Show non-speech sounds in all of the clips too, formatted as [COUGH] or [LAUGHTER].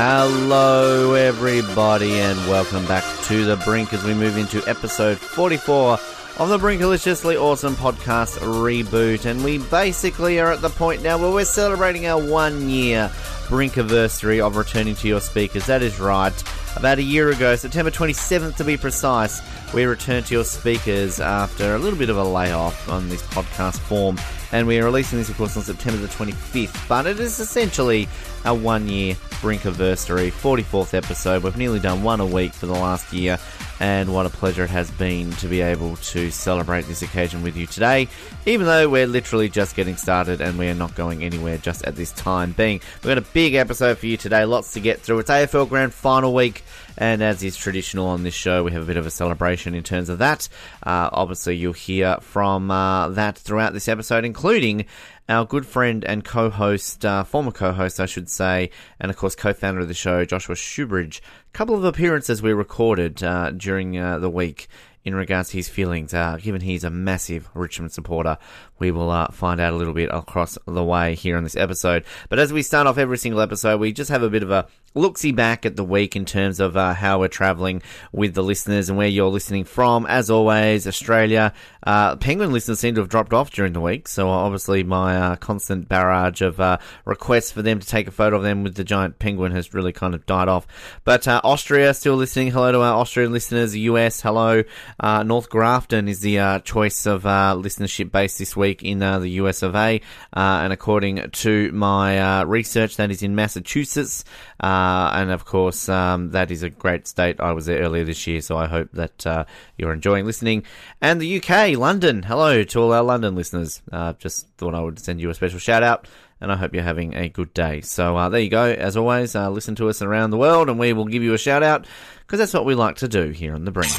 Hello, everybody, and welcome back to The Brink as we move into episode 44 of the Brinkaliciously Awesome podcast reboot. And we basically are at the point now where we're celebrating our one year Brinkiversary of returning to your speakers. That is right. About a year ago, September 27th to be precise, we returned to your speakers after a little bit of a layoff on this podcast form. And we are releasing this, of course, on September the 25th. But it is essentially a one year Brinkiversary, 44th episode. We've nearly done one a week for the last year. And what a pleasure it has been to be able to celebrate this occasion with you today, even though we're literally just getting started and we are not going anywhere just at this time being. We've got a big episode for you today, lots to get through. It's AFL Grand Final week. And as is traditional on this show, we have a bit of a celebration in terms of that. Uh, obviously, you'll hear from uh, that throughout this episode, including our good friend and co-host, uh, former co-host, I should say, and of course co-founder of the show, Joshua Shoobridge. A couple of appearances we recorded uh, during uh, the week in regards to his feelings. Uh, given he's a massive Richmond supporter, we will uh, find out a little bit across the way here on this episode. But as we start off every single episode, we just have a bit of a look-see back at the week in terms of uh, how we're travelling with the listeners and where you're listening from. As always, Australia. Uh, Penguin listeners seem to have dropped off during the week, so obviously my uh, constant barrage of uh, requests for them to take a photo of them with the giant penguin has really kind of died off. But uh, Austria still listening. Hello to our Austrian listeners. US, hello. Uh, North Grafton is the choice of listenership base this week in the US of A, and according to my research, that is in Massachusetts. Uh, and of course, um, that is a great state. I was there earlier this year, so I hope that uh, you're enjoying listening. And the UK, London. Hello to all our London listeners. Uh, just thought I would send you a special shout out. And I hope you're having a good day. So uh, there you go. As always, uh, listen to us around the world, and we will give you a shout out because that's what we like to do here on the Brink.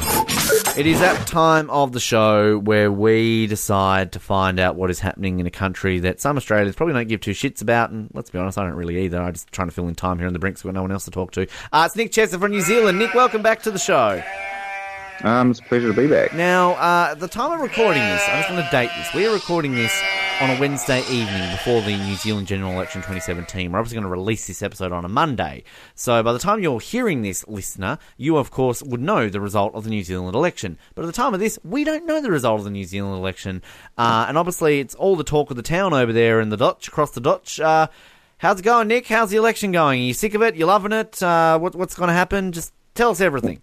It is that time of the show where we decide to find out what is happening in a country that some Australians probably don't give two shits about, and let's be honest, I don't really either. I'm just trying to fill in time here on the Brink so we've got no one else to talk to. Uh, it's Nick Chester from New Zealand. Nick, welcome back to the show. Um, it's a pleasure to be back. Now, uh, the time of recording this, I'm just want to date this. We are recording this on a Wednesday evening before the New Zealand general election 2017. We're obviously going to release this episode on a Monday. So by the time you're hearing this, listener, you of course would know the result of the New Zealand election. But at the time of this, we don't know the result of the New Zealand election. Uh, and obviously, it's all the talk of the town over there in the Dutch, across the Dutch. Uh, how's it going, Nick? How's the election going? Are you sick of it? You loving it? Uh, what, what's going to happen? Just tell us everything.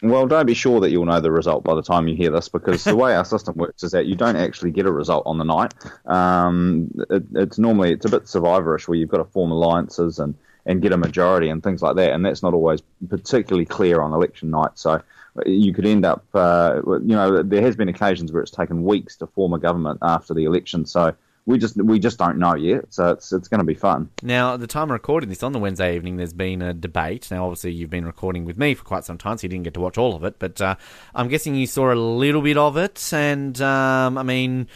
Well, don't be sure that you'll know the result by the time you hear this, because the way our [LAUGHS] system works is that you don't actually get a result on the night. Um, it, it's normally it's a bit survivorish, where you've got to form alliances and and get a majority and things like that, and that's not always particularly clear on election night. So you could end up, uh, you know, there has been occasions where it's taken weeks to form a government after the election. So we just we just don't know yet. So it's it's going to be fun. Now, at the time of recording this on the Wednesday evening, there's been a debate. Now, obviously, you've been recording with me for quite some time, so you didn't get to watch all of it. But uh, I'm guessing you saw a little bit of it, and um, I mean.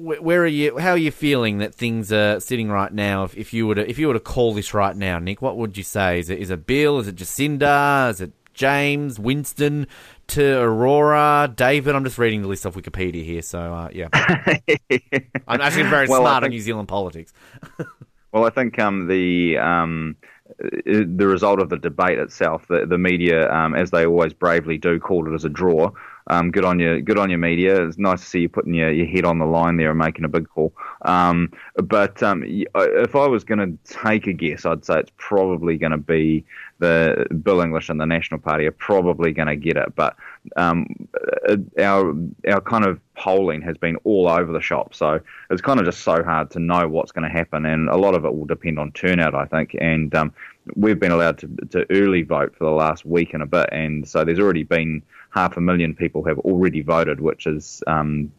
Where are you? How are you feeling that things are sitting right now? If, if you were to if you were to call this right now, Nick, what would you say? Is it is it Bill? Is it Jacinda? Is it James, Winston, Te Ururoa, David. I'm just reading the list off Wikipedia here, so uh, yeah. [LAUGHS] I'm actually very well, smart think, on New Zealand politics. [LAUGHS] well, I think um, the um, the result of the debate itself, the, the media, um, as they always bravely do, called it as a draw. Um, good on you, good on your media. It's nice to see you putting your, your head on the line there and making a big call. Um, but um, if I was going to take a guess, I'd say it's probably going to be the Bill English and the National Party are probably going to get it. But um, our our kind of polling has been all over the shop, so it's kind of just so hard to know what's going to happen, and a lot of it will depend on turnout, I think. And um, we've been allowed to to early vote for the last week and a bit, and so there's already been half a million people have already voted, which is um,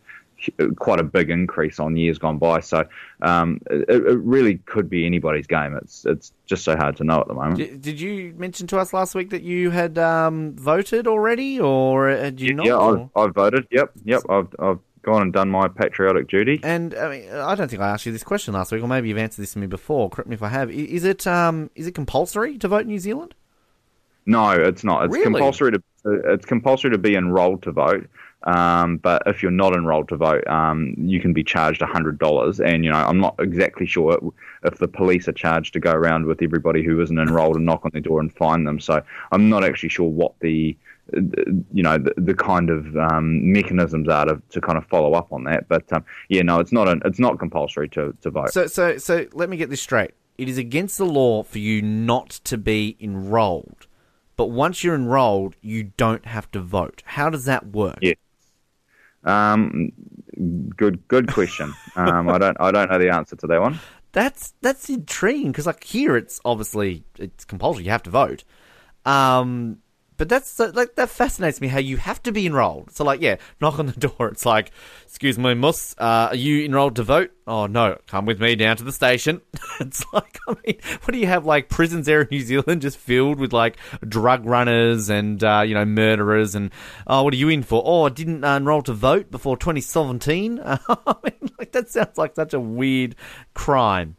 quite a big increase on years gone by. So um, it, it, really could be anybody's game. It's it's just so hard to know at the moment. Did, did you mention to us last week that you had um, voted already, or had you yeah, not? Yeah, I've, I've, voted. Yep, yep. I've I've gone and done my patriotic duty. And I mean, I don't think I asked you this question last week, or maybe you've answered this to me before. Correct me if I have. Is it um is it compulsory to vote in New Zealand? No, it's not. It's really? compulsory to it's compulsory to be enrolled to vote. Um, but if you're not enrolled to vote, um, you can be charged $100. And, you know, I'm not exactly sure if the police are charged to go around with everybody who isn't enrolled and knock on their door and find them. So I'm not actually sure what the, you know, the, the kind of um, mechanisms are to, to kind of follow up on that. But um, yeah, no, it's not an, it's not compulsory to, to vote. So, so, so let me get this straight. It is against the law for you not to be enrolled, but once you're enrolled, you don't have to vote. How does that work? Yeah. Um, good, good question. um, I don't, I don't know the answer to that one. That's that's intriguing because like here it's obviously it's compulsory. You have to vote. Um, but that's like that fascinates me how you have to be enrolled. So like, yeah, knock on the door. It's like, excuse me, Mus, uh, are you enrolled to vote? Oh no, come with me down to the station. [LAUGHS] it's like, I mean, what do you have like prisons there in New Zealand just filled with like drug runners and uh, you know murderers and oh, what are you in for? Oh, I didn't uh, enroll to vote before 2017. [LAUGHS] I mean, like that sounds like such a weird crime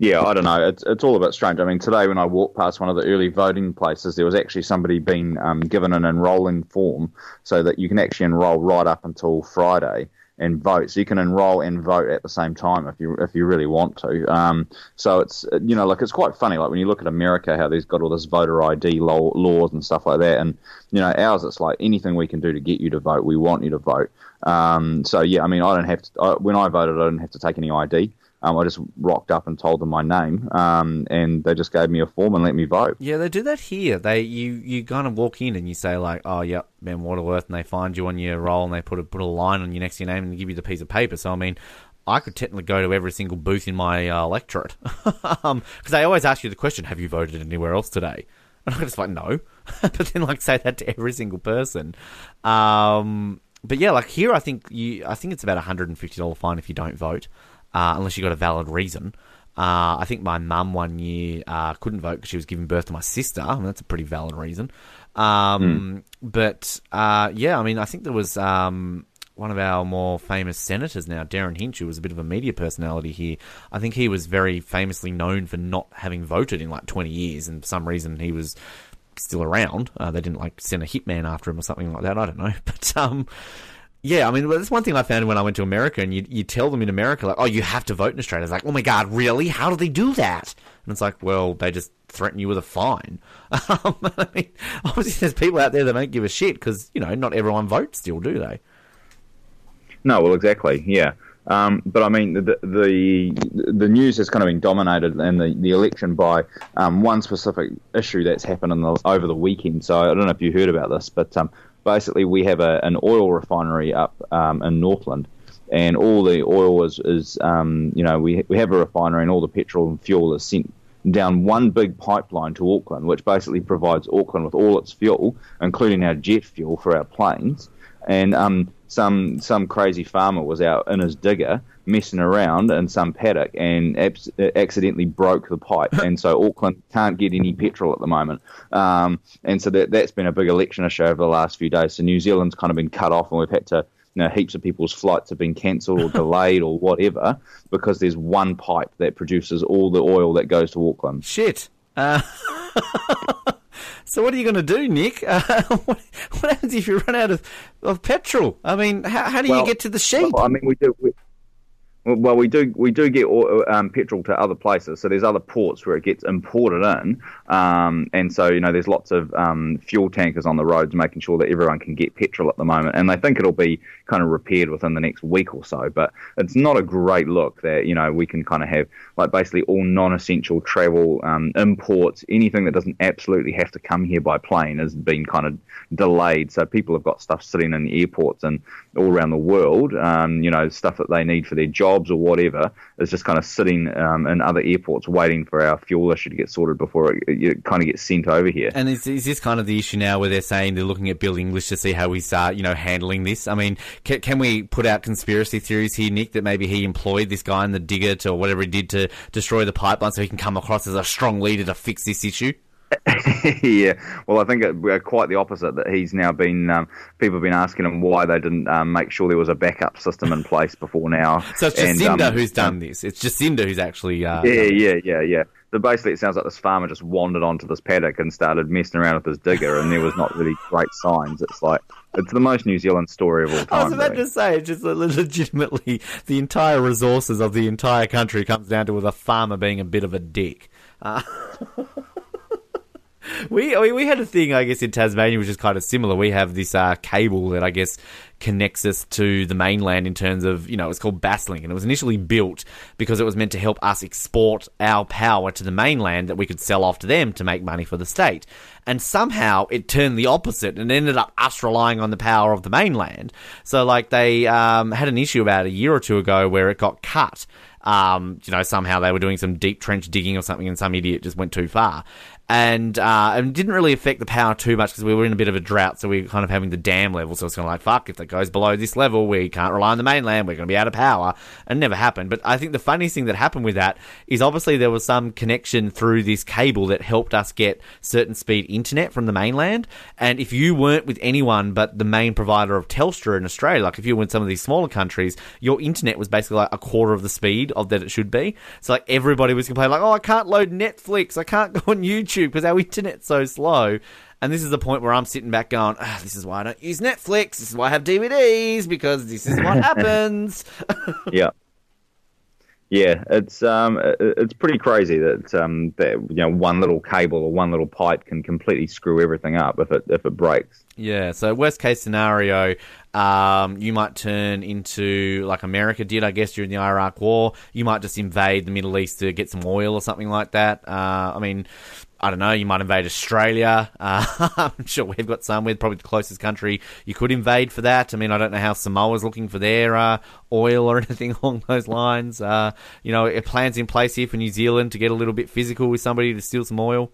yeah, I don't know. It's it's all a bit strange. I mean, today when I walked past one of the early voting places, there was actually somebody being um, given an enrolling form so that you can actually enrol right up until Friday and vote. So you can enrol and vote at the same time if you if you really want to. Um, so it's you know like it's quite funny. Like when you look at America, how they've got all this voter ID law, laws and stuff like that, and you know ours it's like anything we can do to get you to vote, we want you to vote. Um, so yeah, I mean I don't have to. I, when I voted, I didn't have to take any ID. Um, I just rocked up and told them my name, um, and they just gave me a form and let me vote. Yeah, they do that here. They you you kind of walk in and you say like, oh yep, Ben Waterworth, and they find you on your roll and they put a put a line on your next to your name and give you the piece of paper. So I mean. I could technically go to every single booth in my uh, electorate because [LAUGHS] um, they always ask you the question, "Have you voted anywhere else today?" [LAUGHS] And I'm just like, "No," [LAUGHS] but then like say that to every single person. Um, but yeah, like here, I think you, I think it's about a hundred and fifty dollar fine if you don't vote uh, unless you got a valid reason. Uh, I think my mum one year uh, couldn't vote because she was giving birth to my sister. I mean, that's a pretty valid reason. Um, mm. But uh, yeah, I mean, I think there was um, one of our more famous senators now, Derryn Hinch, who was a bit of a media personality here. I think he was very famously known for not having voted in like 20 years, and for some reason he was still around. Uh, they didn't like send a hitman after him or something like that. I don't know, [LAUGHS] but um, yeah, I mean, well, that's one thing I found when I went to America, and you, you tell them in America, like, oh, you have to vote in Australia. It's like, oh my God, really? How do they do that? And it's like, well, they just threaten you with a fine. [LAUGHS] Um, [LAUGHS] I mean, obviously, there's people out there that don't give a shit because, you know, not everyone votes still, do they? No, well, exactly, yeah. Um, but I mean, the, the the news has kind of been dominated in the, the election by um, one specific issue that's happened the, over the weekend. So I don't know if you heard about this, but um, basically we have a, an oil refinery up um, in Northland, and all the oil is, is um, you know, we, we have a refinery and all the petrol and fuel is sent down one big pipeline to Auckland, which basically provides Auckland with all its fuel, including our jet fuel for our planes. And um, some some crazy farmer was out in his digger messing around in some paddock and abs- accidentally broke the pipe, [LAUGHS] and so Auckland can't get any petrol at the moment. Um, and so that that's been a big election issue over the last few days. So New Zealand's kind of been cut off, and we've had to. You know, heaps of people's flights have been cancelled or [LAUGHS] delayed or whatever because there's one pipe that produces all the oil that goes to Auckland. Shit. Uh... [LAUGHS] So what are you going to do, Nick? Uh, what, what, happens if you run out of, of petrol? I mean, how, how do well, you get to the sheep? Well, I mean, we do. We, well, we do we do get um, petrol to other places. So there's other ports where it gets imported in, um, and so you know there's lots of um, fuel tankers on the roads, making sure that everyone can get petrol at the moment. And they think it'll be kind of repaired within the next week or so. But it's not a great look that you know we can kind of have like basically all non-essential travel um, imports, anything that doesn't absolutely have to come here by plane, has been kind of delayed. So people have got stuff sitting in airports and all around the world, um, you know, stuff that they need for their jobs or whatever, is just kind of sitting um, in other airports waiting for our fuel issue to get sorted before it, it kind of gets sent over here. And is, is, this kind of the issue now where they're saying they're looking at Bill English to see how he's, start, you know, handling this? I mean, can, can we put out conspiracy theories here, Nick, that maybe he employed this guy in the digger to, or whatever he did to destroy the pipeline so he can come across as a strong leader to fix this issue? [LAUGHS] yeah, well, I think we're quite the opposite. That he's now been um, people have been asking him why they didn't um, make sure there was a backup system in place before now. [LAUGHS] so it's Jacinda and, um, who's done this. It's Jacinda who's actually. Uh, yeah, yeah, yeah, yeah. that basically it sounds like this farmer just wandered onto this paddock and started messing around with his digger, and there was not really great signs. It's like it's the most New Zealand story of all time. [LAUGHS] I was about really. to say, it's just legitimately, the entire resources of the entire country comes down to with a farmer being a bit of a dick. Uh, we I mean, we had a thing, I guess, in Tasmania, which is kind of similar. We have this uh, cable that I guess connects us to the mainland in terms of, you know, it's called Basslink, and it was initially built because it was meant to help us export our power to the mainland that we could sell off to them to make money for the state. And somehow it turned the opposite and ended up us relying on the power of the mainland. So, like, they um, had an issue about a year or two ago where it got cut. Um, you know, somehow they were doing some deep trench digging or something, and some idiot just went too far and uh, and didn't really affect the power too much because we were in a bit of a drought, so we were kind of having the dam level. So it's kind of like fuck, if that goes below this level, we can't rely on the mainland. We're going to be out of power, and it never happened. But I think the funniest thing that happened with that is obviously there was some connection through this cable that helped us get certain speed internet from the mainland. And if you weren't with anyone but the main provider of Telstra in Australia, like if you were in some of these smaller countries, your internet was basically like a quarter of the speed of that it should be. So like everybody was complaining like, oh, I can't load Netflix, I can't [LAUGHS] go on YouTube because our internet's so slow. And this is the point where I'm sitting back going, ah, this is why I don't use Netflix. This is why I have DVDs because this is what [LAUGHS] happens. [LAUGHS] yeah. Yeah, it's um, it's pretty crazy that um, that you know one little cable or one little pipe can completely screw everything up if it if it breaks. Yeah, so worst case scenario, um, you might turn into like America did, I guess, during the Iraq War. You might just invade the Middle East to get some oil or something like that. Uh, I mean, I don't know. You might invade Australia. Uh, [LAUGHS] I'm sure we've got some. We're probably the closest country you could invade for that. I mean, I don't know how Samoa's looking for their uh, oil or [LAUGHS] anything along those lines. Uh, you know, plans in place here for New Zealand to get a little bit physical with somebody to steal some oil.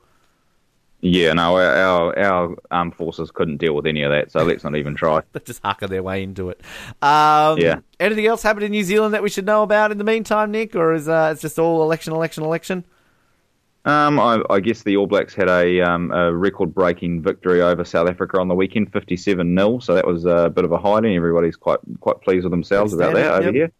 Yeah, no, our, our our armed forces couldn't deal with any of that, so let's not even try. [LAUGHS] They just haka their way into it. Um, Yeah. Anything else happened in New Zealand that we should know about in the meantime, Nick, or is uh, it's just all election, election, election? Um, I, I guess the All Blacks had a, um, a record-breaking victory over South Africa on the weekend, fifty-seven 0 So that was a bit of a hiding. Everybody's quite quite pleased with themselves about that over yep. here.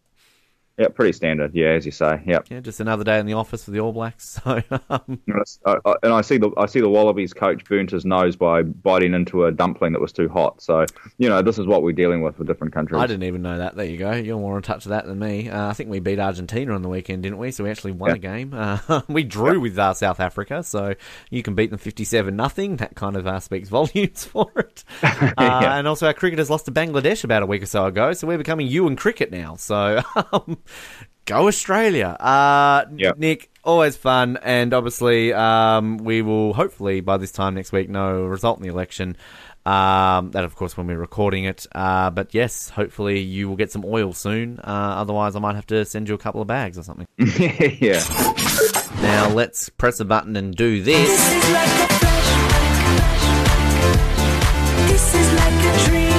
Yeah, pretty standard. Yeah, as you say. Yep. Yeah, just another day in the office for the All Blacks. [LAUGHS] So um, And I, I- and I see the I see the Wallabies coach burnt his nose by biting into a dumpling that was too hot. So you know this is what we're dealing with with different countries. I didn't even know that. There you go. You're more in touch with that than me. Uh, I think we beat Argentina on the weekend, didn't we? So we actually won Yeah. a game. [LAUGHS] Uh, we drew with uh, South Africa, so you can beat them fifty-seven nothing. That kind of uh, speaks [LAUGHS] volumes for it. Uh, Yeah. And also, our cricketers lost to Bangladesh about a week or so ago, so we're becoming you and cricket now. So um, go Australia. Uh, Yep. Nick, always fun, and obviously um, we will hopefully by this time next week know a result in the election. Um, that, of course, when we're recording it. Uh, but yes, hopefully you will get some oil soon. Uh, otherwise, I might have to send you a couple of bags or something. [LAUGHS] yeah. now, let's press a button and do this. This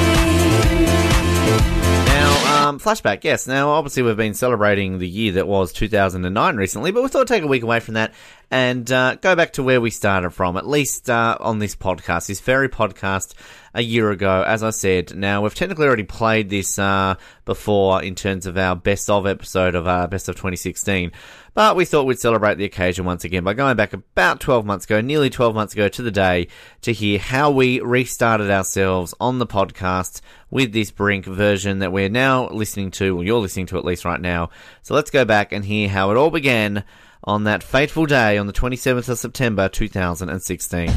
um, flashback, yes. Now, obviously, we've been celebrating the year that was 2009 recently, but we thought take a week away from that and uh, go back to where we started from, at least uh, on this podcast, this very podcast a year ago, as I said. Now, we've technically already played this uh, before in terms of our best of episode of uh, Best of 2016, but we thought we'd celebrate the occasion once again by going back about 12 months ago, nearly 12 months ago to the day, to hear how we restarted ourselves on the podcast with this Brink version that we're now listening to, or you're listening to at least right now. So let's go back and hear how it all began on that fateful day on the 27th of September 2016.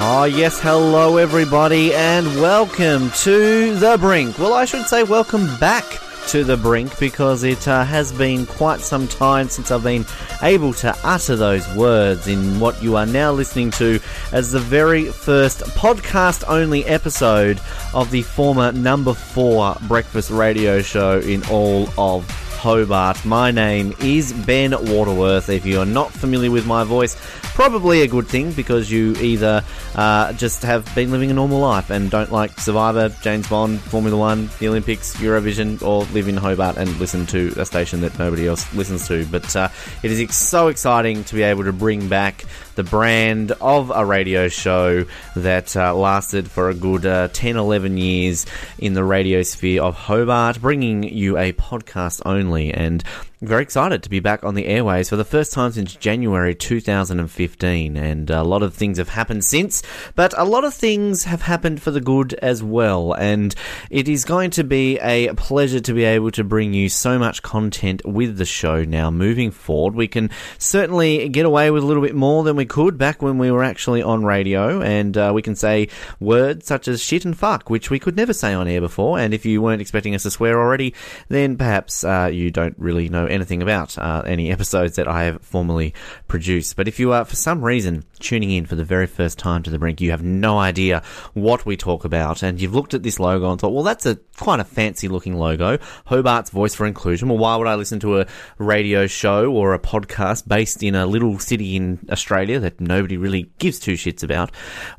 Oh, yes, hello everybody, and welcome to The Brink. Well, I should say welcome back to The Brink because it uh, has been quite some time since I've been able to utter those words in what you are now listening to as the very first podcast only episode of the former number four breakfast radio show in all of Hobart. My name is Ben Waterworth. If you are not familiar with my voice, probably a good thing because you either uh, just have been living a normal life and don't like Survivor, James Bond, Formula One, the Olympics, Eurovision, or live in Hobart and listen to a station that nobody else listens to. But uh, it is ex- so exciting to be able to bring back the brand of a radio show that uh, lasted for a good uh, 10, 11 years in the radio sphere of Hobart, bringing you a podcast only. And very excited to be back on the airways for the first time since January 2015. And a lot of things have happened since, but a lot of things have happened for the good as well. And it is going to be a pleasure to be able to bring you so much content with the show now moving forward. We can certainly get away with a little bit more than we could back when we were actually on radio. And uh, we can say words such as shit and fuck, which we could never say on air before. And if you weren't expecting us to swear already, then perhaps uh, you don't really know anything about uh, any episodes that I have formerly produced. But if you are, for some reason, tuning in for the very first time to the brink, you have no idea what we talk about, and you've looked at this logo and thought, well, that's a quite a fancy looking logo. Hobart's Voice for Inclusion. Well, why would I listen to a radio show or a podcast based in a little city in Australia that nobody really gives two shits about?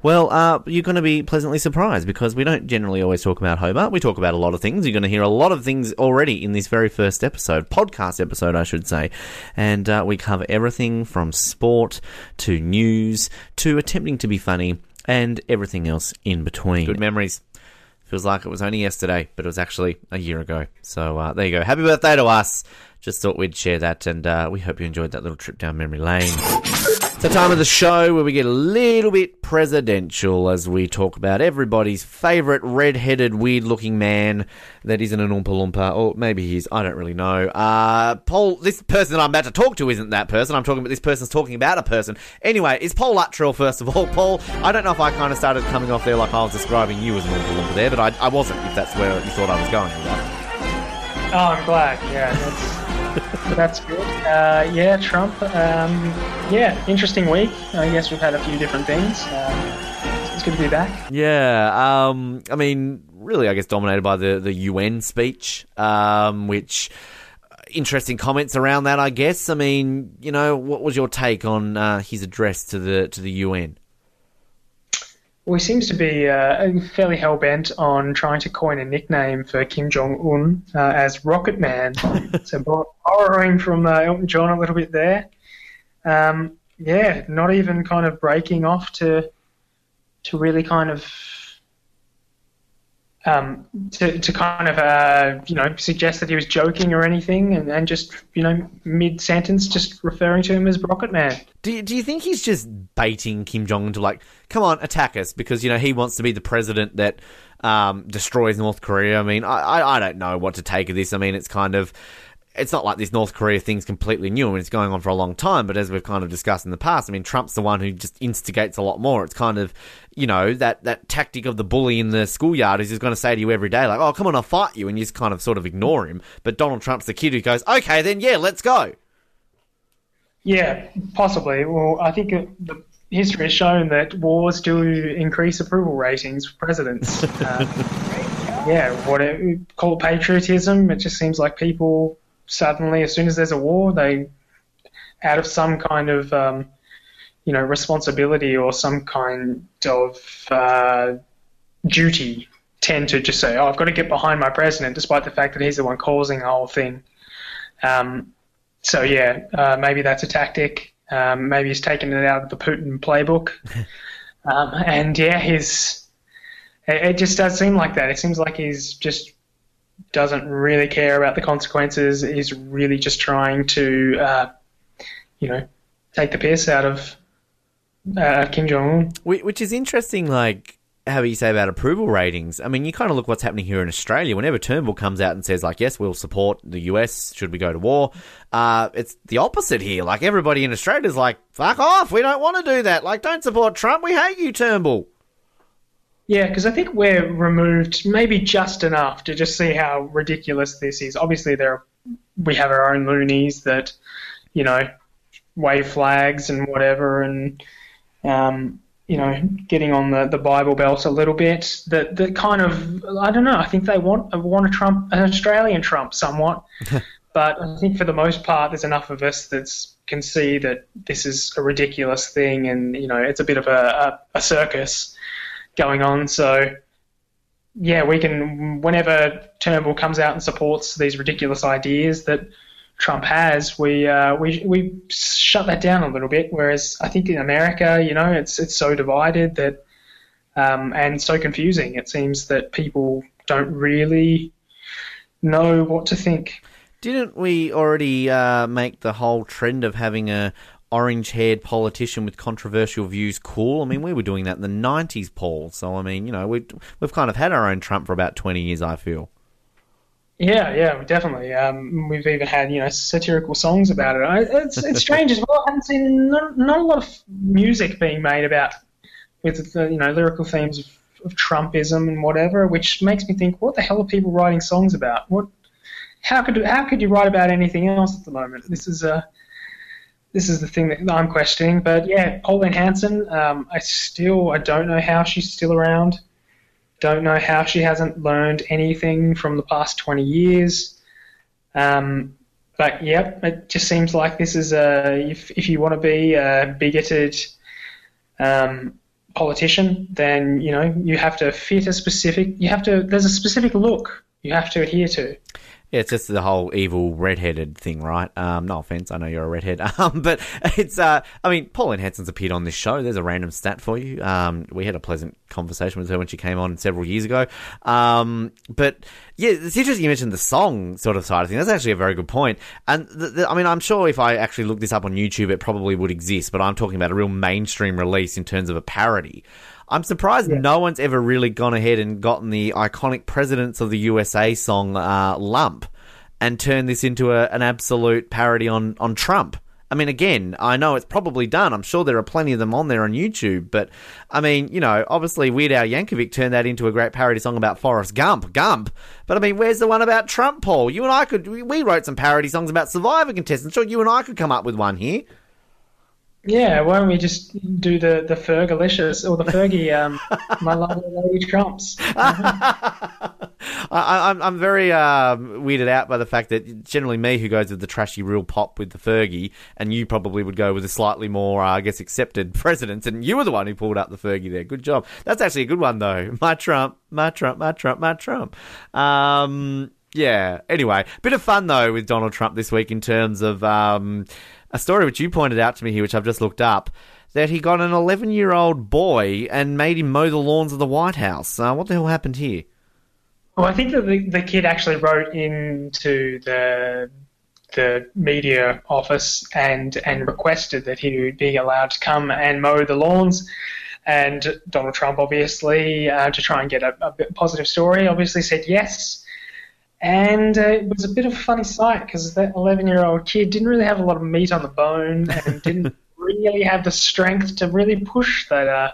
Well, uh, you're going to be pleasantly surprised because we don't generally always talk about Hobart. We talk about a lot of things. You're going to hear a lot of things already in this very first episode, podcast episode, I should say. And uh, we cover everything from sport to news to attempting to be funny and everything else in between. Good memories. Feels like it was only yesterday, but it was actually a year ago. So uh, there you go. Happy birthday to us. Just thought we'd share that, and uh, we hope you enjoyed that little trip down memory lane. The time of the show where we get a little bit presidential as we talk about everybody's favourite red-headed, weird-looking man that isn't an Oompa Loompa, or maybe he's, I don't really know. Uh, Paul, this person that I'm about to talk to isn't that person. I'm talking about this person's talking about a person. Anyway, is Paul Luttrell, first of all. Paul, I don't know if I kind of started coming off there like I was describing you as an Oompa Loompa there, but I, I wasn't, if that's where you thought I was going. Oh, I'm glad. Yeah, that's good. Uh, yeah, Trump. Um, yeah, interesting week. I guess we've had a few different things. Uh, it's good to be back. Yeah, um, I mean, really, I guess dominated by the, the UN speech, um, which uh, interesting comments around that. I guess. I mean, you know, what was your take on uh, his address to the to the UN? Well, he seems to be uh, fairly hell bent on trying to coin a nickname for Kim Jong Un uh, as Rocket Man. [LAUGHS] so bor- borrowing from uh, Elton John a little bit there. Um, yeah, not even kind of breaking off to to really kind of um, to, to kind of uh, you know suggest that he was joking or anything, and, and just you know mid sentence just referring to him as Rocket Man. Do you, do you think he's just baiting Kim Jong Un to like, come on, attack us because you know he wants to be the president that um, destroys North Korea? I mean, I, I I don't know what to take of this. I mean, it's kind of. It's not like this North Korea thing's completely new. I mean, it's going on for a long time, but as we've kind of discussed in the past, I mean, Trump's the one who just instigates a lot more. It's kind of, you know, that, that tactic of the bully in the schoolyard is just going to say to you every day, like, oh, come on, I'll fight you, and you just kind of sort of ignore him. But Donald Trump's the kid who goes, okay, then yeah, let's go. Yeah, possibly. Well, I think the history has shown that wars do increase approval ratings for presidents. [LAUGHS] uh, yeah, what it, call it patriotism. It just seems like people suddenly, as soon as there's a war, they, out of some kind of, um, you know, responsibility or some kind of uh, duty, tend to just say, "Oh, I've got to get behind my president," despite the fact that he's the one causing the whole thing. Um, so yeah, uh, maybe that's a tactic. Um, maybe he's taken it out of the Putin playbook. [LAUGHS] um, and yeah, he's. It, it just does seem like that. It seems like he's just doesn't really care about the consequences. is really just trying to, uh, you know, take the piss out of uh, Kim Jong Un. Which is interesting, like how you say about approval ratings. I mean, you kind of look what's happening here in Australia. Whenever Turnbull comes out and says, like, yes, we'll support the US should we go to war, uh, it's the opposite here. Like, everybody in Australia is like, fuck off, we don't want to do that. Like, don't support Trump, we hate you, Turnbull. Yeah, because I think we're removed maybe just enough to just see how ridiculous this is. Obviously, there are, we have our own loonies that, you know, wave flags and whatever, and um, you know, getting on the, the Bible Belt a little bit. That that kind of I don't know. I think they want want a Trump, an Australian Trump, somewhat. [LAUGHS] but I think for the most part, there's enough of us that can see that this is a ridiculous thing, and you know, it's a bit of a, a, a circus going on. So yeah, we can whenever Turnbull comes out and supports these ridiculous ideas that Trump has, we uh, we we shut that down a little bit. Whereas I think in America, you know, it's it's so divided that um, and so confusing. It seems that people don't really know what to think. Didn't we already uh, make the whole trend of having a orange-haired politician with controversial views cool? I mean, we were doing that in the '90s, Paul. So I mean, you know, we've we've kind of had our own Trump for about 20 years. I feel. Yeah, yeah, definitely. Um, we've even had you know satirical songs about it. It's it's [LAUGHS] strange as well. I haven't seen not, not a lot of music being made about with the you know lyrical themes of, of Trumpism and whatever, which makes me think, what the hell are people writing songs about? What? How could how could you write about anything else at the moment? This is a this is the thing that I'm questioning. But yeah, Pauline Hanson, um, I still I don't know how she's still around. Don't know how she hasn't learned anything from the past 20 years. Um, but yep, it just seems like this is a if if you want to be a bigoted um, politician, then you know you have to fit a specific. You have to. There's a specific look you have to adhere to. Yeah, it's just the whole evil redheaded thing, right? Um, no offense, I know you're a redhead, [LAUGHS] um, but it's. Uh, I mean, Pauline Hanson's appeared on this show. There's a random stat for you. Um, we had a pleasant conversation with her when she came on several years ago. Um, but yeah, it's interesting you mentioned the song sort of side of things. That's actually a very good point. And the, the, I mean, I'm sure if I actually look this up on YouTube, it probably would exist. But I'm talking about a real mainstream release in terms of a parody. I'm surprised no one's ever really gone ahead and gotten the iconic Presidents of the USA song uh, Lump and turned this into a, an absolute parody on, on Trump. I mean, again, I know it's probably done. I'm sure there are plenty of them on there on YouTube. But, I mean, you know, obviously Weird Al Yankovic turned that into a great parody song about Forrest Gump. Gump. But, I mean, where's the one about Trump, Paul? You and I could, we- we wrote some parody songs about Survivor contestants. Sure, you and I could come up with one here. Yeah, why don't we just do the the Fergalicious or the Fergie, um, [LAUGHS] my lovely lady Trumps? [LAUGHS] I, I- I'm, I'm very um, weirded out by the fact that generally me who goes with the trashy real pop with the Fergie, and you probably would go with a slightly more, uh, I guess, accepted [LAUGHS] presidents, and you were the one who pulled out the Fergie there. Good job. That's actually a good one though. My Trump, my Trump, my Trump, my Trump. Um, yeah. Anyway, bit of fun though with Donald Trump this week in terms of um, a story which you pointed out to me here, which I've just looked up. That he got an 11 year old boy and made him mow the lawns of the White House. Uh, what the hell happened here? Well, I think that the, the kid actually wrote into the the media office and and requested that he would be allowed to come and mow the lawns. And Donald Trump, obviously, uh, to try and get a, a positive story, obviously said yes. And uh, it was a bit of a funny sight because that 11 year old kid didn't really have a lot of meat on the bone and didn't [LAUGHS] really have the strength to really push that uh,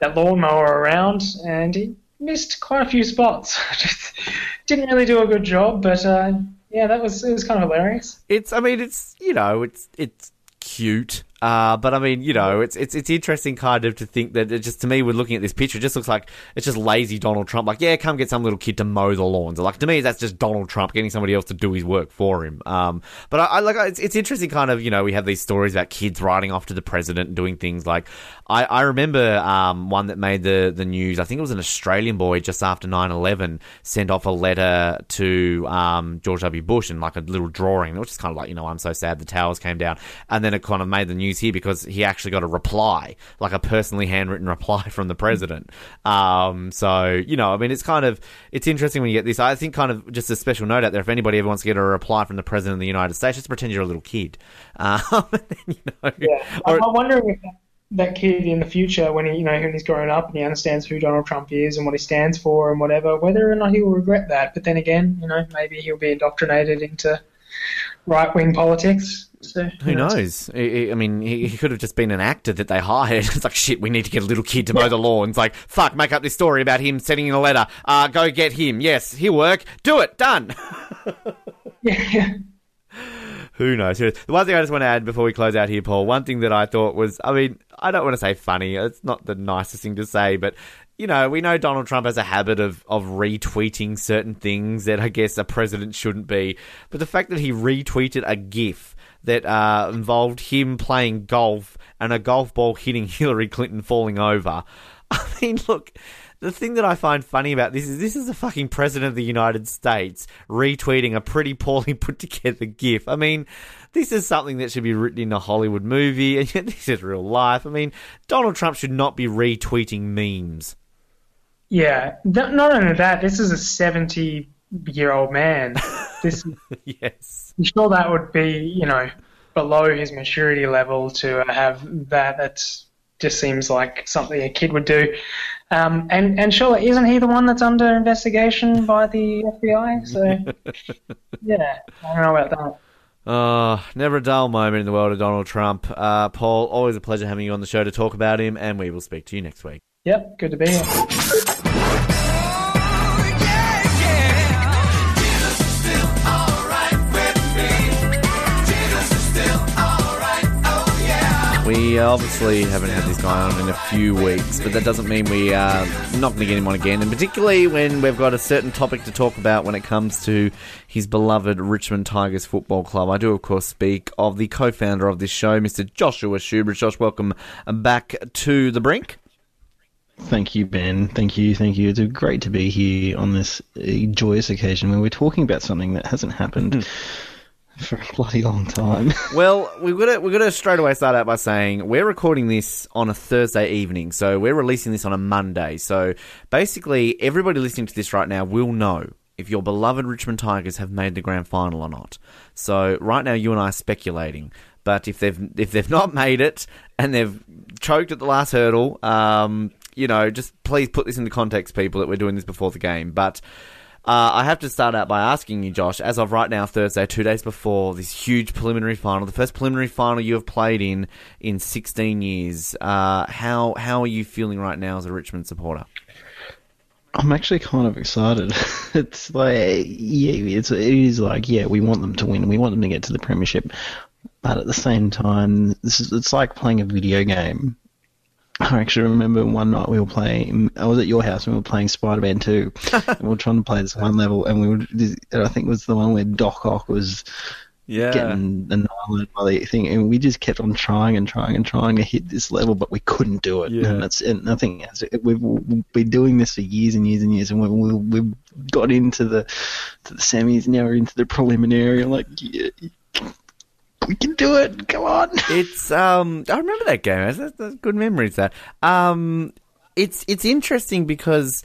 that lawnmower around. And he missed quite a few spots. Just [LAUGHS] didn't really do a good job, but uh, yeah, that was it was kind of hilarious. It's, I mean, it's you know, it's it's cute. Uh, but I mean, you know, it's it's it's interesting kind of to think that it just to me, we're looking at this picture, it just looks like it's just lazy Donald Trump. Like, yeah, come get some little kid to mow the lawns. Like to me, that's just Donald Trump getting somebody else to do his work for him. Um, but I, I like it's, it's interesting, kind of, you know, we have these stories about kids riding off to the president and doing things like. I, I remember um, one that made the the news. I think it was an Australian boy just after 9-11 sent off a letter to um, George W. Bush and like a little drawing, which is kind of like, you know, I'm so sad the towers came down, and then it kind of made the news here because he actually got a reply, like a personally handwritten reply from the president. Um, so you know, I mean, it's kind of it's interesting when you get this. I think kind of just a special note out there. If anybody ever wants to get a reply from the president of the United States, just pretend you're a little kid. [LAUGHS] Um, you know, Yeah, or- I'm, wondering if that, that kid in the future, when he you know when he's grown up and he understands who Donald Trump is and what he stands for and whatever, whether or not he will regret that. But then again, you know, maybe he'll be indoctrinated into right wing politics. So Who knows? I- I mean, he, could have just been an actor that they hired. [LAUGHS] It's like, shit, we need to get a little kid to mow the lawns. Like, fuck, make up this story about him sending in a letter. Uh, go get him. Yes, he'll work. Do it. Done. Yeah. [LAUGHS] Who knows? Who knows? The one thing I just want to add before we close out here, Paul, one thing that I thought was, I mean, I don't want to say funny. It's not the nicest thing to say, but, you know, we know Donald Trump has a habit of, of retweeting certain things that I guess a president shouldn't be. But the fact that he retweeted a GIF that uh, involved him playing golf and a golf ball hitting Hillary Clinton falling over. [LAUGHS] I mean, look, the thing that I find funny about this is this is the fucking president of the United States retweeting a pretty poorly [LAUGHS] put together GIF. I mean, this is something that should be written in a Hollywood movie, and [LAUGHS] yet this is real life. I mean, Donald Trump should not be retweeting memes. Yeah, not only that, this is a 70 year old man. [LAUGHS] This, yes. I'm sure that would be, you know, below his maturity level to have that. That just seems like something a kid would do. Um, and and surely isn't he the one that's under investigation by the FBI? So [LAUGHS] yeah, I don't know about that. Oh, never a dull moment in the world of Donald Trump. Uh, Paul, always a pleasure having you on the show to talk about him, and we will speak to you next week. Yep, good to be here. We obviously haven't had this guy on in a few weeks, but that doesn't mean we are not going to get him on again. And particularly when we've got a certain topic to talk about when it comes to his beloved Richmond Tigers Football Club. I do, of course, speak of the co founder of this show, Mr. Joshua Shoobridge. Josh, welcome back to the brink. Thank you, Ben. Thank you, thank you. It's great to be here on this uh, joyous occasion when we're talking about something that hasn't happened [LAUGHS] for a bloody long time. [LAUGHS] Well, to we've got to straight away start out by saying we're recording this on a Thursday evening, so we're releasing this on a Monday. So basically, everybody listening to this right now will know if your beloved Richmond Tigers have made the grand final or not. So right now, you and I are speculating. But if they've if they've not [LAUGHS] made it and they've choked at the last hurdle, um, you know, just please put this into context, people, that we're doing this before the game. But uh, I have to start out by asking you, Josh, as of right now, Thursday, two days before this huge preliminary final, the first preliminary final you have played in in 16 years, uh, how how are you feeling right now as a Richmond supporter? I'm actually kind of excited. [LAUGHS] it's like, yeah, it's, it is like, yeah, we want them to win. We want them to get to the premiership. But at the same time, this is, it's like playing a video game. [LAUGHS] I actually remember one night we were playing. I was at your house and we were playing Spider-Man 2. [LAUGHS] and we were trying to play this one level, and we were. I think it was the one where Doc Ock was Yeah. getting annihilated by the thing, and we just kept on trying and trying and trying to hit this level, but we couldn't do it. Yeah. And that's and I think we've, we've been doing this for years and years and years, and we, we, we've got into the to the semis, now we're into the preliminary. I'm like, yeah, we can do it. Come on. It's um I remember that game. That's, that's good memories that. Um it's it's interesting because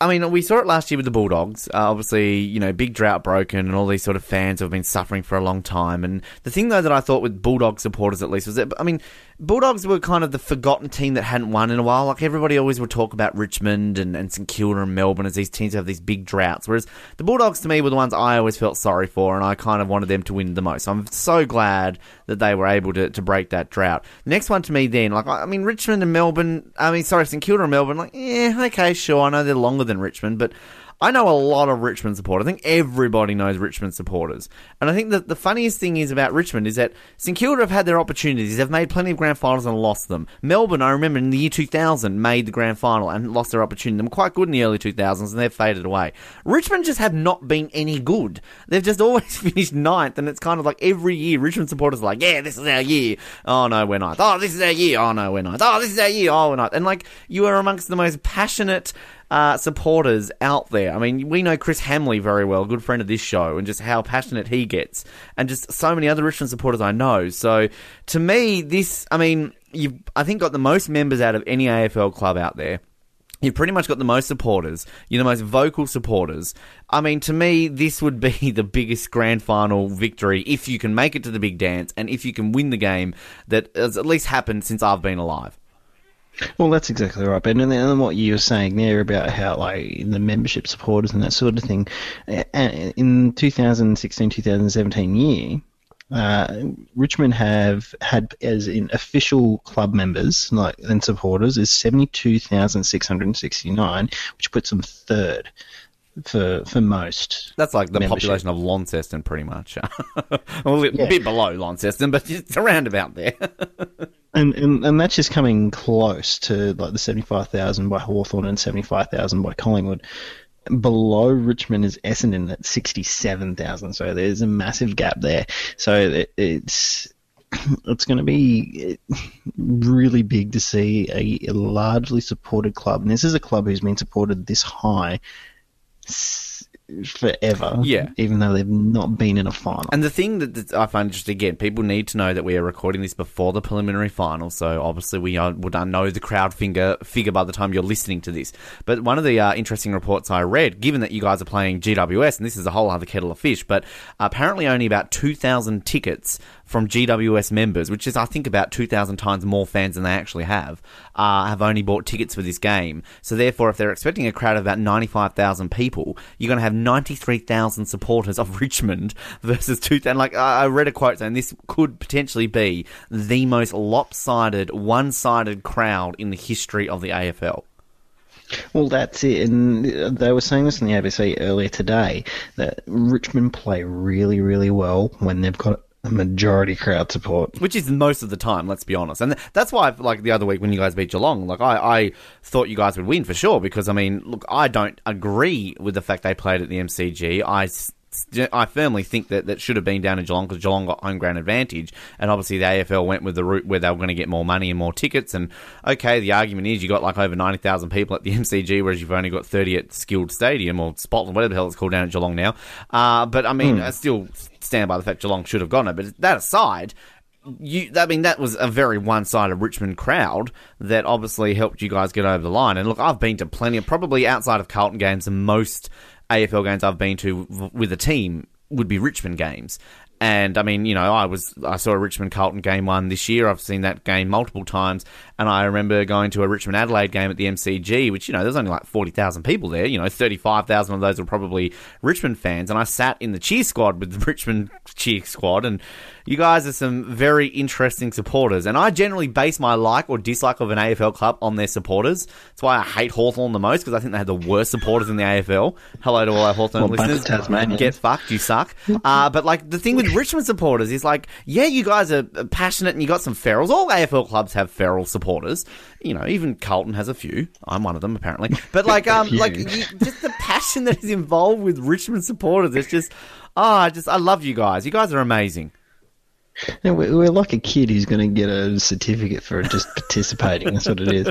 I mean, we saw it last year with the Bulldogs. Uh, obviously, you know, big drought broken, and all these sort of fans have been suffering for a long time. And the thing, though, that I thought with Bulldog supporters at least was that, I mean, Bulldogs were kind of the forgotten team that hadn't won in a while. Like everybody always would talk about Richmond and, and St Kilda and Melbourne as these teams have these big droughts. Whereas the Bulldogs, to me, were the ones I always felt sorry for, and I kind of wanted them to win the most. So I'm so glad that they were able to, to break that drought. Next one to me, then, like I mean, Richmond and Melbourne. I mean, sorry, St Kilda and Melbourne. Like, yeah, okay, sure. I know they're longer than Richmond, but I know a lot of Richmond supporters. I think everybody knows Richmond supporters. And I think that the funniest thing is about Richmond is that St Kilda have had their opportunities. They've made plenty of grand finals and lost them. Melbourne, I remember in the year 2000, made the grand final and lost their opportunity. They were quite good in the early 2000s and they've faded away. Richmond just have not been any good. They've just [LAUGHS] always finished ninth and it's kind of like every year Richmond supporters are like, yeah, this is our year. Oh no, we're ninth. Oh, this is our year. Oh no, we're ninth. Oh, this is our year. Oh, we're ninth. And like, you are amongst the most passionate uh, supporters out there. I mean, we know Chris Hamley very well, good friend of this show, and just how passionate he gets, and just so many other Richmond supporters I know. So, to me, this, I mean, you've, I think, got the most members out of any AFL club out there. You've pretty much got the most supporters. You're the most vocal supporters. I mean, to me, this would be [LAUGHS] the biggest grand final victory if you can make it to the big dance and if you can win the game that has at least happened since I've been alive. Well, that's exactly right, Ben. And then what you were saying there about how, like, the membership supporters and that sort of thing, in 2016-2017 year, uh, Richmond have had as in official club members like and supporters is 72,669, which puts them third for for most. That's like the membership. population of Launceston, pretty much. well, [LAUGHS] a Yeah. bit below Launceston, but it's around about there. [LAUGHS] And, and and that's just coming close to like the seventy five thousand by Hawthorn and seventy five thousand by Collingwood. Below Richmond is Essendon at sixty seven thousand, so there's a massive gap there. So it, it's [CLEARS THROAT] it's going to be really big to see a, a largely supported club, and this is a club who's been supported this high forever. Yeah. even though they've not been in a final. And the thing that, that I find interesting, again, people need to know that we are recording this before the preliminary final, so obviously we are, would know the crowd figure, figure by the time you're listening to this. But one of the uh, interesting reports I read, given that you guys are playing GWS, and this is a whole other kettle of fish, but apparently only about 2,000 tickets from GWS members, which is, I think, about 2,000 times more fans than they actually have, uh, have only bought tickets for this game. So, therefore, if they're expecting a crowd of about 95,000 people, you're going to have 93,000 supporters of [LAUGHS] Richmond versus 2,000. Like, I I read a quote saying this could potentially be the most lopsided, one sided crowd in the history of the AFL. Well, that's it. And they were saying this in the ABC earlier today that Richmond play really, really well when they've got a majority crowd support. which is most of the time. Let's be honest, and th- that's why, like the other week when you guys beat Geelong, like I, I thought you guys would win for sure because I mean, look, I don't agree with the fact they played at the MCG. I. I firmly think that that should have been down in Geelong because Geelong got home ground advantage, and obviously the AFL went with the route where they were going to get more money and more tickets. And okay, the argument is you got like over ninety thousand people at the [LAUGHS] MCG, whereas you've only got thirty at Skilled Stadium or Spotland, whatever the hell it's called down at Geelong now. Uh, but I mean, I still stand by the fact Geelong should have gone it. But that aside, you, I mean, that was a very one-sided Richmond crowd that obviously helped you guys get over the line. And look, I've been to plenty of, probably outside of Carlton games, the most AFL games I've been to with a team would be Richmond games. And I mean, you know, I was I saw a Richmond Carlton game one this year. I've seen that game multiple times, and I remember going to a Richmond Adelaide game at the MCG, which you know there's only like forty thousand people there. You know, thirty five thousand of those were probably Richmond fans, and I sat in the cheer squad with the [LAUGHS] Richmond cheer squad, and you guys are some very interesting supporters. And I generally base my like or dislike of an AFL club on their supporters. That's why I hate Hawthorn the most because I think they have the worst supporters in the AFL. Hello to all our Hawthorn Well, listeners. Tasmanians. Get fucked, you suck. Uh, but like the thing with Richmond supporters is like, yeah, you guys are passionate and you got some ferals. All AFL clubs have feral supporters. You know, even Carlton has a few. I'm one of them apparently. But like, um, [LAUGHS] like you, just the passion that is involved with Richmond supporters. It's just, ah, I just I love you guys. You guys are amazing. We're, like a kid who's going to get a certificate for just participating. That's what it is.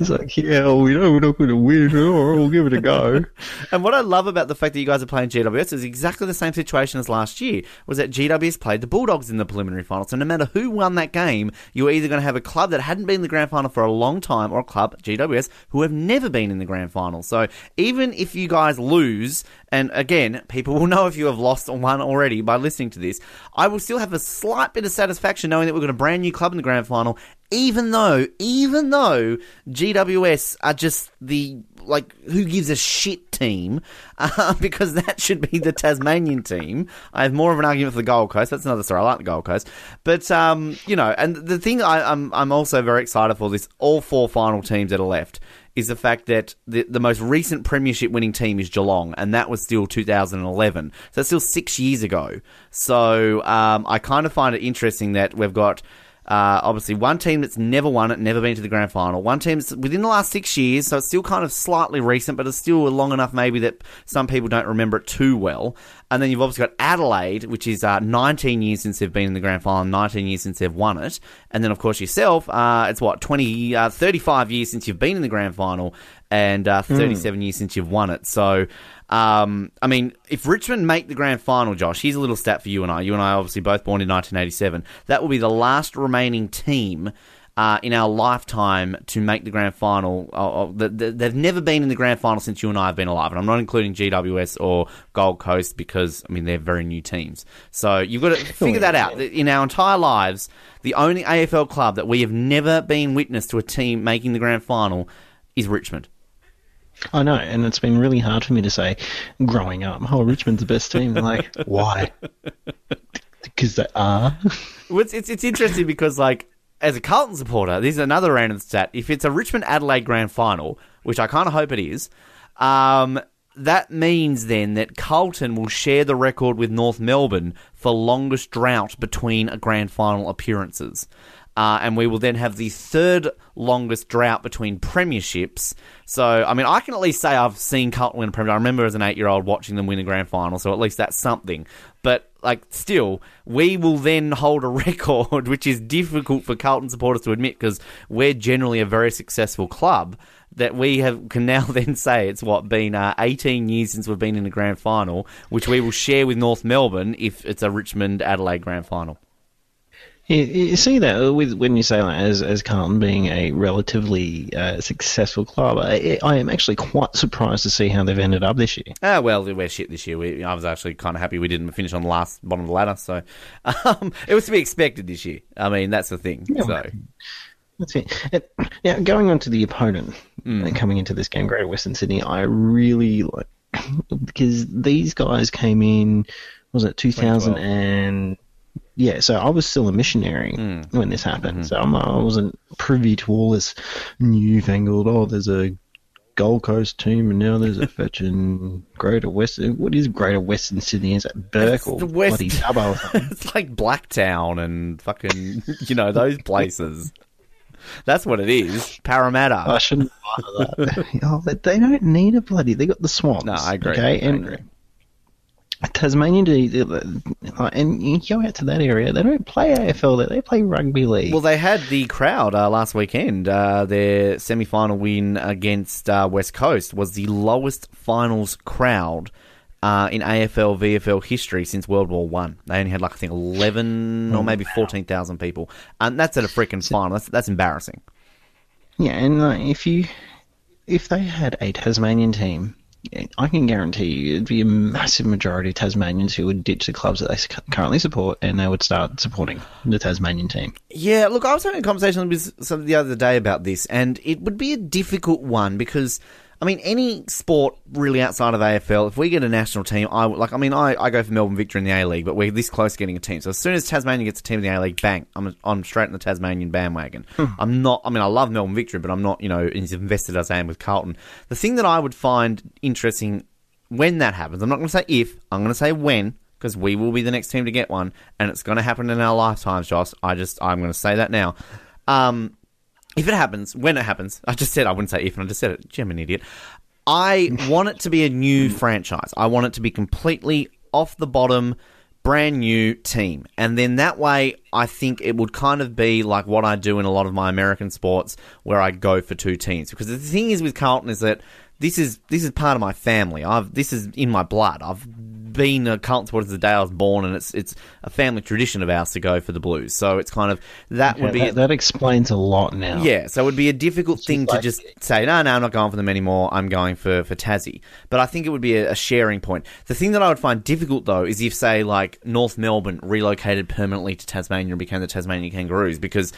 It's like, yeah, well, we know we're not going to win, or we'll give it a go. [LAUGHS] And what I love about the fact that you guys are playing GWS is exactly the same situation as last year. Was that GWS played the Bulldogs in the preliminary final. So no matter who won that game, you were either going to have a club that hadn't been in the grand final for a long time, or a club GWS who have never been in the grand final. So even if you guys lose, and again, people will know if you have lost or won already by listening to this, I will still have a slight bit of satisfaction knowing that we've got a brand new club in the grand final. Even though, even though GWS are just the like who gives a shit team, [LAUGHS] uh, because that should be the Tasmanian team. I have more of an argument for the Gold Coast. That's another story. I like the Gold Coast, but um, you know, and the thing I, I'm I'm also very excited for this all four final teams that are left is the fact that the, the most recent premiership winning team is Geelong, and that was still 2011. So that's still six years ago. So um, I kind of find it interesting that we've got. Uh, obviously, one team that's never won it, never been to the grand final. One team that's within the last six years, so it's still kind of slightly recent, but it's still long enough maybe that some people don't remember it too well. And then you've obviously got Adelaide, which is uh, 19 years since they've been in the grand final, 19 years since they've won it. And then, of course, yourself, uh, it's what, 20, uh, 35 years since you've been in the grand final, and uh, 37 years since you've won it. So, um, I mean, if Richmond make the grand final, Josh, here's a little stat for you and I. You and I obviously both born in 1987. That will be the last remaining team. Uh, in our lifetime to make the grand final, uh, uh, th- th- they've never been in the grand final since you and I have been alive, and I'm not including GWS or Gold Coast because I mean they're very new teams. So you've got to [LAUGHS] figure that out. In our entire lives, the only AFL club that we have never been witness to a team making the grand final is Richmond. I know, and it's been really hard for me to say growing up, oh, Richmond's the best team. Like, [LAUGHS] why? Because they are. Well, it's, it's it's interesting because like as a Carlton supporter, this is another random stat. If it's a Richmond Adelaide grand final, which I kind of hope it is, um, that means then that Carlton will share the record with North Melbourne for longest drought between a grand final appearances. Uh, and we will then have the third longest drought between premierships. So, I mean, I can at least say I've seen Carlton win a premiership. I remember as an eight year old watching them win a grand final, so at least that's something. But like still, we will then hold a [LAUGHS] record, which is difficult for Carlton supporters to admit because we're generally a very successful club. That we have can now [LAUGHS] then say it's what been uh, 18 years since we've been in the grand final, which we will share with North Melbourne if it's a Richmond Adelaide grand final. You, you see that with when you say that as as Carlton being a relatively uh, successful club, I, I am actually quite surprised to see how they've ended up this year. Ah, well, we're shit this year. We, I was actually kind of happy we didn't finish on the last bottom of the ladder, so [LAUGHS] um, it was to be expected this year. I mean, that's the thing. So That's it. Now, going on to the opponent uh, coming into this game, Greater Western Sydney, I really like [COUGHS] because these guys came in. Was it 2000 and yeah? So I was still a missionary hmm. when this happened. Mm-hmm. So I'm, I wasn't privy to all this newfangled. Oh, there's a Gold Coast team, and now there's a [LAUGHS] fetching Greater Western. What is Greater Western Sydney? Is that Burke or the West- bloody Dubbo? [LAUGHS] it's like Blacktown and fucking, [LAUGHS] you know, those places. That's what it is. Parramatta. I shouldn't that. oh, they don't need a bloody. They got the swamps. No, I agree. Okay, I and agree. Tasmania, do- and you go out to that area. They don't play AFL there. They play rugby league. Well, they had the crowd uh, last weekend. Uh, their semi final win against uh, West Coast was the lowest finals crowd uh, in AFL VFL history since World War One. They only had like I think eleven or maybe fourteen thousand people, and that's at a freaking final. That's that's embarrassing. yeah, and uh, if you if they had a Tasmanian team. I can guarantee you it'd be a massive majority of Tasmanians who would ditch the clubs that they currently support and they would start supporting the Tasmanian team. Yeah, look, I was having a conversation with some the other day about this, and it would be a difficult one because, I mean, any sport really outside of AFL, if we get a national team, I like. I mean, I, I go for Melbourne Victory in the A League, but we're this close to getting a team. So as soon as Tasmania gets a team in the A League, bang, I'm I'm straight in the Tasmanian bandwagon. I'm not. I mean, I love Melbourne Victory, but I'm not, you know, as invested as I am with Carlton. The thing that I would find interesting when that happens, I'm not going to say if, I'm going to say when, because we will be the next team to get one, and it's going to happen in our lifetimes, Josh. I just, I'm going to say that now. Um, if it happens, when it happens, I just said I wouldn't say if, and I just said it. Gee, I'm an idiot. I want it to be a new hmm. franchise. I want it to be completely off the bottom, brand new team. And then that way, I think it would kind of be like what I do in a lot of my American sports, where I go for two teams. Because the thing is with Carlton is that this is this is part of my family. I've this is in my blood. I've been a cult towards the day I was born, and it's it's a family tradition of ours to go for the Blues. So it's kind of that would be that, that explains a lot now. yeah, so it would be a difficult thing to like- just say, no, no, I'm not going for them anymore. I'm going for, for Tassie. But I think it would be a, a sharing point. The thing that I would find difficult, though, is if, say, like North Melbourne relocated permanently to Tasmania and became the Tasmanian Kangaroos, because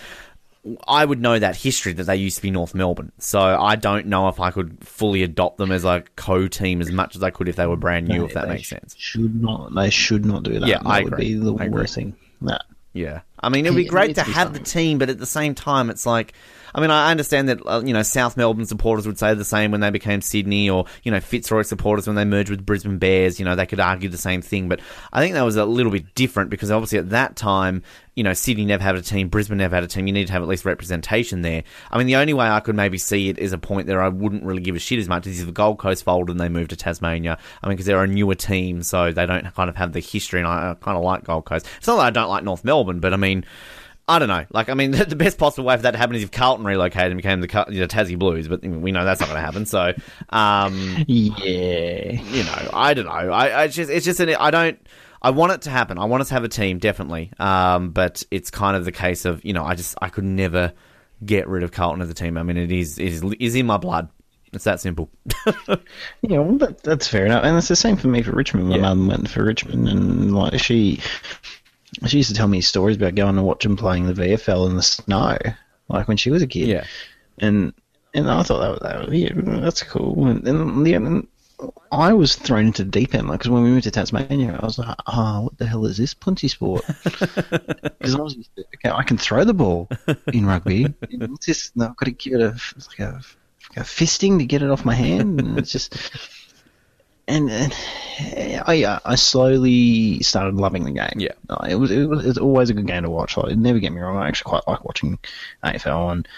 I would know that history that they used to be North Melbourne. So I don't know if I could fully adopt them as a co team as much as I could if they were brand new, if that They makes sense. Should not. They should not do that. Yeah, that I would agree. be the I agree. worst thing. That Yeah. I mean, it would be It great needs to to be have the team, but at the same time, it's like, I mean, I understand that, uh, you know, South Melbourne supporters would say the same when they became Sydney, or, you know, Fitzroy supporters when they merged with Brisbane Bears, you know, they could argue the same thing. But I think that was a little bit different because obviously at that time, you know, Sydney never had a team, Brisbane never had a team. You need to have at least representation there. I mean, the only way I could maybe see it is a point there I wouldn't really give a shit as much is if the Gold Coast folded and they moved to Tasmania. I mean, because they're a newer team, so they don't kind of have the history, and I, I kind of like Gold Coast. It's not that I don't like North Melbourne, but I mean, I don't know. Like, I mean, [LAUGHS] the best possible way for that to happen is if Carlton relocated and became the you know, Tassie Blues, but we know that's not going to happen. So, um, yeah. you know, I don't know. I, I just, it's just, an, I don't. I want it to happen. I want us to have a team, definitely. Um, but it's kind of the case of, you know, I just, I could never get rid of Carlton as a team. I mean, it is, it is, is in my blood. It's that simple. [LAUGHS] Yeah, well, that, that's fair enough, and it's the same for me for Richmond. My Yeah. mum went for Richmond, and like she, she used to tell me stories about going and watching playing the VFL in the snow, like when she was a kid. Yeah. and and I thought that was, that was yeah, that's cool. And then yeah, and I was thrown into the deep end, like because when we moved to Tasmania, I was like, oh, what the hell is this plenty sport? [LAUGHS] Because I was to, okay, I can throw the ball in rugby. What's this? No, I've got to give it a like a, like a fisting to get it off my hand, and it's just. And, and I, I slowly started loving the game. Yeah. Uh, it was, it was it's always a good game to watch. Like, never get me wrong, I actually quite like watching AFL, and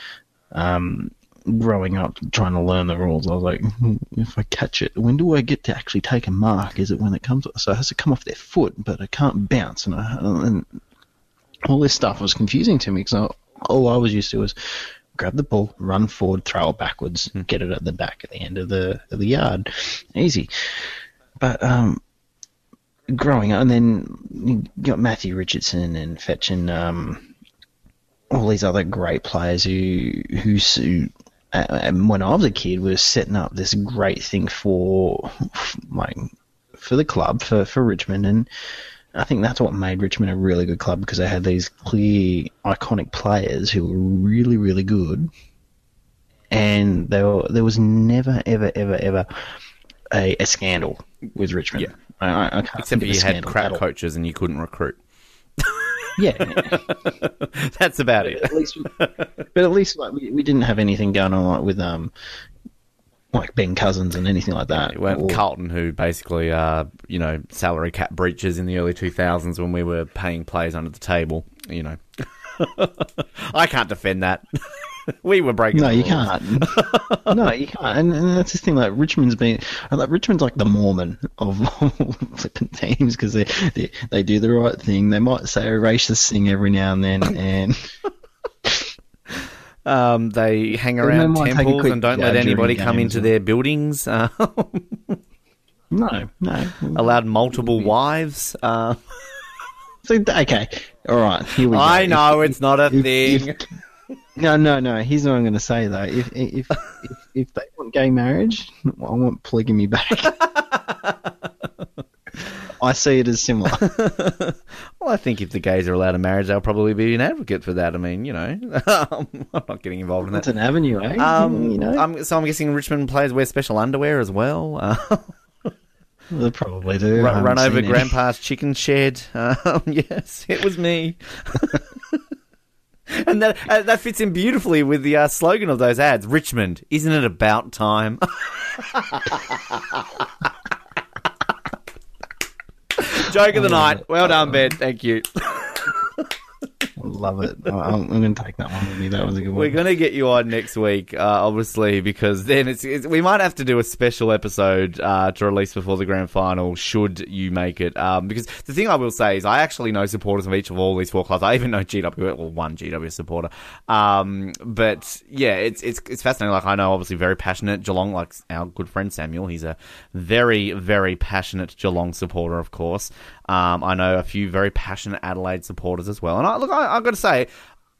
um, growing up trying to learn the rules, I was like, "Hmm, if I catch it, when do I get to actually take a mark? Is it when it comes? So it has to come off their foot, but it can't bounce, and, I, and all this stuff was confusing to me because all I was used to was grab the ball, run forward, throw it backwards, and get it at the back at the end of the of the yard, easy. But um, growing up, and then you got Matthew Richardson and fetching um, all these other great players who who, who uh, and when I was a kid was setting up this great thing for like for the club for for Richmond and. I think that's what made Richmond a really good club because they had these clear, iconic players who were really, really good, and they were, there was never, ever, ever, ever a, a scandal with Richmond. Yeah. I, I, I can't Except think for you had scandal crap coaches and you couldn't recruit. [LAUGHS] Yeah, [LAUGHS] That's about it. at least, but at least like we, we didn't have anything going on like with um like Ben Cousins and anything like that. Or- Carlton who basically, uh, you know, salary cap breaches in the early 2000s when we were paying players under the table. You know, [LAUGHS] I can't defend that. [LAUGHS] we were breaking. No, you can't. [LAUGHS] no, you can't. And, and that's the thing. Like Richmond's been, like Richmond's like the Mormon of flipping teams because they, they they do the right thing. They might say a racist thing every now and then, and Um, they hang around a temples quick and don't let anybody come into their buildings. Uh, [LAUGHS] no, no. allowed multiple wives. Uh, So, okay, all right. Here we go. I know If- it's not a if- thing. if- no, no, no. Here's what I'm going to say though. If if, if if they want gay marriage, I want polygamy back. [LAUGHS] I see it as similar. [LAUGHS] Well, I think if the gays are allowed a marriage, they'll probably be an advocate for that. I mean, you know, [LAUGHS] I'm not getting involved in that. That's an avenue, eh? Um, you know, I'm, so I'm guessing Richmond players wear special underwear as well. [LAUGHS] Uh, they probably do. Run, run over seen any. Grandpa's chicken shed. Um, yes, it was me. and that uh, that fits in beautifully with the uh, slogan of those ads: "Richmond, isn't it about time?" Joke of the oh, night. Well oh, done, Ben. Thank you. [LAUGHS] Love it. I'm, I'm going to take that one with me. That was a good one. We're going to get you on next week, uh, obviously, because then it's, it's we might have to do a special episode uh, to release before the grand final, should you make it. Um, because the thing I will say is, I actually know supporters of each of all these four clubs. I even know GW, well, one GW supporter. Um, but yeah, it's it's it's fascinating. Like I know, obviously, very passionate Geelong, like our good friend Samuel. He's a very very passionate Geelong supporter, of course. Um, I know a few very passionate Adelaide supporters as well. And I, look, I've got to say,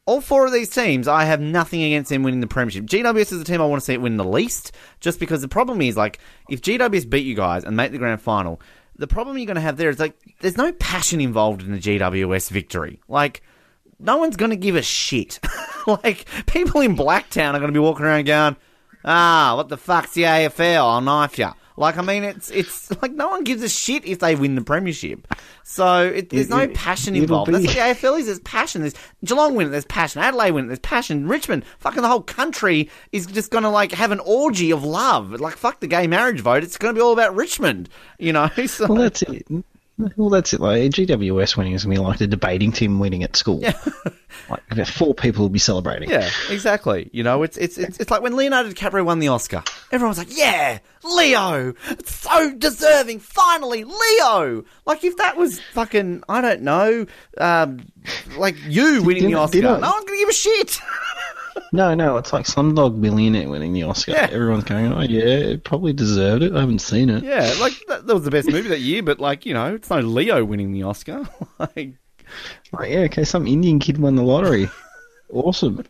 all four of these teams, I have nothing against them winning the premiership. GWS is the team I want to see it win the least, just because the problem is like if GWS beat you guys and make the grand final, the problem you're going to have there is like there's no passion involved in the GWS victory. Like no one's going to give a shit. [LAUGHS] like people in Blacktown are going to be walking around going, "Ah, what the fuck's the AFL? I'll knife ya." Like I mean, it's it's like no one gives a shit if they win the premiership. So it, there's It- no passion involved. That's be- what the AFL is. There's passion. There's Geelong win it. There's passion. Adelaide win it. There's passion. Richmond, fucking the whole country is just going to like have an orgy of love. Like fuck the gay marriage vote. It's going to be all about Richmond. You know. [LAUGHS] So, well, that's it. Well, that's it. Like GWS winning is going to be like the debating team winning at school. Yeah. [LAUGHS] like four people will be celebrating. Yeah, exactly. You know, it's it's it's, it's like when Leonardo DiCaprio won the Oscar. Everyone's like, "Yeah, Leo, so deserving. Finally, Leo." Like if that was fucking, I don't know, um, like you winning the Oscar, no one's gonna give a shit. [LAUGHS] No, no, it's like Slumdog Millionaire winning the Oscar. Yeah. Everyone's going, oh yeah, it probably deserved it. I haven't seen it. yeah, like that, that was the best movie that year, but like you know, it's no Leo winning the Oscar. [LAUGHS] like, Like, yeah, okay, some Indian kid won the lottery. awesome.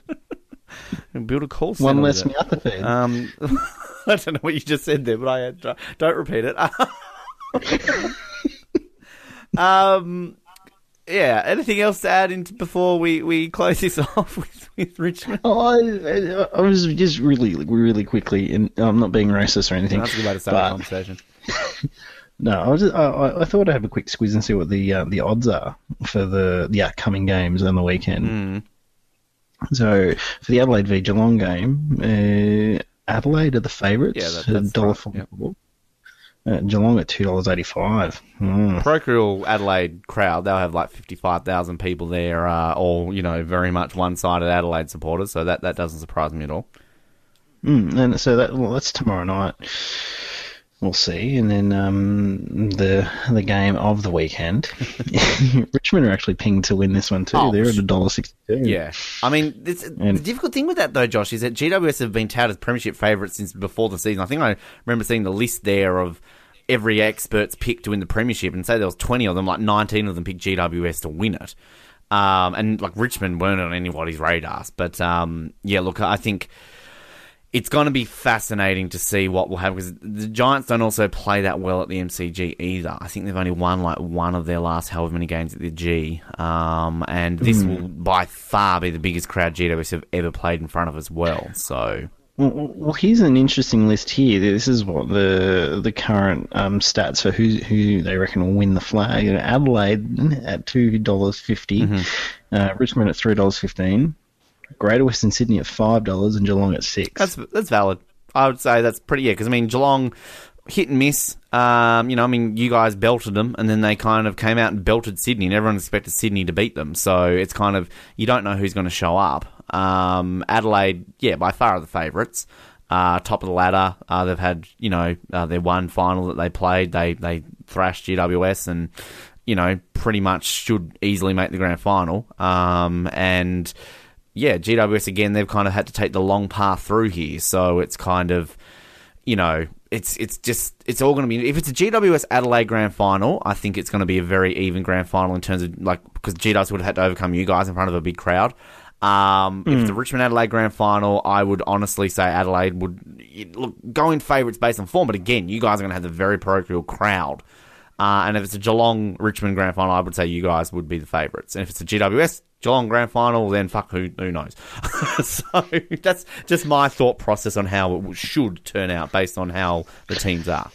And [LAUGHS] build a call center. One less it. Miathafed. Um, [LAUGHS] I don't know what you just said there, but I had, don't repeat it. um, yeah. Anything else to add in before we, we close this [LAUGHS] off with, with Richmond? Oh, I, I was just really, really quickly, and I'm not being racist or anything. That's a good way to start but- conversation. [LAUGHS] No, I was. Just, I, I- thought I'd have a quick squeeze and see what the uh, the odds are for the the upcoming games on the weekend. Mm. So for the Adelaide v Geelong game, uh, Adelaide are the favourites. Yeah, that- that's dollar right, yep. Uh, Geelong at two dollars eighty five. Mm. Procreal Adelaide crowd, they'll have like 55,000 people there, uh, all, you know, very much one sided Adelaide supporters, so that, that doesn't surprise me at all. Mm, and so that well, that's tomorrow night. We'll see, and then um, the the game of the weekend. [LAUGHS] [LAUGHS] Richmond are actually pinged to win this one too. Oh, They're at a dollar sixty-two. Yeah, I mean, it's, And- the difficult thing with that though, Josh, is that GWS have been touted as premiership favourites since before the season. I think I remember seeing the list there of every expert's pick to win the premiership, and say there was twenty of them, like nineteen of them picked GWS to win it, um, and like Richmond weren't on anybody's radars. But um, yeah, look, I think it's going to be fascinating to see what will happen because the Giants don't also play that well at the MCG either. I think they've only won like one of their last however many games at the G, um, and this will by far be the biggest crowd GWS have ever played in front of as well. So Well, well, here's an interesting list here. This is what the the current um, stats for who who they reckon will win the flag. You know, Adelaide at two dollars uh, Richmond at three dollars fifteen, Greater Western Sydney at five dollars, and Geelong at six. that's that's valid. I would say that's pretty yeah because I mean Geelong hit and miss. Um, you know, I mean, you guys belted them, and then they kind of came out and belted Sydney, and everyone expected Sydney to beat them. So it's kind of you don't know who's going to show up. Um, Adelaide, yeah, by far are the favourites. Uh, top of the ladder. Uh, they've had you know uh, their one final that they played. They they thrashed GWS and you know pretty much should easily make the grand final. Um, and yeah, GWS again, they've kind of had to take the long path through here. So it's kind of, you know, it's it's just it's all going to be. If it's a GWS Adelaide Grand Final, I think it's going to be a very even Grand Final in terms of like because GWS would have had to overcome you guys in front of a big crowd. Um, If the Richmond Adelaide Grand Final, I would honestly say Adelaide would look go in favourites based on form. But again, you guys are going to have the very parochial crowd. Uh, and if it's a Geelong Richmond Grand Final, I would say you guys would be the favourites. And if it's a GWS Geelong Grand Final, then fuck who who knows. [LAUGHS] so that's just my thought process on how it should turn out based on how the teams are.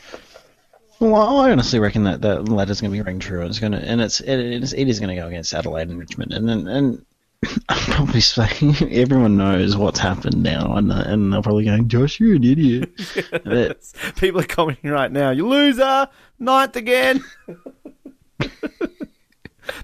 Well, I honestly reckon that that ladder's going to be ring true. and It's going to, and it's it is, it is going to go against Adelaide and Richmond, and then and. [LAUGHS] I'm probably saying [LAUGHS] everyone knows what's happened now, and, and they're probably going, "Josh, you're an idiot." [LAUGHS] That- People are commenting right now, you loser, ninth again. but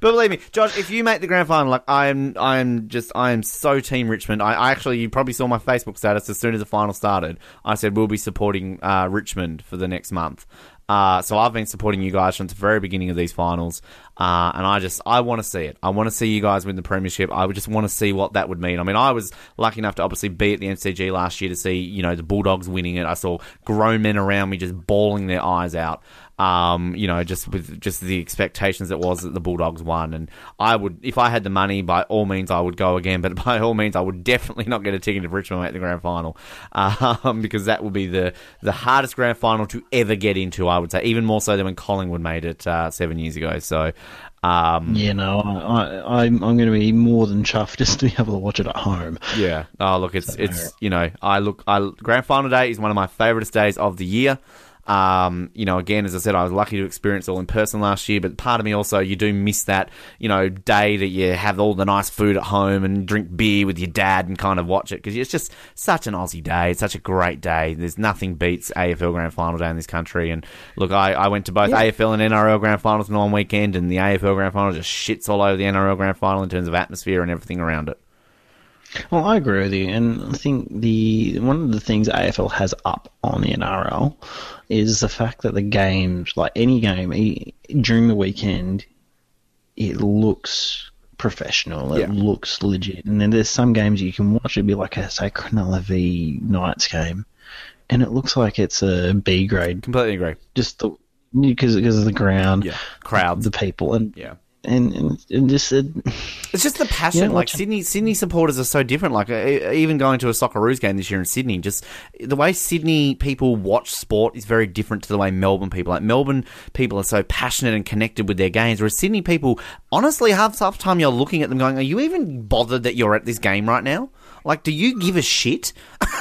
believe me, Josh, if you make the grand final, like I am, I am just, I am so team Richmond. I, I actually, you probably saw my Facebook status as soon as the final started. I said we'll be supporting uh, Richmond for the next month. Uh, so I've been supporting you guys from the very beginning of these finals, uh, and I just I want to see it. I want to see you guys win the premiership. I just want to see what that would mean. I mean, I was lucky enough to obviously be at the MCG last year to see you know the Bulldogs winning it. I saw grown men around me just bawling their eyes out. Um, you know, just with just the expectations it was that the Bulldogs won, and I would, if I had the money, by all means I would go again. But [LAUGHS] by all means, I would definitely not get a ticket if Richmond make the grand final, um, [LAUGHS] because that would be the the hardest grand final to ever get into. I would say, even more so than when Collingwood made it uh, seven years ago. So, um, Yeah, no, I, I, I'm, I'm going to be more than chuffed [LAUGHS] just to be able to watch it at home. Yeah. Oh, look, it's it's you know, I look, I grand final day is one of my favourite days of the year. Um, you know, again, as I said, I was lucky to experience it all in person last year, but part of me also, you do miss that, you know, day that you have all the nice food at home and drink beer with your dad and kind of watch it because it's just such an Aussie day. It's such a great day. There's nothing beats AFL Grand Final day in this country. And look, I, I went to both AFL and NRL Grand Finals in one weekend, and the AFL Grand Final just shits all over the NRL Grand Final in terms of atmosphere and everything around it. Well, I agree with you, and I think the one of the things AFL has up on the NRL is the fact that the games, like any game during the weekend, it looks professional. It Yeah. looks legit, and then there's some games you can watch. It'd be like a say Cronulla v Knights game, and it looks like it's a B grade. Completely agree. Just the because because of the ground, Yeah. Crowds. the people, and Yeah. And and, and just it, It's just the [LAUGHS] passion. Yeah, like watch- Sydney, Sydney supporters are so different. Like uh, even going to a Socceroos game this year in Sydney, just the way Sydney people watch sport is very different to the way Melbourne people. Like Melbourne people are so passionate and connected with their games, whereas Sydney people, honestly, half the time you're looking at them going, "Are you even bothered that you're at this game right now? Like, do you give a shit?" [LAUGHS]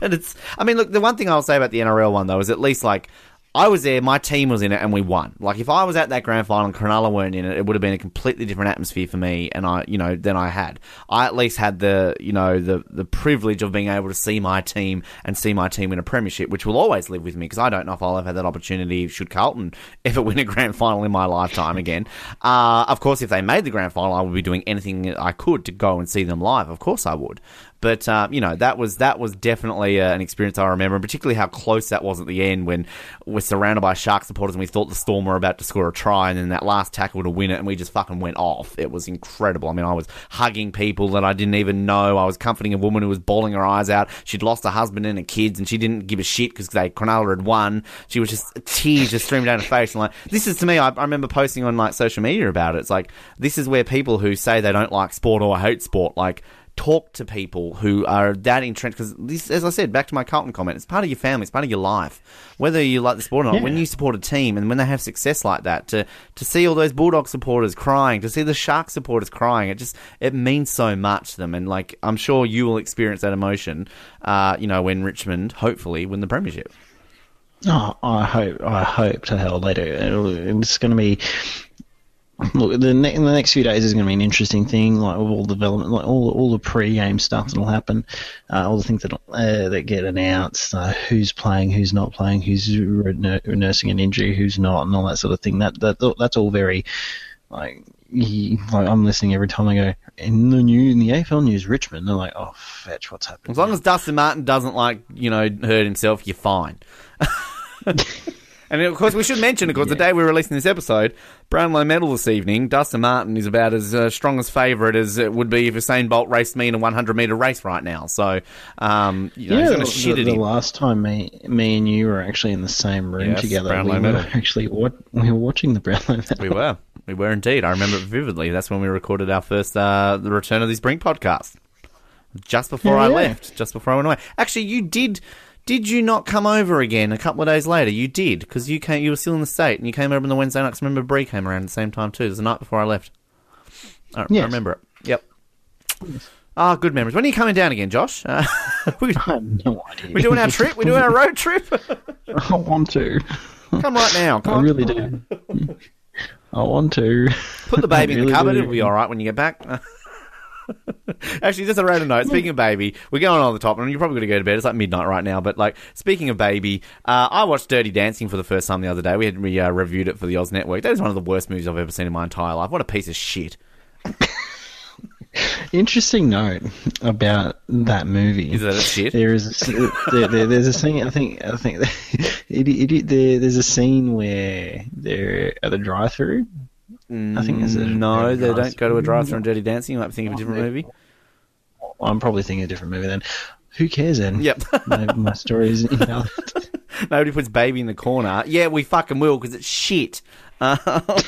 But it's. I mean, look. The one thing I'll say about the NRL one though is at least like. I was there, my team was in it, and we won. Like, if I was at that grand final and Cronulla weren't in it, it would have been a completely different atmosphere for me, and I, you know, than I had. I at least had the, you know, the the privilege of being able to see my team and see my team win a premiership, which will always live with me because I don't know if I'll ever have that opportunity should Carlton [LAUGHS] ever win a grand final in my lifetime again. Uh, of course, if they made the grand final, I would be doing anything I could to go and see them live. Of course, I would. But uh, you know that was that was definitely uh, an experience I remember, and particularly how close that was at the end when we're surrounded by Shark supporters and we thought the Storm were about to score a try, and then that last tackle to win it, and we just fucking went off. It was incredible. I mean, I was hugging people that I didn't even know. I was comforting a woman who was bawling her eyes out. She'd lost her husband and her kids, and she didn't give a shit because they Cronulla had won. She was just tears just streaming down her face, and like this is to me. I, I remember posting on like social media about it. It's like this is where people who say they don't like sport or hate sport, like talk to people who are that entrenched because this as i said back to my carlton comment it's part of your family it's part of your life whether you like the sport or not when you support a team and when they have success like that to to see all those bulldog supporters crying to see the shark supporters crying it just it means so much to them and like i'm sure you will experience that emotion uh you know when richmond hopefully win the premiership Oh, I hope, I hope to hell they do. It's going to be. Look, the, ne- in the next few days is going to be an interesting thing, like all the development, like all all the pre-game stuff that'll happen, uh, all the things that uh, that get announced, uh, who's playing, who's not playing, who's n- nursing an injury, who's not, and all that sort of thing. That that that's all very like. he- Like I'm listening every time I go in the new in the AFL news Richmond. They're like, oh fetch, what's happening? as long as dustin martin doesn't like you know hurt himself you're fine [LAUGHS] And of course, we should mention, of course, the day we're releasing this episode, Brownlow medal this evening. Dustin Martin is about as uh, strong as favourite as it would be if Usain Bolt raced me in a 100 metre race right now. So, um, you know, he's going the, to shit the, the less time me, me and you were actually in the same room Yes, together, Brownlow we medal. were actually what we were watching the Brownlow medal. We were. We were indeed. I remember it vividly. That's when we recorded our first, uh, the return of this Brink podcast. Just before Yeah, I yeah. left. Just before I went away. Actually, you did. Did you not come over again a couple of days later? You did because you came. You were still in the state, and you came over on the Wednesday night. 'cause I remember Bree came around at the same time too. It was the night before I left. I, I remember it. Yep. Ah, good memories. When are you coming down again, Josh? Uh, [LAUGHS] we, I have no idea. we're doing our trip. We're doing our road trip. [LAUGHS] I want to. Come right now. Come I on. really do. I want to. Put the [LAUGHS] baby in the cupboard. do. It'll be all right when you get back. [LAUGHS] Actually, just a random note. Speaking of baby, we're going on the top, and you're probably going to go to bed. It's like midnight right now. But like, speaking of baby, uh, I watched Dirty Dancing for the first time the other day. We had we uh, reviewed it for the Oz Network. That is one of the worst movies I've ever seen in my entire life. What a piece of shit! Interesting note about that movie. Is that it's shit? There is there, there, there's a scene. I think I think [LAUGHS] it, it, there, there's a scene where they're at the drive-through. I think there's a No, they don't go to a drive-through on Dirty Dancing. You might be thinking of a different movie. I'm probably thinking a different movie then. Who cares then? Yep. [LAUGHS] my, my story is invalid. [LAUGHS] Nobody puts baby in the corner. Yeah, we fucking will because it's shit. Uh, [LAUGHS]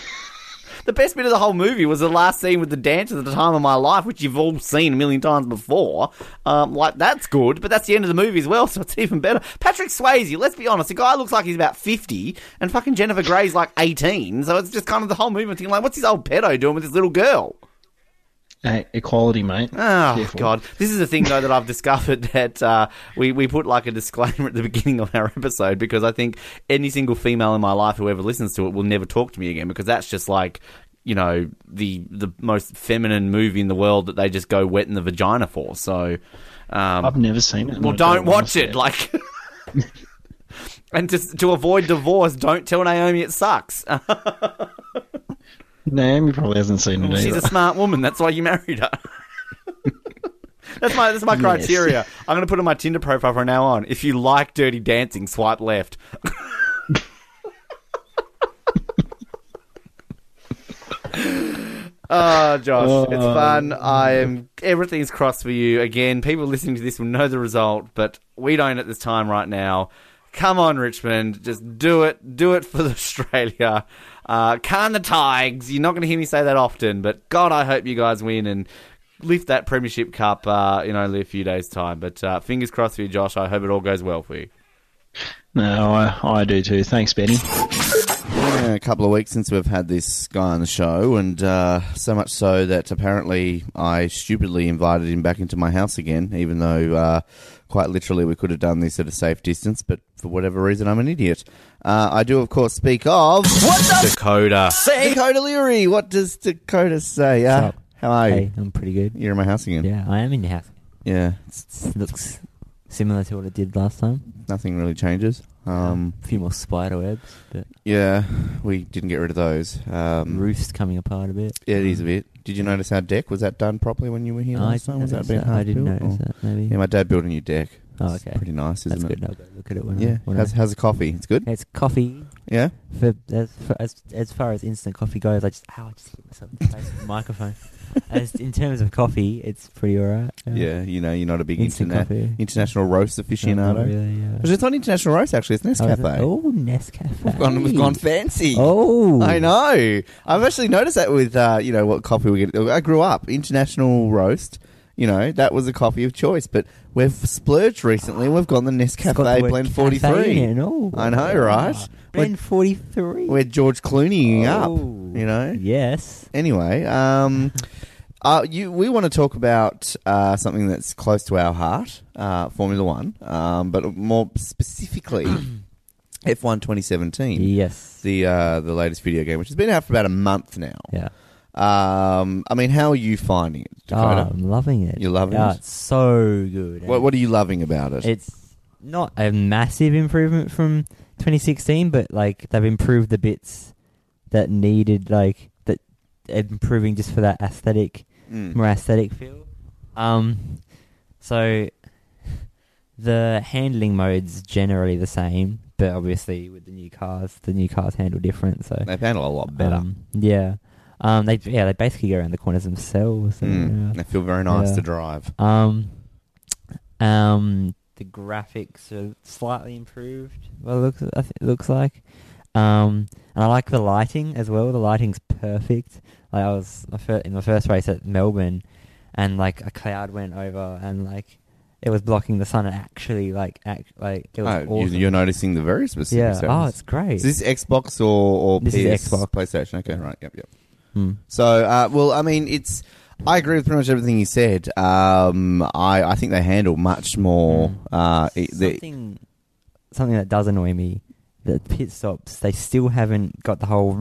the best bit of the whole movie was the last scene with the dancers at the time of my life, which you've all seen a million times before. Um, like that's good, but that's the end of the movie as well, [LAUGHS] so it's even better. Patrick Swayze, let's be honest, the guy looks like he's about fifty, and fucking Jennifer Grey's like eighteen. So it's just kind of the whole movie thing. like, what's this old pedo doing with this little girl? Hey, equality, mate. Oh Careful. God! This is the thing though that I've discovered [LAUGHS] that uh, we we put like a disclaimer at the beginning of our [LAUGHS] episode because I think any single female in my life who ever listens to it will never talk to me again because that's just like you know the the most feminine movie in the world that they just go wet in the vagina for. So, um, I've never seen it. well, don't watch it. Like. [LAUGHS] And to, to avoid divorce, don't tell Naomi it sucks. Naomi probably hasn't seen it She's either. a smart woman. That's why you married her. [LAUGHS] that's my that's my criteria. I'm going to put on my Tinder profile from now on. If you like Dirty Dancing, swipe left. Oh, [LAUGHS] Josh, it's oh. fun. I am everything's crossed for you. Again, people listening to this will know the result, but we don't at this time right now. Come on, Richmond, just do it. Do it for [LAUGHS] Australia. Uh, can the Tigers? You're not going to hear me say that often, but God, I hope you guys win and lift that Premiership Cup uh, in only a few days' time. But uh, fingers crossed for you, Josh. I hope it all goes well for you. No, I, I do too. Thanks, Benny. Yeah, a couple of weeks since we've had this guy on the show, and uh, so much so that apparently I stupidly invited him back into my house again, even though uh, quite literally we could have done this at a safe distance, but for whatever reason I'm an idiot. Uh, I do, of course, speak of Dakoda. Dakoda Leary. What does Dakoda say? Uh, how are you? Hey, I'm pretty good. You're in my house again. Yeah, I am in the house. Yeah. Looks similar to what it did last time. Nothing really changes. Um, a few more spider webs, but yeah, we didn't get rid of those. Um, roof's coming apart a bit. Yeah, it is a bit. Did you notice our deck? Was that done properly when you were here I last time? Was that being half I didn't built, notice or- that. Maybe. Yeah, my dad built a new deck. oh, It's okay. pretty nice, isn't That's it? good. I'll go look at it when Yeah. I, How's, I, how's the coffee? It's good. It's coffee. Yeah. For as, for as as far as instant coffee goes, I just ow, I just hit myself in the face with the microphone. As in terms of coffee, it's pretty alright. Yeah. You know, you're not a big instant interna- coffee. international roast No, not aficionado. really, yeah. Because It's not international roast actually. It's Oh, is it? Nescafe. Oh, Nescafe. We've gone, we've gone fancy. Oh, I know. I've actually noticed that with uh, you know what coffee we get. I grew up international roast. You know that was a coffee of choice, but we've splurged recently. We've gone the the Nescafe word Blend cafe Forty Three. in oh. I know, right? Blend forty three. We're George Clooneying up. Oh. You know. Yes. Anyway, um, [LAUGHS] uh, you we want to talk about uh, something that's close to our heart, uh, Formula One, um, but more specifically, [COUGHS] F1 2017. Yes. The uh, the latest video game, which has been out for about a month now. Yeah. Um, I mean, how are you finding it, Oh, I'm loving it. You're loving yeah, it? It's so good. what What are you loving about it? It's not a massive improvement from 2016, but like they've improved the bits that needed, like that improving just for that aesthetic, Mm. more aesthetic feel. Um, so the handling modes generally the same, but obviously with the new cars, the new cars handle different. So They handle a lot better. um, yeah. Um, they yeah they basically go around the corners themselves. so, Mm. They feel very nice to drive. Um, um, the graphics are slightly improved. Well, it looks I it looks like. Um, and I like the lighting as well. The lighting's perfect. Like I was in my first race at Melbourne, and like a cloud went over, and like it was blocking the sun. And actually, like act like it was Oh, awesome. you're noticing the very specific. yeah. settings. Oh, it's great. Is this Xbox or, or This PS? is Xbox. PlayStation. Okay, right. Yep, yep. Hmm. So, uh, well, I mean, it's. I agree with pretty much everything you said. Um, I, I think they handle much more. Mm. Uh, it- the, something something that does annoy me the pit stops they still haven't got the whole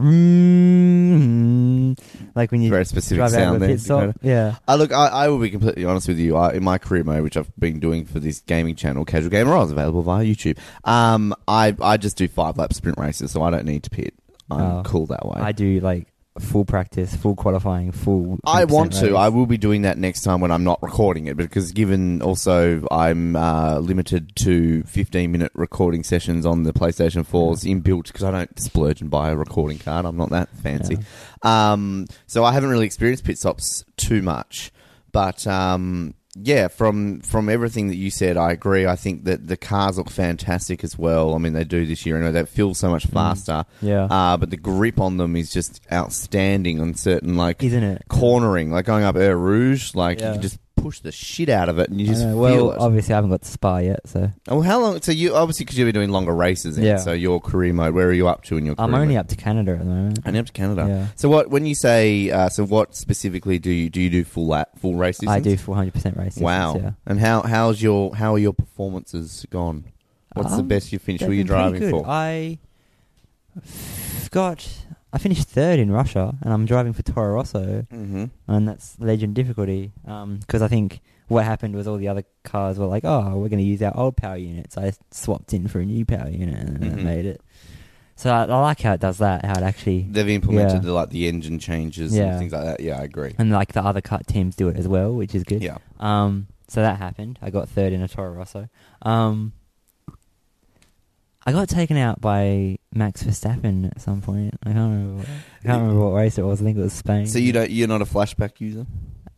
like when you very specific drive out sound of a there. pit stop yeah Uh, look, I, I will be completely honest with you. I, in my career mode, which I've been doing for this gaming channel, Casual Gamer, I was available via YouTube. Um, I I just do five lap sprint races, so I don't need to pit. I'm Oh. cool that way. i do like full practice full qualifying full I 100% want to. I will be doing that next time when I'm not recording it, because given also I'm uh, limited to 15 minute recording sessions on the PlayStation 4's inbuilt, because I don't splurge and buy a recording card. I'm not that fancy. Um, so I haven't really experienced pit stops too much, but um, yeah, from from everything that you said, I agree. I think that the cars look fantastic as well. I mean, they do this year. I know they feel so much faster. yeah Uh, but the grip on them is just outstanding on certain like isn't it cornering, like going up Eau Rouge, like you can just push the shit out of it and you I just know. feel well it. obviously i haven't got to spa yet so Oh, how long? So you obviously because you've been doing longer races, Yeah. So your career mode, where are you up to in your? Career i'm only mode? up to canada at the moment Only up to Canada. Yeah. So what? When you say, uh, so what specifically do you do? You do full lap, full race i do full 100% race Wow. yeah And how how's your how are your performances gone? What's the Um, best you finished? They've are you been pretty driving good. for? I [SIGHS] got. I finished third in Russia, and I'm driving for Toro Rosso, mm-hmm. and that's legend difficulty. Because I think what happened was all the other cars were like, "Oh, we're going to use our old power unit," so I swapped in for a new power unit, and Mhm. made it. So I, I like how it does that. How it actually, They've implemented Yeah. the, like the engine changes Yeah. and things like that. Yeah, I agree. and like the other cut teams do it as well, which is good. Yeah. Um, so that happened. I got third in a Toro Rosso. Um, I got taken out by Max Verstappen at some point. I can't remember. What, I can't remember what race it was. I think it was Spain. So you don't you're not a flashback user?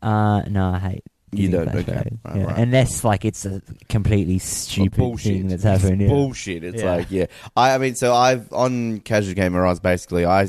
Uh, no, I hate. You don't, okay. flashbacks. Right, yeah. right. Unless like it's a completely stupid Well, bullshit. thing that's happened. It's Yeah. bullshit. It's Yeah. like yeah. I, I mean, so I've on Casual Gamer. I was basically I,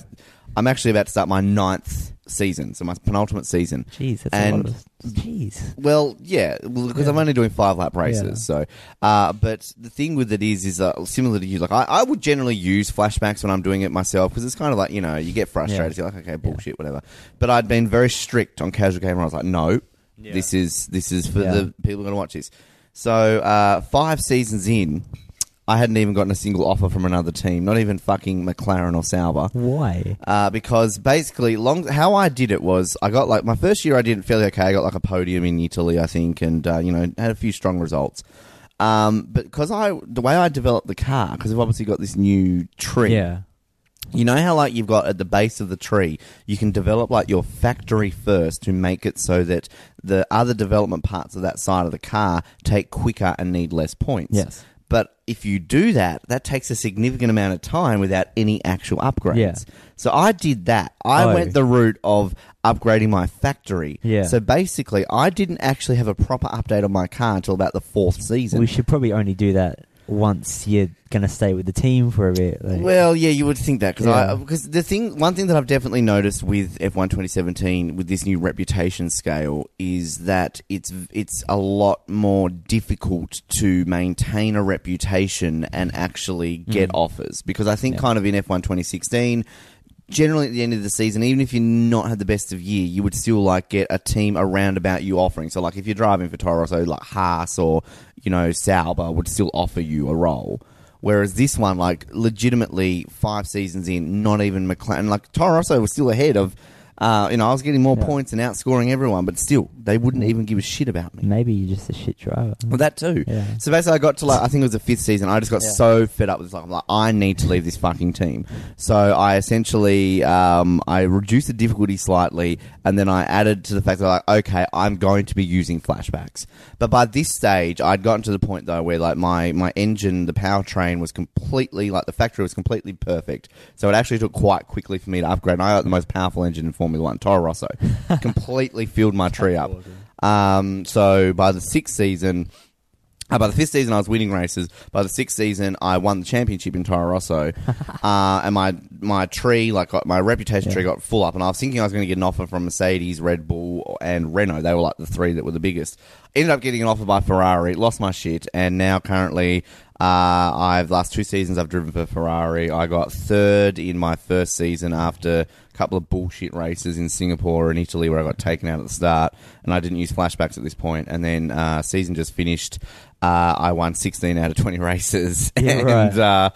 I'm actually about to start my ninth season, so my penultimate season. Jeez, that's And- a lot of. Jeez. Well, yeah, well, because Yeah. I'm only doing five lap races. Yeah. So, uh, but the thing with it is, is uh, similar to you. Like, I, I would generally use flashbacks when I'm doing it myself because it's kind of like you know you get frustrated. Yeah. You're like, okay, bullshit, whatever. But I'd been very strict on Casual Gamer. I was like, no, Yeah. this is this is for Yeah. the people going to watch this. So, uh, five seasons in, I hadn't even gotten a single offer from another team, not even fucking McLaren or Sauber. Why? Uh, because basically, long how I did it was I got like my first year I did it fairly okay. I got like a podium in Italy, I think, and uh, you know had a few strong results. Um, but because I the way I developed the car, because I've obviously got this new trim. Yeah. You know how like you've got at the base of the tree, you can develop like your factory first to make it so that the other development parts of that side of the car take quicker and need less points. Yes. But if you do that, that takes a significant amount of time without any actual upgrades. Yeah. So I did that. I Oh. went the route of upgrading my factory. Yeah. So basically, I didn't actually have a proper update on my car until about the fourth season. We should probably only do that once you're gonna stay with the team for a bit. Like, Well, yeah, you would think that because Yeah. I because the thing, one thing that I've definitely noticed with F1 2017 with this new reputation scale is that it's it's a lot more difficult to maintain a reputation and actually get mm. offers because I think Yeah. kind of in F1 2016. Generally, at the end of the season, even if you not had the best of year, you would still like get a team around about you offering. So, like if you're driving for Toro Rosso, like Haas or you know Sauber would still offer you a role. Whereas this one, like legitimately five seasons in, not even McLaren, like Toro Rosso was still ahead of, uh, you know, I was getting more Yeah. points and outscoring everyone, but still, they wouldn't even give a shit about me. maybe you're just a shit driver. Well, that too. Yeah. So basically, I got to like I think it was the fifth season. I just got Yeah. so fed up with this. Like, I'm like, I need to leave this fucking team. So I essentially um, I reduced the difficulty slightly, and then I added to the fact that like, okay, I'm going to be using flashbacks. But by this stage, I'd gotten to the point though where like my my engine, the powertrain was completely like the factory was completely perfect. So it actually took quite quickly for me to upgrade. And I got the most powerful engine in Formula One, Toro Rosso, [LAUGHS] completely filled my tree up. Um, so by the sixth season, uh, by the fifth season, I was winning races. By the sixth season, I won the championship in Toro Rosso, [LAUGHS] uh, and my my tree, like my reputation tree, got full up. And I was thinking I was going to get an offer from Mercedes, Red Bull, and Renault. They were like the three that were the biggest. Ended up getting an offer by Ferrari. Lost my shit, and now currently, uh, I've last two seasons I've driven for Ferrari. I got third in my first season after couple of bullshit races in Singapore and Italy where I got taken out at the start, and I didn't use flashbacks at this point. And then uh, season just finished. Uh, I won 16 out of 20 races, [LAUGHS] Yeah, and right. uh,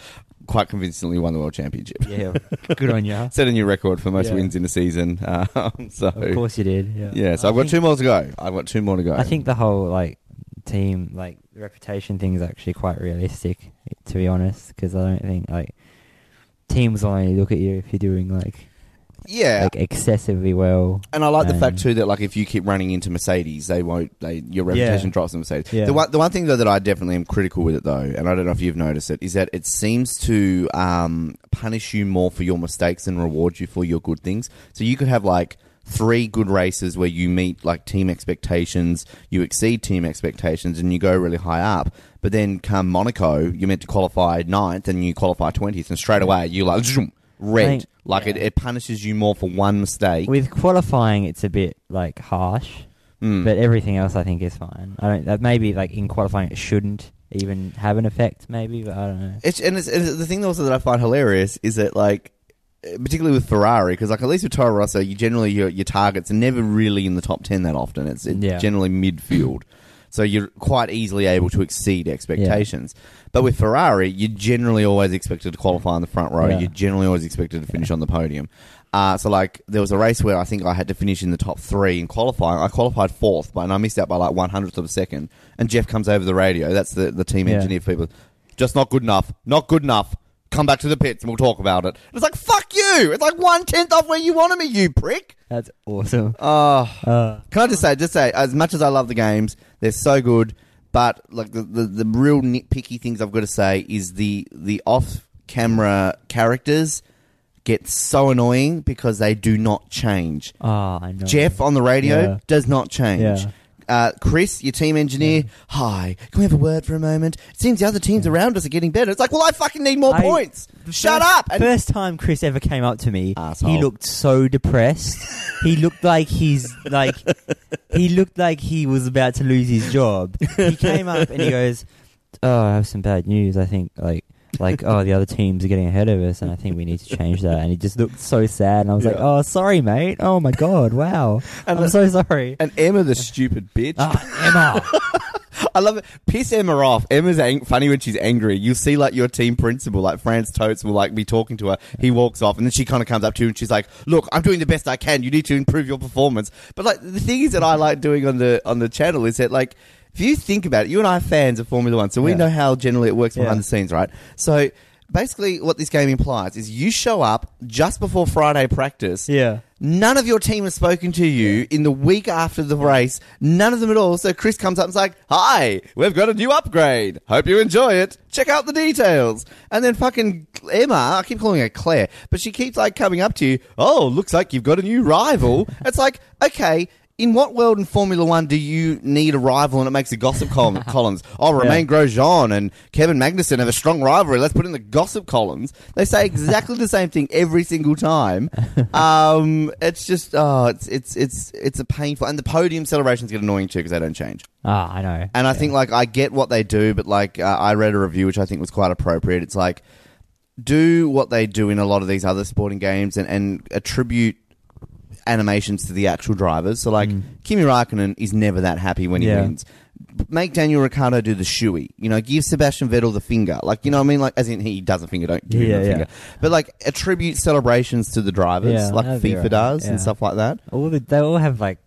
quite convincingly won the world championship. Yeah, good on you. [LAUGHS] Set a new record for most Yeah. wins in a season. Um, so Of course you did. Yeah. yeah, so I I've got two more to go. I've got two more to go. I think the whole like team like reputation thing is actually quite realistic, to be honest. Because I don't think like teams will only look at you if you're doing like yeah, like excessively well. And I like the fact Um, too that like if you keep running into Mercedes, they won't. They your reputation Yeah. drops in Mercedes. Yeah. The one the one thing though that I definitely am critical with it though, and I don't know if you've noticed it, is that it seems to um, punish you more for your mistakes than reward you for your good things. So you could have like three good races where you meet like team expectations, you exceed team expectations, and you go really high up. But then come Monaco, you're meant to qualify ninth, and you qualify twentieth, and straight away you like zoom, red. Right. Like it, Yeah. it punishes you more for one mistake. With qualifying, it's a bit like harsh, Mm. but everything else I think is fine. I don't. That maybe like in qualifying it shouldn't even have an effect. Maybe, but I don't know. It's, and it's, it's, the thing also that I find hilarious is that like, particularly with Ferrari, because like at least with Toro Rosso, you generally your your targets are never really in the top ten that often. It's, it's Yeah. generally midfield, so you're quite easily able to exceed expectations. But with Ferrari, you're generally always expected to qualify in the front row. Yeah. You're generally always expected to finish on the podium. Uh, so like there was a race where I think I had to finish in the top three in qualifying. I qualified fourth, but and I missed out by like one hundredth of a second. And Jeff comes over the radio. That's the the team engineer for people. Just not good enough. Not good enough. Come back to the pits and we'll talk about it. It's like fuck you. It's like one tenth off where you wanted me, you prick. That's awesome. Oh, Uh, can I just say, just say, as much as I love the games, they're so good. But like the, the, the real nitpicky things I've got to say is the the off camera characters get so annoying because they do not change. oh, I know. Jeff on the radio Yeah. does not change. Yeah. Uh, Chris, your team engineer, hi. Can we have a word for a moment? It seems the other teams around us are getting better. It's like, well, I fucking need more I- points. Shut First- up. And- First time Chris ever came up to me, Asshole. he looked so depressed. [LAUGHS] he looked like he's like he looked like he was about to lose his job. He came up and he goes, "Oh, I have some bad news. I think like like oh the other teams are getting ahead of us, and I think we need to change that." And he just looked so sad, and I was like, "Oh, sorry, mate. Oh my god, wow. And I'm the- so sorry." and Emma, the stupid bitch. Ah, Emma. [LAUGHS] I love it. Piss Emma off. Emma's ang- funny when she's angry. You'll see like your team principal, like Franz Tost, will like be talking to her. He walks off, and then she kind of comes up to you and she's like, "Look, I'm doing the best I can. You need to improve your performance." But like the thing is that I like doing on the on the channel is that like if you think about it, you and I are fans of Formula One, so we Yeah. know how generally it works behind Yeah. the scenes, right? So basically, what this game implies is you show up just before Friday practice. Yeah. None of your team has spoken to you in the week after the race. None of them at all. So Chris comes up and's like, "Hi, we've got a new upgrade. Hope you enjoy it. Check out the details." And then fucking Emma, I keep calling her Claire, but she keeps like coming up to you. Oh, looks like you've got a new rival. it's like, okay. In what world in Formula One do you need a rival and it makes the gossip col- [LAUGHS] columns? Oh, Romain Grosjean and Kevin Magnussen have a strong rivalry. Let's put in the gossip columns. They say exactly the same thing every single time. [LAUGHS] Um, it's just oh, it's it's it's it's a painful, and the podium celebrations get annoying too because they don't change. Ah, I know. And I think like I get what they do, but like uh, I read a review which I think was quite appropriate. It's like do what they do in a lot of these other sporting games and, and attribute animations to the actual drivers. So like mm. Kimi Raikkonen is never that happy when he Yeah. wins. Make Daniel Ricciardo do the shoey. You know, give Sebastian Vettel the finger. Like, you know what I mean? Like, as in he does a finger, don't give him Yeah, the yeah. finger. But like, attribute celebrations to the drivers, Yeah, like FIFA right. does Yeah. and stuff like that. all the, they all have like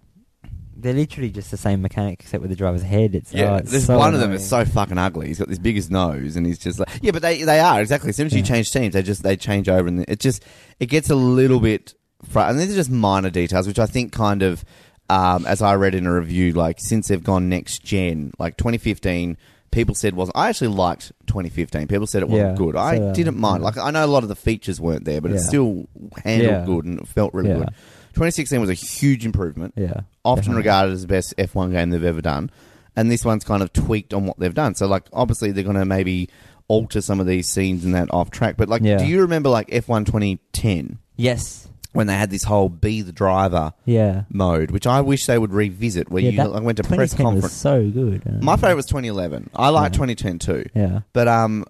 they're literally just the same mechanic except with the driver's head. It's Yeah, oh, it's there's so one of them is so fucking ugly. He's got this biggest nose, and he's just like, yeah, but they they are exactly. As soon as you change teams, they just they change over, and it just it gets a little bit. Fr- and these are just minor details, which I think kind of, um, as I read in a review, like since they've gone next gen, like 2015. People said wasn't. I actually liked 2015. People said it wasn't Yeah, good. I so, uh, didn't mind. yeah. Like I know a lot of the features weren't there, but it Yeah. still handled Yeah. good and it felt really Yeah. good. 2016 was a huge improvement yeah, often definitely. regarded as the best F1 game they've ever done. And this one's kind of tweaked on what they've done. So, like, obviously, they're going to maybe alter some of these scenes and that off track. But, like, Yeah. do you remember, like, F1 2010 Yes, when they had this whole be the driver yeah. mode, which I wish they would revisit, where yeah, you that like, went to press 2010 was conference? so good. Uh, My favourite was 2011. I like Yeah. 2010 too. Yeah, But, um,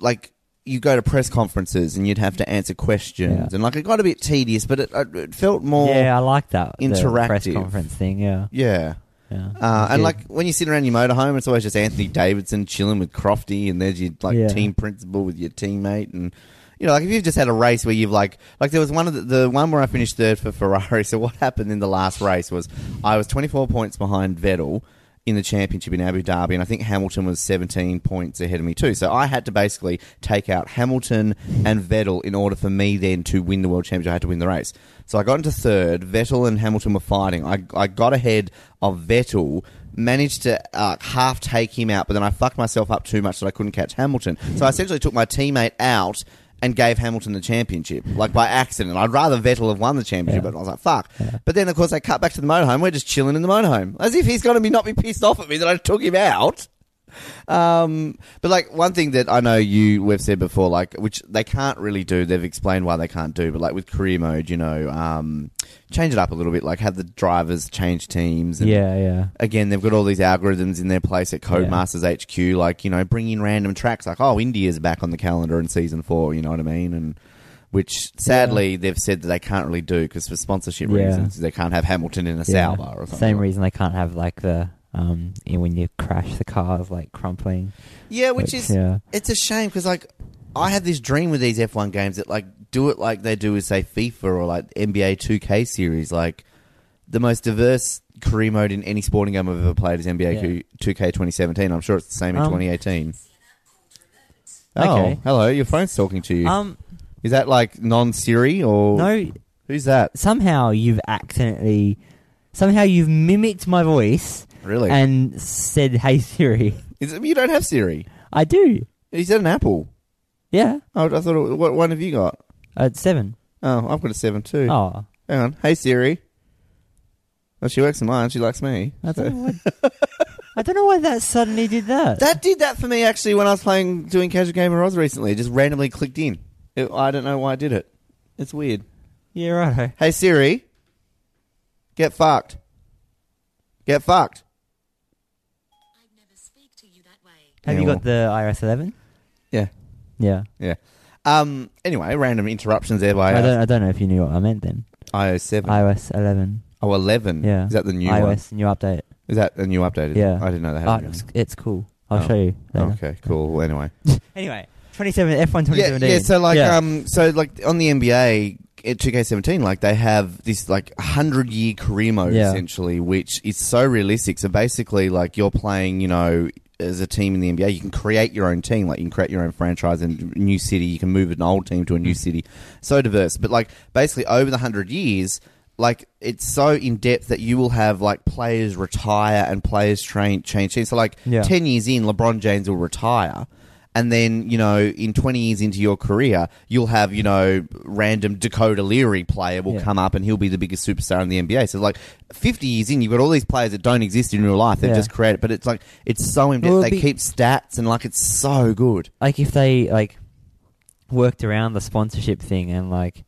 like, you go to press conferences and you'd have to answer questions. Yeah. And, like, it got a bit tedious, but it, it felt more. yeah, I like that the press interactive. conference thing. Yeah, Yeah. yeah. Uh, and like when you sit around your motorhome, it's always just Anthony Davidson chilling with Crofty, and there's your like Yeah. team principal with your teammate, and you know, like if you've just had a race where you've like, like there was one of the, the one where I finished third for Ferrari. [LAUGHS] So what happened in the last race was I was 24 points behind Vettel in the championship in Abu Dhabi, and I think Hamilton was 17 points ahead of me too. So I had to basically take out Hamilton and Vettel in order for me then to win the world championship. I had to win the race. So I got into third. Vettel and Hamilton were fighting. I, I got ahead of Vettel. Managed to uh, half take him out, but then I fucked myself up too much that I couldn't catch Hamilton. So I essentially took my teammate out and gave Hamilton the championship, like by accident. I'd rather Vettel have won the championship, Yeah. but I was like, fuck. But then, of course, they cut back to the motorhome. We're just chilling in the motorhome. As if he's going to be not be pissed off at me that I took him out. Um, but like one thing that I know you we've said before, like which they can't really do. They've explained why they can't do, but like with career mode, you know, um, change it up a little bit. Like have the drivers change teams. And yeah, yeah. Again, they've got all these algorithms in their place at Codemasters HQ, like you know, bring in random tracks. Like oh, India's back on the calendar in season four. You know what I mean? And which sadly they've said that they can't really do because for sponsorship Yeah. reasons they can't have Hamilton in a yeah. Sauber or something. Same reason they can't have like the um when you crash the cars like crumpling. Yeah, which is yeah. it's a shame because like I have this dream with these F1 games that like do it like they do with say FIFA or like NBA 2K series, like the most diverse career mode in any sporting game I've ever played is NBA 2K 2017. I'm sure it's the same in Um, 2018. Okay. Oh, hello, your phone's talking to you. Um, is that like non Siri or no, who's that? somehow you've accidentally, somehow you've mimicked my voice Really? and said, "Hey Siri." is it, you don't have Siri. I do. Is that an Apple? Yeah, Oh, I thought it, what one have you got? at seven. Oh, I've got a seven too. Oh, Hang on. Hey Siri. Well, she works in mine. She likes me. I don't know [LAUGHS] why. I don't know why that suddenly did that. That did that for me actually when I was playing doing casual game of Oz recently. It just randomly clicked in. It, I don't know why I did it. It's weird. yeah, right. Hey Siri, get fucked. Get fucked. I'd never speak to you that way. Have Yeah, you got the iOS 11? Yeah, Yeah. yeah. Um. Anyway, random interruptions there by I uh, don't. I don't know if you knew what I meant then. iOS seven. iOS 11. oh, 11. Yeah. Is that the new one? iOS new update. Is that the new updated? Yeah. I didn't know they had. Oh, a new it's, it's cool. I'll Oh. show you. later. Okay. Cool. Well, anyway. [LAUGHS] Anyway, 27 F1 Yeah, 2017. yeah. So like, um, so like on the NBA, at 2K17, like they have this like hundred year career mode Yeah. essentially, which is so realistic. So basically, like you're playing, you know, as a team in the NBA, you can create your own team. Like you can create your own franchise in a new city. You can move an old team to a new hmm. city. So diverse, but like basically over the hundred years. Like it's so in depth that you will have like players retire and players train change teams. So like Yeah. ten years in, LeBron James will retire, and then you know in 20 years into your career you'll have you know random dakoda leary player will Yeah. come up and he'll be the biggest superstar in the nba so like 50 years in you've got all these players that don't exist in real life they've Yeah. just created but it's like it's so in depth Well, they be- keep stats and like it's so good like if they like worked around the sponsorship thing and like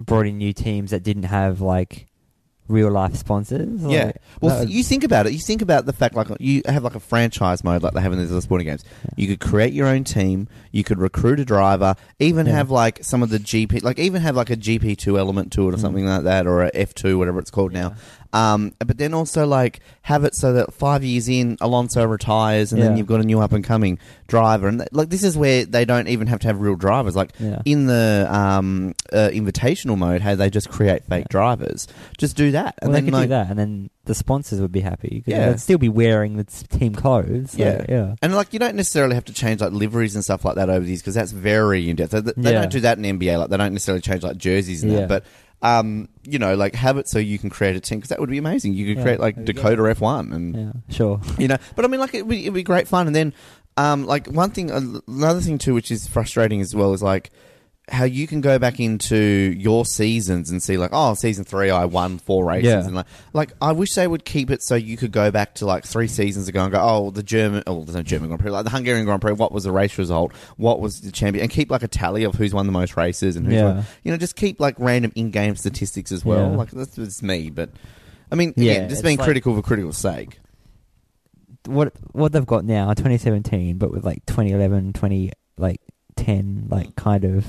brought in new teams that didn't have like real life sponsors. yeah. well you think about it. You think about the fact like you have like a franchise mode like they have in these other sporting games. You could create your own team. You could recruit a driver. Even Yeah. have like some of the gp like even have like a gp2 element to it or Mm. something like that or a f2 whatever it's called now Um, but then also like have it so that five years in, Alonso retires, and then you've got a new up and coming driver, and th- like this is where they don't even have to have real drivers. Like Yeah. in the um, uh, invitational mode, how they just create fake Yeah. drivers. Just do that, and well, they then could like do that, and then the sponsors would be happy. 'cause Yeah. they'd still be wearing the team clothes. Yeah. yeah. And like you don't necessarily have to change like liveries and stuff like that over these because that's very in depth. They, they Yeah. don't do that in NBA. Like they don't necessarily change like jerseys and Yeah. that. But um, you know, like have it so you can create a team because that would be amazing. You could create like There you go. Dakoda F one and Yeah, sure. [LAUGHS] you know. But I mean, like it'd be, it'd be great fun. And then um, like one thing, another thing too, which is frustrating as well, is like how you can go back into your seasons and see like oh season three I won four races Yeah. and like like I wish they would keep it so you could go back to like three seasons ago and go oh the German oh there's no German Grand Prix like the Hungarian Grand Prix what was the race result what was the champion and keep like a tally of who's won the most races and who's Yeah. won, you know just keep like random in-game statistics as well Yeah. like that's just me but I mean Yeah, again just being like- critical for critical sake What what they've got now, 2017, but with like 2011, 20 like 10, like kind of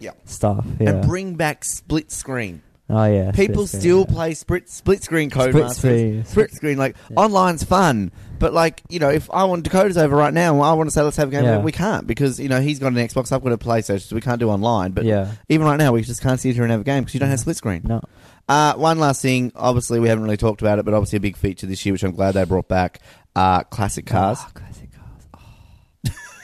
Yeah. stuff. Yeah. and bring back split screen oh yeah. People screen, still yeah. play split split screen code Split screen. Split screen, like Yeah. online's fun, but like you know, if I want Dakoda's over right now, and I want to say let's have a game. Yeah. We can't because you know he's got an Xbox, I've got a PlayStation, so we can't do online. But Yeah. even right now, we just can't sit here and have a game because you don't have split screen. No. Uh, one last thing, obviously we haven't really talked about it, but obviously a big feature this year, which I'm glad they brought back. Uh, classic cars. Oh, classic cars.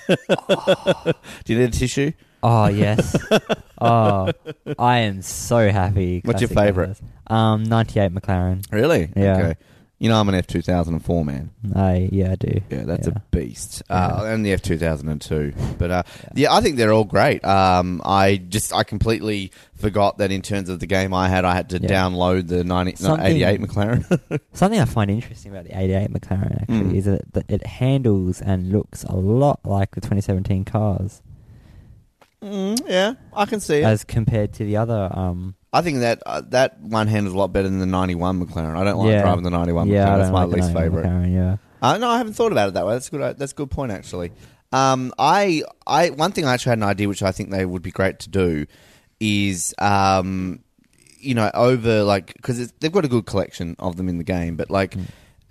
[LAUGHS] Do you need a tissue? Oh yes. [LAUGHS] oh, I am so happy. What's your Classic favourite? Um, 98 McLaren. Really? Yeah. Okay. You know I'm an F two thousand and four man. I yeah, I do. Yeah, that's a beast. Uh, and the F two thousand and two, but uh, yeah. I think they're all great. Um, I just I completely forgot that in terms of the game I had, I had to Yeah. download the 90, no, Something- 88 McLaren. [LAUGHS] Something I find interesting about the 88 McLaren actually Mm. is that that it handles and looks a lot like the 2017 cars mm, yeah, I can see it. as compared to the other. Um, I think that uh, that one handles a lot better than the ninety one McLaren. I don't like yeah, driving the ninety one yeah, McLaren. That's don't my like the least 98 favorite. McLaren, yeah. Uh, no, I haven't thought about it that way. That's a good. That's a good point, actually. Um, I, I, one thing I actually had an idea, which I think they would be great to do, is, um, you know, over like because they've got a good collection of them in the game, but like.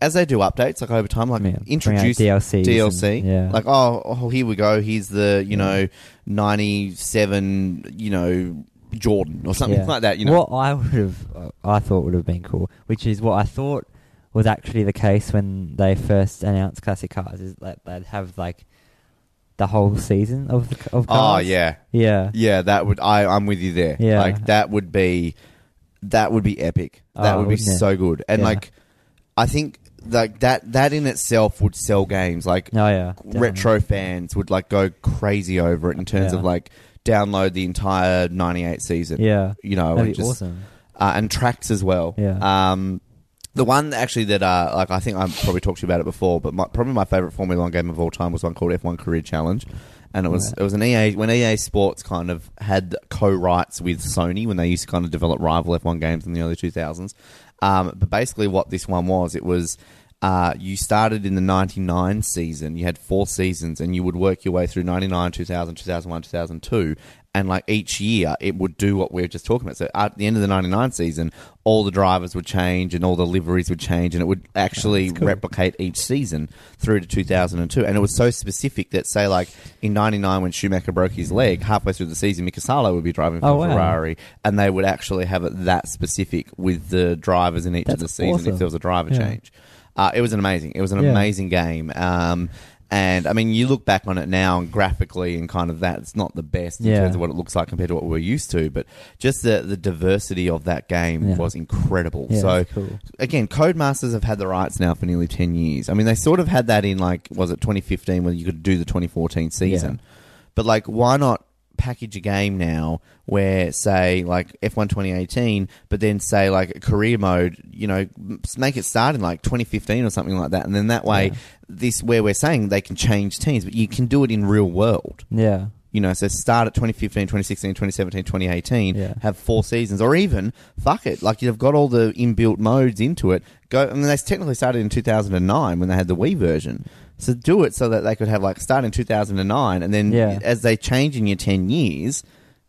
As they do updates, like over time, like. Yeah, bring out introduce DLCs DLC, and- yeah. like oh, oh, here we go. Here's the you know ninety seven, you know Jordan or something Yeah. like that. You know, what I would have, uh, I thought would have been cool, which is what I thought was actually the case when they first announced classic cars, is that they'd have like the whole season of the, of oh cars. yeah, yeah, Yeah, that would I I'm with you there. Yeah. Like that would be that would be epic. That Oh, would be wouldn't it? so good. And Yeah. like I think like that that in itself would sell games. Like Oh yeah, retro fans would like go crazy over it in terms Yeah. of like download the entire 98 season. Yeah, You know, that'd and be just awesome. uh, and tracks as well. Yeah. Um, the one actually that uh, like I think I probably talked to you about it before, but my, probably my favorite Formula One game of all time was one called F1 Career Challenge, and it was Right. it was an EA when EA Sports kind of had co-rights with Sony when they used to kind of develop rival F1 games in the early two thousands. Um, but basically, what this one was, it was. uh, you started in the 99 season, you had four seasons, and you would work your way through 99, 2000, 2001, 2002. And like each year, it would do what we were just talking about. So at the end of the 99 season, all the drivers would change and all the liveries would change, and it would actually replicate each season through to 2002. And it was so specific that, say, like in 99, when Schumacher broke his leg, halfway through the season, Mika Salo would be driving for Oh, wow. Ferrari, and they would actually have it that specific with the drivers in each of the season if there was a driver Yeah. change. Uh, it was an amazing. It was an Yeah. amazing game. Um, and I mean, you look back on it now, and graphically, and kind of that, it's not the best in Yeah. terms of what it looks like compared to what we were used to. But just the the diversity of that game Yeah. was incredible. Yeah, so cool. again, Codemasters have had the rights now for nearly ten years. I mean, they sort of had that in like was it 2015 when you could do the 2014 season. But like, why not package a game now where, say, like F1 2018, but then say like a career mode, you know, make it start in like 2015 or something like that, and then that way, Yeah. This where we're saying they can change teams, but you can do it in real world. Yeah. You know, so start at 2015, 2016, 2017, 2018, Yeah. have four seasons, or even, fuck it, like you've got all the inbuilt modes into it. Go, I mean, they technically started in 2009 when they had the Wii version. So do it so that they could have like start in 2009, and then Yeah. as they change in your 10 years,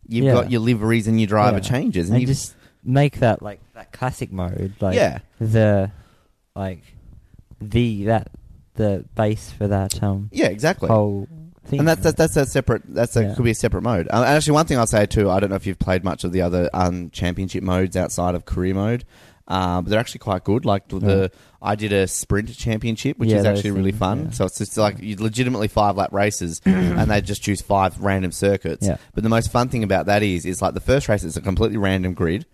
you've Yeah. got your liveries and your driver Yeah. changes. And, And you've- just make that like that classic mode, like Yeah. the like the that the base for that um yeah, exactly. whole thing. And that's that's, that's a separate. That's a, Yeah. could be a separate mode. Um, and actually, one thing I'll say too. I don't know if you've played much of the other um, championship modes outside of career mode, uh, but they're actually quite good. Like the, the I did a sprint championship, which Yeah, is those actually really things, fun. yeah. So it's just like you legitimately five lap races, [COUGHS] and they just choose five random circuits. Yeah. But the most fun thing about that is, is like the first race is a completely random grid.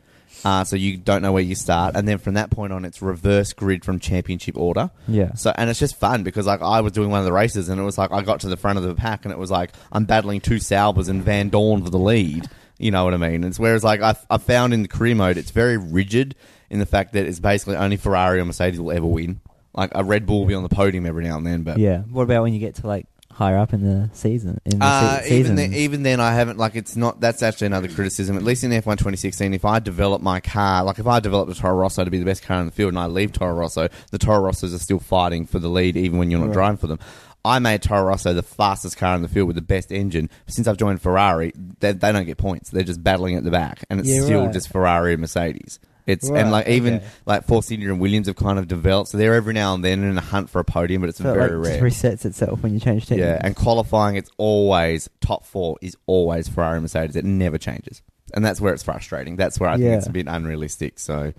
Uh, so you don't know where you start, and then from that point on, it's reverse grid from championship order. Yeah. So and it's just fun because like I was doing one of the races and it was like I got to the front of the pack and it was like I'm battling two Saubers and Vandoorne for the lead. You know what I mean? It's whereas like I I found in the career mode it's very rigid in the fact that it's basically only Ferrari or Mercedes will ever win. Like a Red Bull will be on the podium every now and then, but yeah. What about when you get to like higher up in the season? In the Uh, se- even then, even then, I haven't like it's not. That's actually another criticism. At least in F1 2016, if I develop my car, like if I develop a Toro Rosso to be the best car in the field, and I leave Toro Rosso, the Toro Rossos are still fighting for the lead, even when you're not Right. driving for them. I made Toro Rosso the fastest car in the field with the best engine. Since I've joined Ferrari, they, they don't get points. They're just battling at the back, and it's Yeah, still right. just Ferrari and Mercedes. It's Right, and like even okay. like Force India and Williams have kind of developed, so they're every now and then in a hunt for a podium, but it's so it, very like, rare. just resets itself when you change teams. Yeah, and qualifying, it's always top four is always Ferrari and Mercedes. It never changes, and that's where it's frustrating. That's where I think it's a bit unrealistic. So,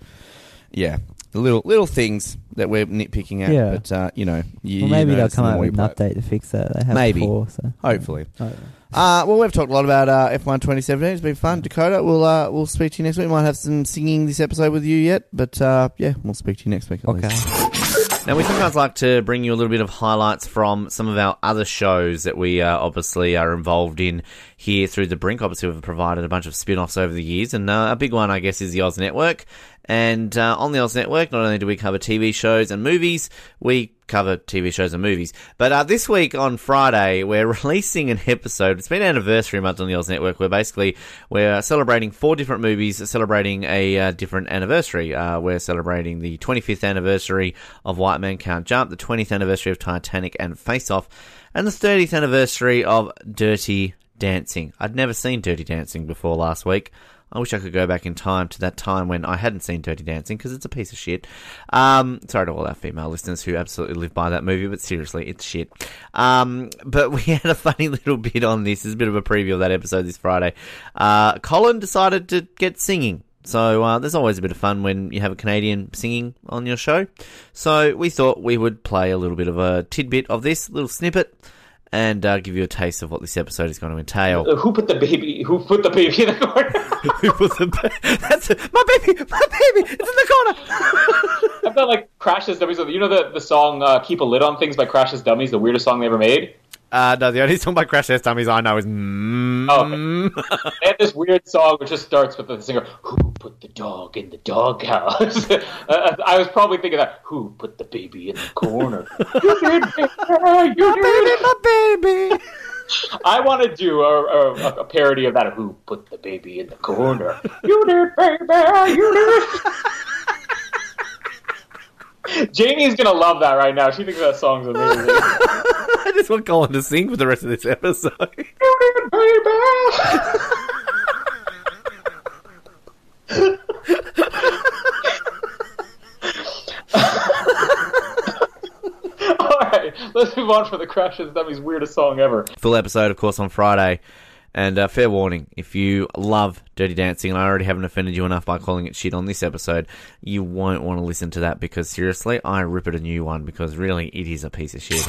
yeah, little little things that we're nitpicking at. Yeah. but uh, you know, you, well, you maybe they'll come them out when with an play update to fix that. They have Maybe. before, so Hopefully. I don't. Uh, well, we've talked a lot about uh, F1 2017. It's been fun. Dakoda, we'll uh, we'll speak to you next week. We might have some singing this episode with you yet, but uh, yeah, we'll speak to you next week. At Okay. least. Now, we sometimes like to bring you a little bit of highlights from some of our other shows that we uh, obviously are involved in here through the Brink. Obviously, we've provided a bunch of spin offs over the years, and uh, a big one, I guess, is the Oz Network. And uh, on the Oz Network, not only do we cover TV shows and movies, we cover TV shows and movies. But uh, this week on Friday, we're [LAUGHS] releasing an episode. It's been anniversary month on the Oz Network, We're basically we're celebrating four different movies, celebrating a uh, different anniversary. Uh, we're celebrating the 25th anniversary of White Man Can't Jump, the 20th anniversary of Titanic and Face Off, and the 30th anniversary of Dirty Dancing. I'd never seen Dirty Dancing before last week. I wish I could go back in time to that time when I hadn't seen Dirty Dancing because it's a piece of shit. Um, sorry to all our female listeners who absolutely live by that movie, but seriously, it's shit. Um, but [LAUGHS] we had a funny little bit on this. It's a bit of a preview of that episode this Friday. Uh, Colin decided to get singing. So uh, there's always a bit of fun when you have a Canadian singing on your show. So we thought we would play a little bit of a tidbit of this little snippet and uh, give you a taste of what this episode is going to entail. Uh, who put the baby? Who put the baby in the corner? [LAUGHS] Who put the ba- That's it. my baby, my baby, it's in the corner. I've got like Crash's Dummies. You know the the song uh, "Keep a Lid on Things" by Crash's Dummies, the weirdest song they ever made. Uh, no, the only [LAUGHS] song by Crash Test Dummies I know is. Mm, Oh, They had [LAUGHS] this weird song which just starts with the singer "Who put the dog in the doghouse?" [LAUGHS] uh, I was probably thinking that "Who put the baby in the corner?" you did, baby, you did. my baby. I want to do a, a, a parody of that. Who put the baby in the corner? You did, baby. You did. Jamie's gonna love that right now. She thinks that song's amazing. [LAUGHS] I just want Colin to sing for the rest of this episode. [LAUGHS] [LAUGHS] All right, let's move on for the Crashes Dummies weirdest song ever. Full episode, of course, on Friday. And uh, fair warning, if you love Dirty Dancing, and I already haven't offended you enough by calling it shit on this episode, you won't want to listen to that because seriously, I rip it a new one because really it is a piece of shit.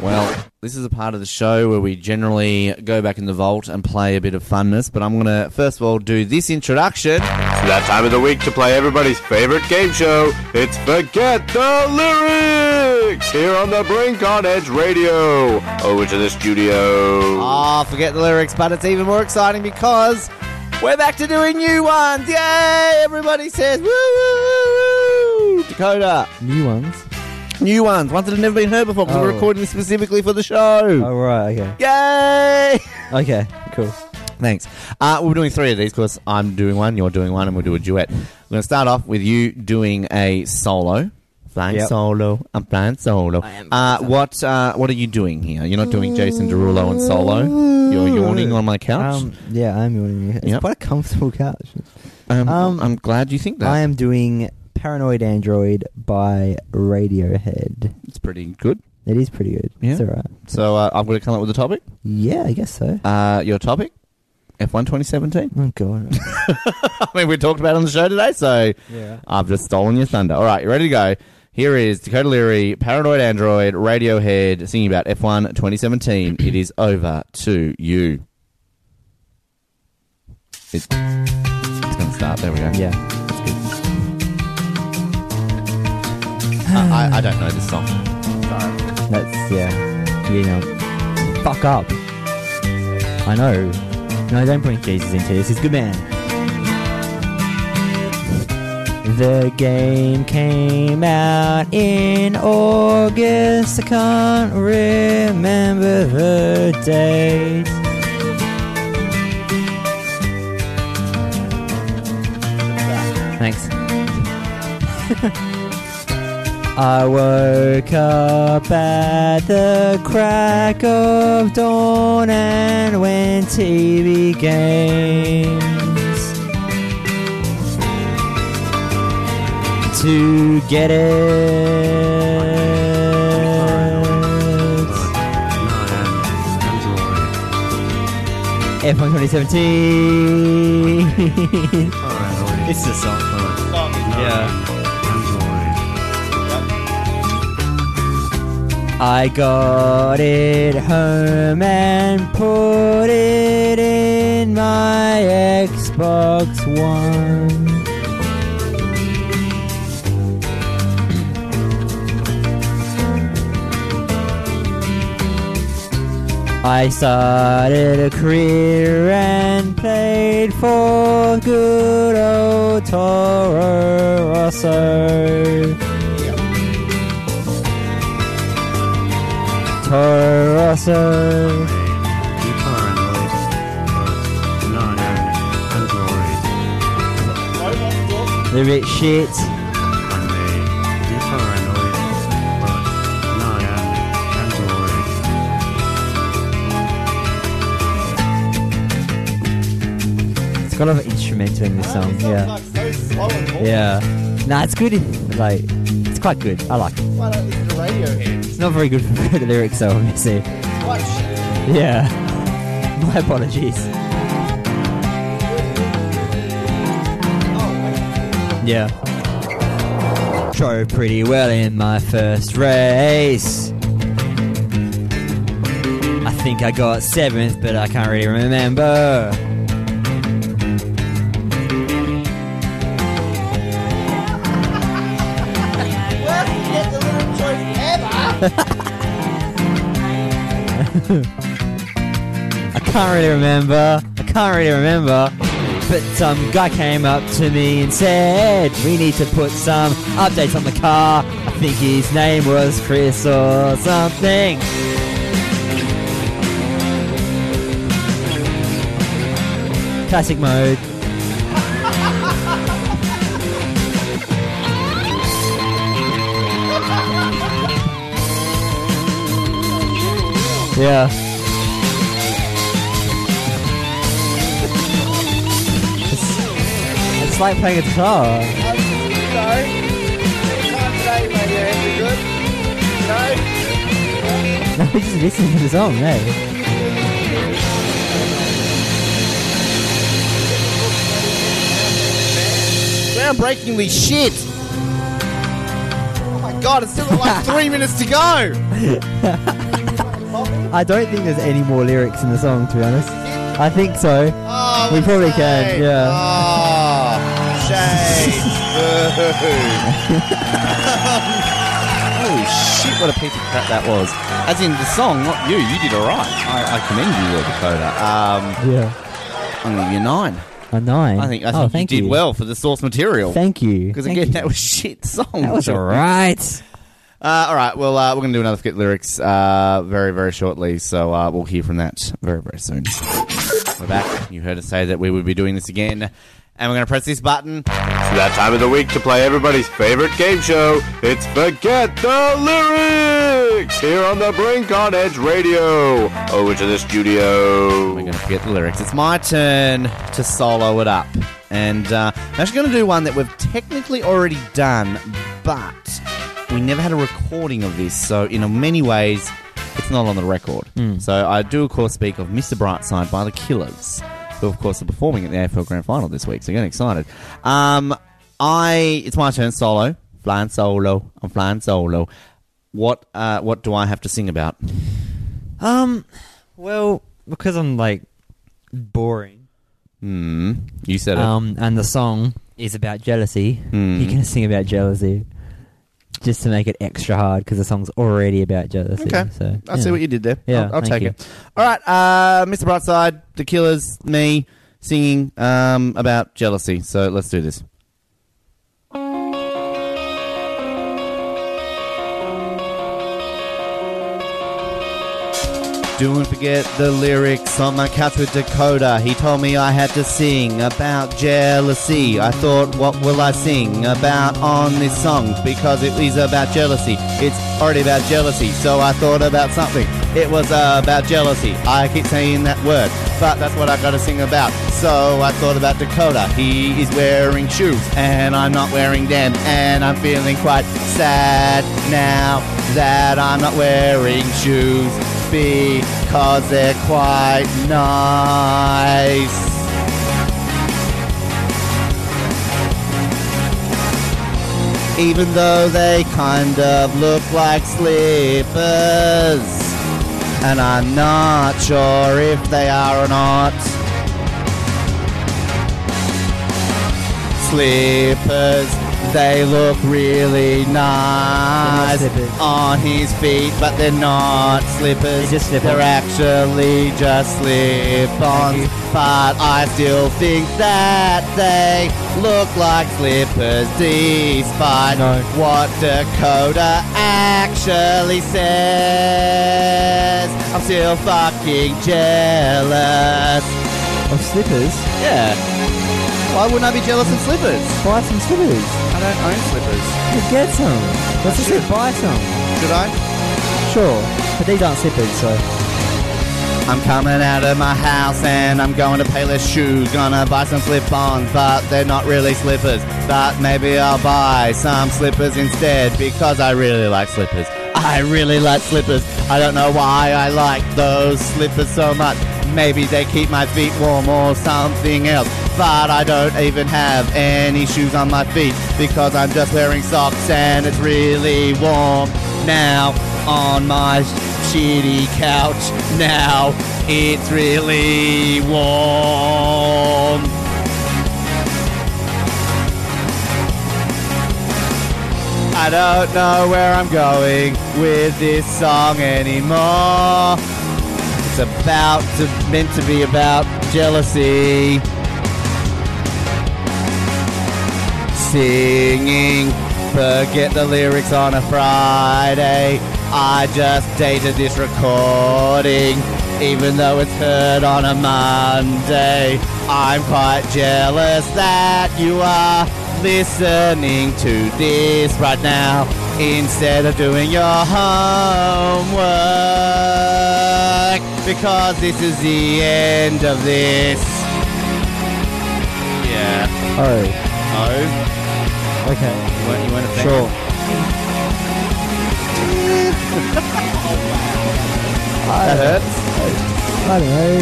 Well, this is a part of the show where we generally go back in the vault and play a bit of funness, but I'm going to first of all do this introduction. It's that time of the week to play everybody's favorite game show. It's Forget the Lyrics here on the Brink on Edge Radio. Over to the studio. Ah, forget the lyrics, but it's even more exciting because we're back to doing new ones. Yay! Everybody says woo woo woo woo. Dakoda, New ones. new ones, ones that have never been heard before because we're Oh. recording this specifically for the show. Oh right, okay. Yay! Okay, cool. Thanks. Uh, we're doing three of these because I'm doing one, you're doing one, and we'll do a duet. We're going to start off with you doing a solo. Flying Yep. solo. I'm flying solo. I am Uh, flying what uh, What are you doing here? You're not doing Jason Derulo and solo. You're yawning on my couch. Um, yeah, I'm yawning. It's Yep. quite a comfortable couch. Um, um, I'm glad you think that. I am doing Paranoid Android by Radiohead. It's pretty good. It is pretty good. Yeah. It's alright. So uh, I'm going to come up with a topic. Yeah, I guess so. Uh, your topic? F1 2017. Oh god. [LAUGHS] I mean, we talked about it on the show today, so yeah. I've just stolen your thunder. All right, you ready to go? Here is Dakoda Leary, Paranoid Android, Radiohead, singing about F1 2017. It is over to you. It, it's going to start. There we go. Yeah. I, I, I don't know this song. That's yeah. You know. Fuck up. I know. No, don't bring Jesus into this. He's a good man. The game came out in August. I can't remember the date. Thanks. [LAUGHS] I woke up at the crack of dawn and went TV games to get it. F1 2017. it's the song. Yeah. I got it home and put it in my Xbox One. I started a career and played for good old Toro Rosso. Toro Rosso. The rich shit. It's got a lot of instrumental in this song. Yeah. Yeah. Nah, it's good. Like, it's quite good. I like it. It's not very good for [LAUGHS] the lyrics, though, obviously. Yeah. [LAUGHS] My apologies. Yeah. Drove pretty well in my first race. I think I got seventh, but I can't really remember. [LAUGHS] I can't really remember. I can't really remember. But some guy came up to me and said, We need to put some updates on the car. I think his name was Chris or something. Classic mode. Yeah. It's, it's like playing a guitar. No, we're just listening to the song, hey. Groundbreakingly shit. Oh my god, it's still got like [LAUGHS] three minutes to go. [LAUGHS] I don't think there's any more lyrics in the song, to be honest. I think so. Oh, We probably can, yeah. Oh, shame. [LAUGHS] Holy shit, what a piece of crap that was. As in the song, not you. You did alright. I, I commend you there, Dakoda. Um, Yeah. I'm gonna give you a nine. A nine. I think I oh, think you thank did well for the source material. Thank you. Because again, you. that was shit song. That was alright. Uh, all right, well, uh, we're going to do another Forget Lyrics uh, very, very shortly, so uh, we'll hear from that very, very soon. We're back. You heard us say that we would be doing this again, and we're going to press this button. It's that time of the week to play everybody's favorite game show. It's Forget the Lyrics here on the Brink on Edge Radio. Over to the studio. We're going to forget the lyrics. It's my turn to solo it up, and uh, I'm actually going to do one that we've technically already done, but we never had a recording of this, so in many ways, it's not on the record. So I do, of course, speak of Mr. Brightside by the Killers, who, of course, are performing at the AFL Grand Final this week. So getting excited. Um, I it's my turn solo, flying solo. I'm flying solo. What uh, what do I have to sing about? Um, well, because I'm like boring. Hmm. You said it. Um, and the song is about jealousy. Hmm. You're gonna sing about jealousy, just to make it extra hard because the song's already about jealousy. Okay. So I see what you did there. Yeah, I'll, I'll take you. it. All right, uh, Mr. Brightside, The Killers, me singing um, about jealousy. So let's do this. Doing forget the lyrics on my couch with Dakoda. He told me I had to sing about jealousy. I thought, what will I sing about on this song? Because it is about jealousy. It's already about jealousy. So I thought about something. It was uh, about jealousy. I keep saying that word, but that's what I gotta sing about. So I thought about Dakoda. He is wearing shoes, and I'm not wearing them. And I'm feeling quite sad now that I'm not wearing shoes because they're quite nice. Even though they kind of look like slippers. And I'm not sure if they are or not. Slippers, they look really nice on his feet, but they're not slippers. They're just slip-ons. They're actually just slip-ons. But I still think that they look like slippers, despite No. what Dakoda actually says. I'm still fucking jealous. Of slippers, Yeah. Why wouldn't I be jealous of slippers? buy some slippers. I don't own slippers. You get some. That's just it. Buy some. Should I? Sure, but these aren't slippers, so I'm coming out of my house and I'm going to Payless Shoes. Gonna buy some slip-ons, but they're not really slippers. But maybe I'll buy some slippers instead because I really like slippers. I really like slippers. I don't know why I like those slippers so much. Maybe they keep my feet warm or something else. But I don't even have any shoes on my feet because I'm just wearing socks and it's really warm now on my shitty couch. Now it's really warm. I don't know where I'm going with this song anymore. It's about to meant to be about jealousy. Singing, forget the lyrics on a Friday. I just dated this recording, even though it's heard on a Monday. I'm quite jealous that you are listening to this right now instead of doing your homework because this is the end of this. Yeah. Oh, Oh, okay. you weren't, you weren't a? Sure. [LAUGHS] That hurts. I don't know.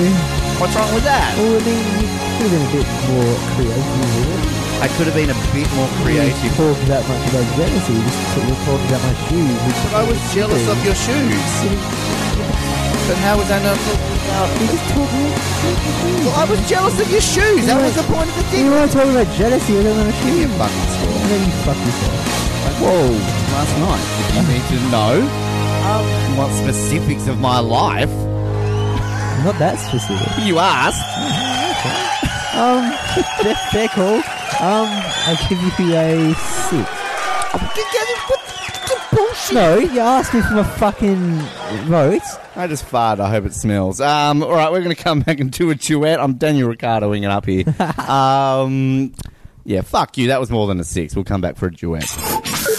What's wrong with that? Well, I mean, you could have been a bit more creative with it. I could have been a bit more creative. You talk that much about jealousy. You just sort of talk about my shoes. Which But I was jealous of your shoes. But how was I not talking about? You just talk about Well, I was jealous of your shoes. That was the point of the thing. You want to talk about jealousy? I don't want to Give me shoes. a fucking And score. Then you fuck yourself. Whoa, last night. If you need to know, um, you want specifics of my life, Not that specific. [LAUGHS] you asked. [LAUGHS] Um, fair, fair call. Um, I'll give you a six. Bullshit. No, you asked me for my fucking vote. I just farted. I hope it smells. Um, all right, we're going to come back and do a duet. I'm Daniel Ricardoing it up here. [LAUGHS] um, yeah, fuck you. That was more than a six. We'll come back for a duet.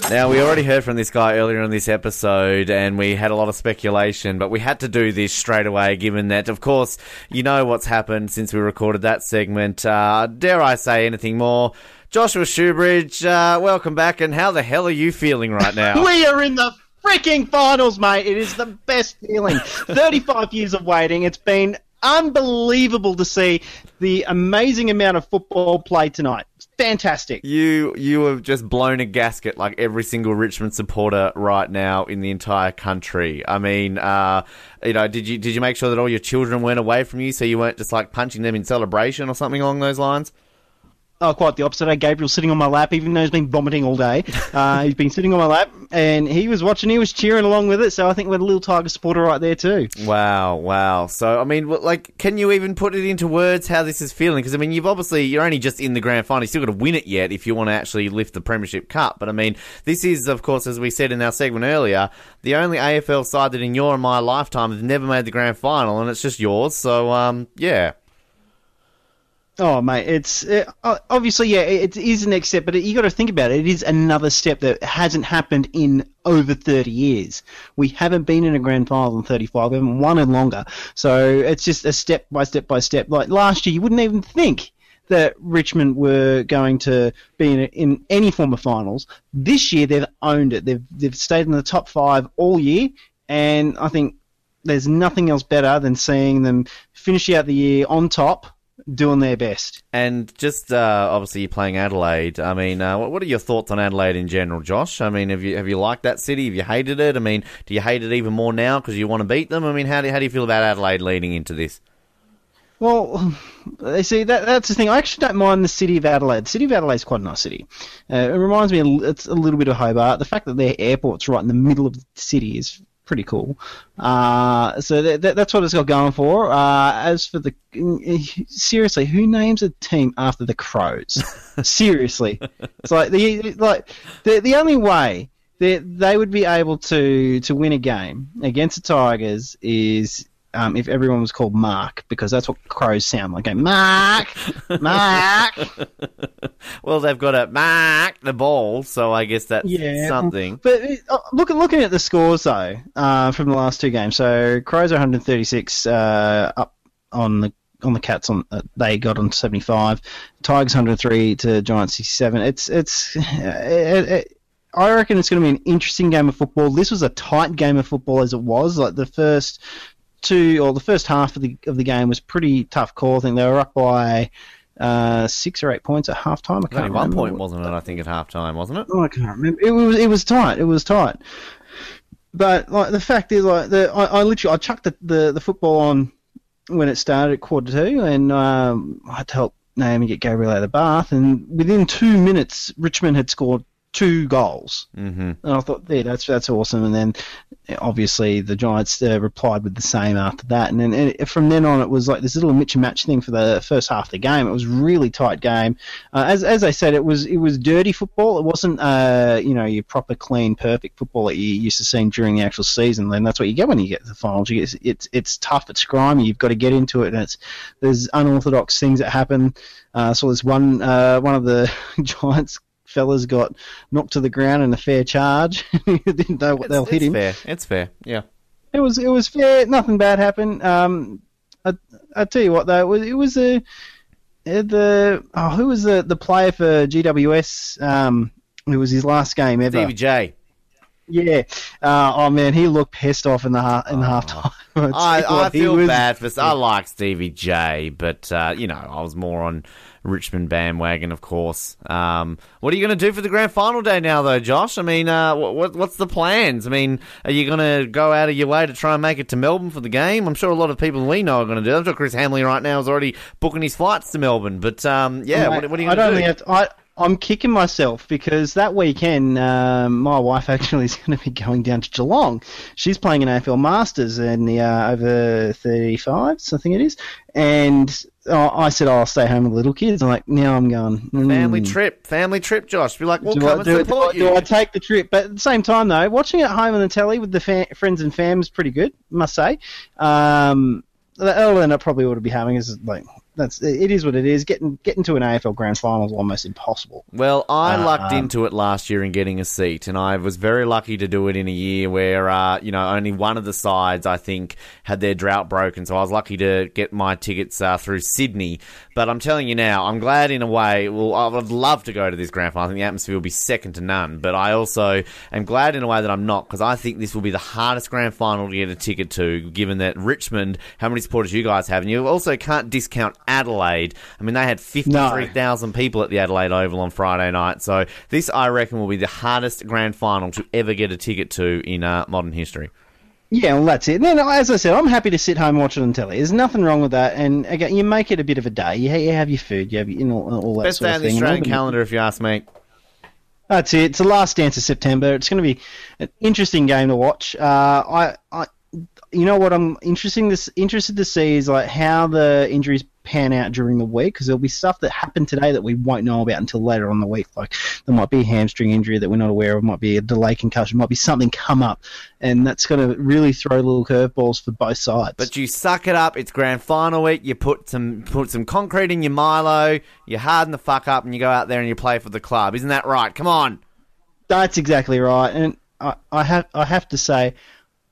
Now, we already heard from this guy earlier in this episode, and we had a lot of speculation, but we had to do this straight away, given that, of course, you know what's happened since we recorded that segment. Uh, dare I say anything more? Joshua Shoobridge, uh, welcome back, and how the hell are you feeling right now? [LAUGHS] We are in the freaking finals, mate. It is the best feeling. [LAUGHS] 35 years of waiting. It's been unbelievable to see the amazing amount of football played tonight. Fantastic. You you have just blown a gasket like every single Richmond supporter right now in the entire country. I mean, uh, you know, did you did you make sure that all your children weren't away from you, so you weren't just like punching them in celebration or something along those lines? Oh, quite the opposite. Uh, Gabriel sitting on my lap, even though he's been vomiting all day. [LAUGHS] Uh, he's been sitting on my lap, and he was watching. He was cheering along with it. So I think we're a little Tiger supporter right there too. Wow, wow. So I mean, like, can you even put it into words how this is feeling? Because I mean, you've obviously you're only just in the grand final. You still got to win it yet if you want to actually lift the premiership cup. But I mean, this is, of course, as we said in our segment earlier, the only AFL side that in your and my lifetime has never made the grand final, and it's just yours. So um, yeah. Oh, mate, it's obviously yeah, it is the next step, but you got to think about it. It is another step that hasn't happened in over 30 years. We haven't been in a grand final in 35. We haven't won in longer, so it's just a step by step by step. Like last year, you wouldn't even think that Richmond were going to be in, in any form of finals. This year, they've owned it. They've they've stayed in the top five all year, and I think there's nothing else better than seeing them finish out the year on top doing their best. And just uh, obviously, you're playing Adelaide. I mean, uh, what what are your thoughts on Adelaide in general, Josh? I mean, have you have you liked that city? Have you hated it? I mean, do you hate it even more now because you want to beat them? I mean, how do how do you feel about Adelaide leading into this? Well, [SIGHS] you see that that's the thing. I actually don't mind the city of Adelaide. The city of Adelaide is quite a nice city. Uh, it reminds me, a, it's a little bit of Hobart. The fact that their airport's right in the middle of the city is pretty cool. Uh, so that, that, that's what it's got going for. Uh, as for the seriously, who names a team after the Crows? [LAUGHS] seriously, it's like the like the the only way that they would be able to to win a game against the Tigers is. Um, if everyone was called Mark, because that's what crows sound like. Going, Mark, Mark. [LAUGHS] well, they've got to mark the ball, so I guess that's Yeah. something. But uh, look looking at the scores though uh, from the last two games. So Crows are 136 uh, up on the on the Cats on uh, they got on 75. Tigers 103 to Giants 67. It's it's. [LAUGHS] It, it, I reckon it's going to be an interesting game of football. This was a tight game of football as it was. Like the first two or the first half of the of the game was pretty tough call. I think they were up by uh, six or eight points at halftime. I Only can't one point, wasn't it? I think at halftime, wasn't it? Oh, I can't remember. It was it was tight. It was tight. But like the fact is, like the I, I literally I chucked the, the, the football on when it started at quarter two, and um, I had to help Naomi get Gabriel out of the bath. And within two minutes, Richmond had scored two goals. Mm-hmm. And I thought, yeah, that's that's awesome. And then obviously the Giants uh, replied with the same after that. And then and from then on, it was like this little mitch and match thing for the first half of the game. It was a really tight game. Uh, as as I said, it was it was dirty football. It wasn't uh, you know your proper clean perfect football that you used to see during the actual season. And that's what you get when you get to the finals. You get, it's it's tough. It's grimy. You've got to get into it. And it's there's unorthodox things that happen. Uh, so there's one uh, one of the [LAUGHS] Giants fellas got knocked to the ground in a fair charge. He didn't know what It's, they'll hit it's him. fair. It's fair. Yeah. It was it was fair. Nothing bad happened. Um, I I tell you what though, it was, it was a uh, the oh who was the the player for GWS? Um, it was his last game ever. Stevie J. Yeah. Uh, oh man, he looked pissed off in the in the half time. [LAUGHS] I, I feel bad for. I like Stevie J, but uh, you know, I was more on Richmond bandwagon, of course. Um, what are you going to do for the grand final day now, though, Josh? I mean, uh, what, what what's the plans? I mean, are you going to go out of your way to try and make it to Melbourne for the game? I'm sure a lot of people we know are going to do. that. I'm sure Chris Hamley right now is already booking his flights to Melbourne. But um, yeah, what, what are you going to do? think I, I'm kicking myself because that weekend um, my wife [LAUGHS] actually is going to be going down to Geelong. She's playing an AFL Masters in the uh, over 35s, I think it is. And uh, I said, oh, I'll stay home with the little kids. I'm like, now I'm going. mm, Family trip, family trip, Josh. Be like, we'll do come I, and do, support do, I, you. do I take the trip? But at the same time, though, watching it at home on the telly with the fa- friends and fam is pretty good, must say. Um, the other than I probably ought to be having is like that's it is what it is. Getting getting to an AFL Grand Final is almost impossible. Well, I lucked Um, into it last year in getting a seat, and I was very lucky to do it in a year where, uh, you know, only one of the sides, I think, had their drought broken. So I was lucky to get my tickets uh, through Sydney. But I'm telling you now, I'm glad in a way. Well, I would love to go to this grand final. I think the atmosphere will be second to none. But I also am glad in a way that I'm not, because I think this will be the hardest grand final to get a ticket to, given that Richmond, how many supporters you guys have, and you also can't discount Adelaide. I mean, they had 53,000 people at the Adelaide Oval on Friday night. So this, I reckon, will be the hardest grand final to ever get a ticket to in uh, modern history. Yeah, well, that's it. And then, as I said, I'm happy to sit home and watch it on telly. There's nothing wrong with that. And again, you make it a bit of a day. You, you have your food, you have your, you know, all that Best sort of the thing. Australian And all the- calendar, if you ask me. That's it. It's the last dance of September. It's going to be an interesting game to watch. Uh, I, I, you know what I'm interesting this interested to see is like how the injuries pan out during the week because there'll be stuff that happened today that we won't know about until later on the week. Like there might be a hamstring injury that we're not aware of, might be a delay concussion, might be something come up, and that's going to really throw little curveballs for both sides. But you suck it up. It's grand final week. You put some put some concrete in your Milo. You harden the fuck up, and you go out there and you play for the club. Isn't that right? Come on. That's exactly right, and I, I have I have to say,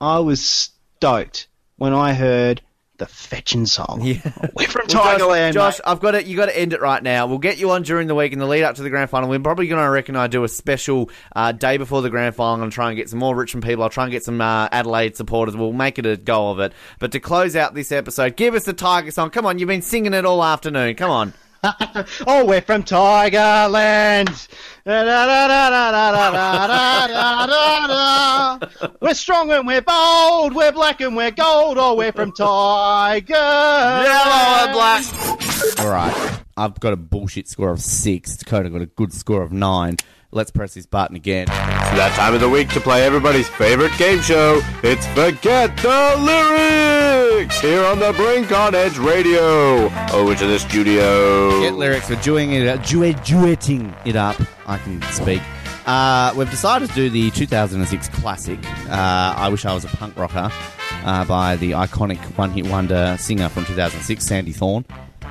I was stoked when I heard the fetching song. Yeah. We're from Well, Tigerland. Josh, mate. I've got it. You got to end it right now. We'll get you on during the week in the lead up to the grand final. We're probably going to reckon I do a special uh, day before the grand final. I'm going to try and get some more Richmond people. I'll try and get some uh, Adelaide supporters. We'll make it a go of it. But to close out this episode, give us the Tiger song. Come on, you've been singing it all afternoon. Come on. [LAUGHS] oh, we're from Tigerland. we're strong and we're bold. We're black and we're gold. Oh, we're from Tiger. Yellow and black. All right. I've got a bullshit score of six. Dakoda got a good score of nine. Let's press this button again. It's that time of the week to play everybody's favorite game show. It's Forget the Lyrics here on the Brink on Edge Radio. Over to the studio. Get lyrics for doing it, uh, duet, duetting it up. I can speak. Uh, we've decided to do the 2006 classic, uh, I Wish I Was a Punk Rocker, uh, by the iconic one hit wonder singer from 2006, Sandy Thorne.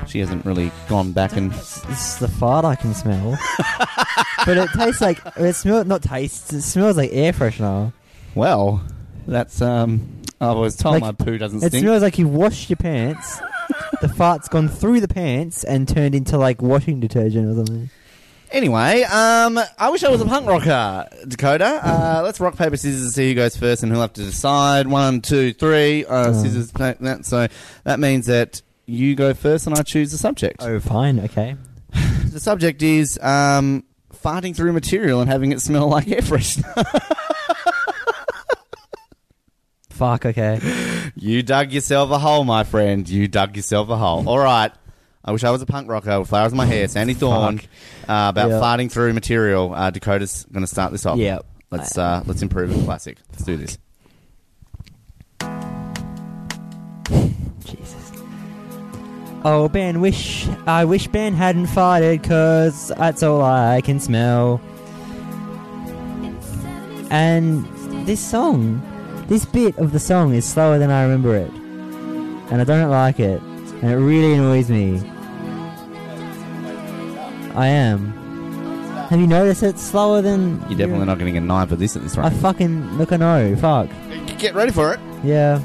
She hasn't really gone back and. This is the fart I can smell. [LAUGHS] but it tastes like it smells not tastes. It smells like air freshener. Well, that's. um. I was told Like, my poo doesn't stink. It stink. smells like you washed your pants. the fart's gone through the pants and turned into like washing detergent or something. Anyway, um, I wish I was a punk rocker, Dakoda. Uh, let's rock paper scissors and see who goes first, and who'll have to decide. One, two, three. Uh, Scissors. pa- That so that means that you go first, and I choose the subject. Oh, fine, okay. The subject is um, farting through material and having it smell like air freshener. [LAUGHS] Fuck, okay. you dug yourself a hole, my friend. You dug yourself a hole. All right. I wish I was a punk rocker with flowers in my hair. Sandy Thorn uh, about Yeah. farting through material. Uh, Dakoda's going to start this off. Yeah. Let's uh, let's improve the classic. Let's do this. Oh, Ben, wish I wish Ben hadn't farted, cause that's all I can smell. And this song, this bit of the song is slower than I remember it. And I don't like it. And it really annoys me. I am. Have you noticed it's slower than. You're definitely not getting a nine for this at this rate. I fucking. Look, I know. Fuck. Get ready for it. Yeah.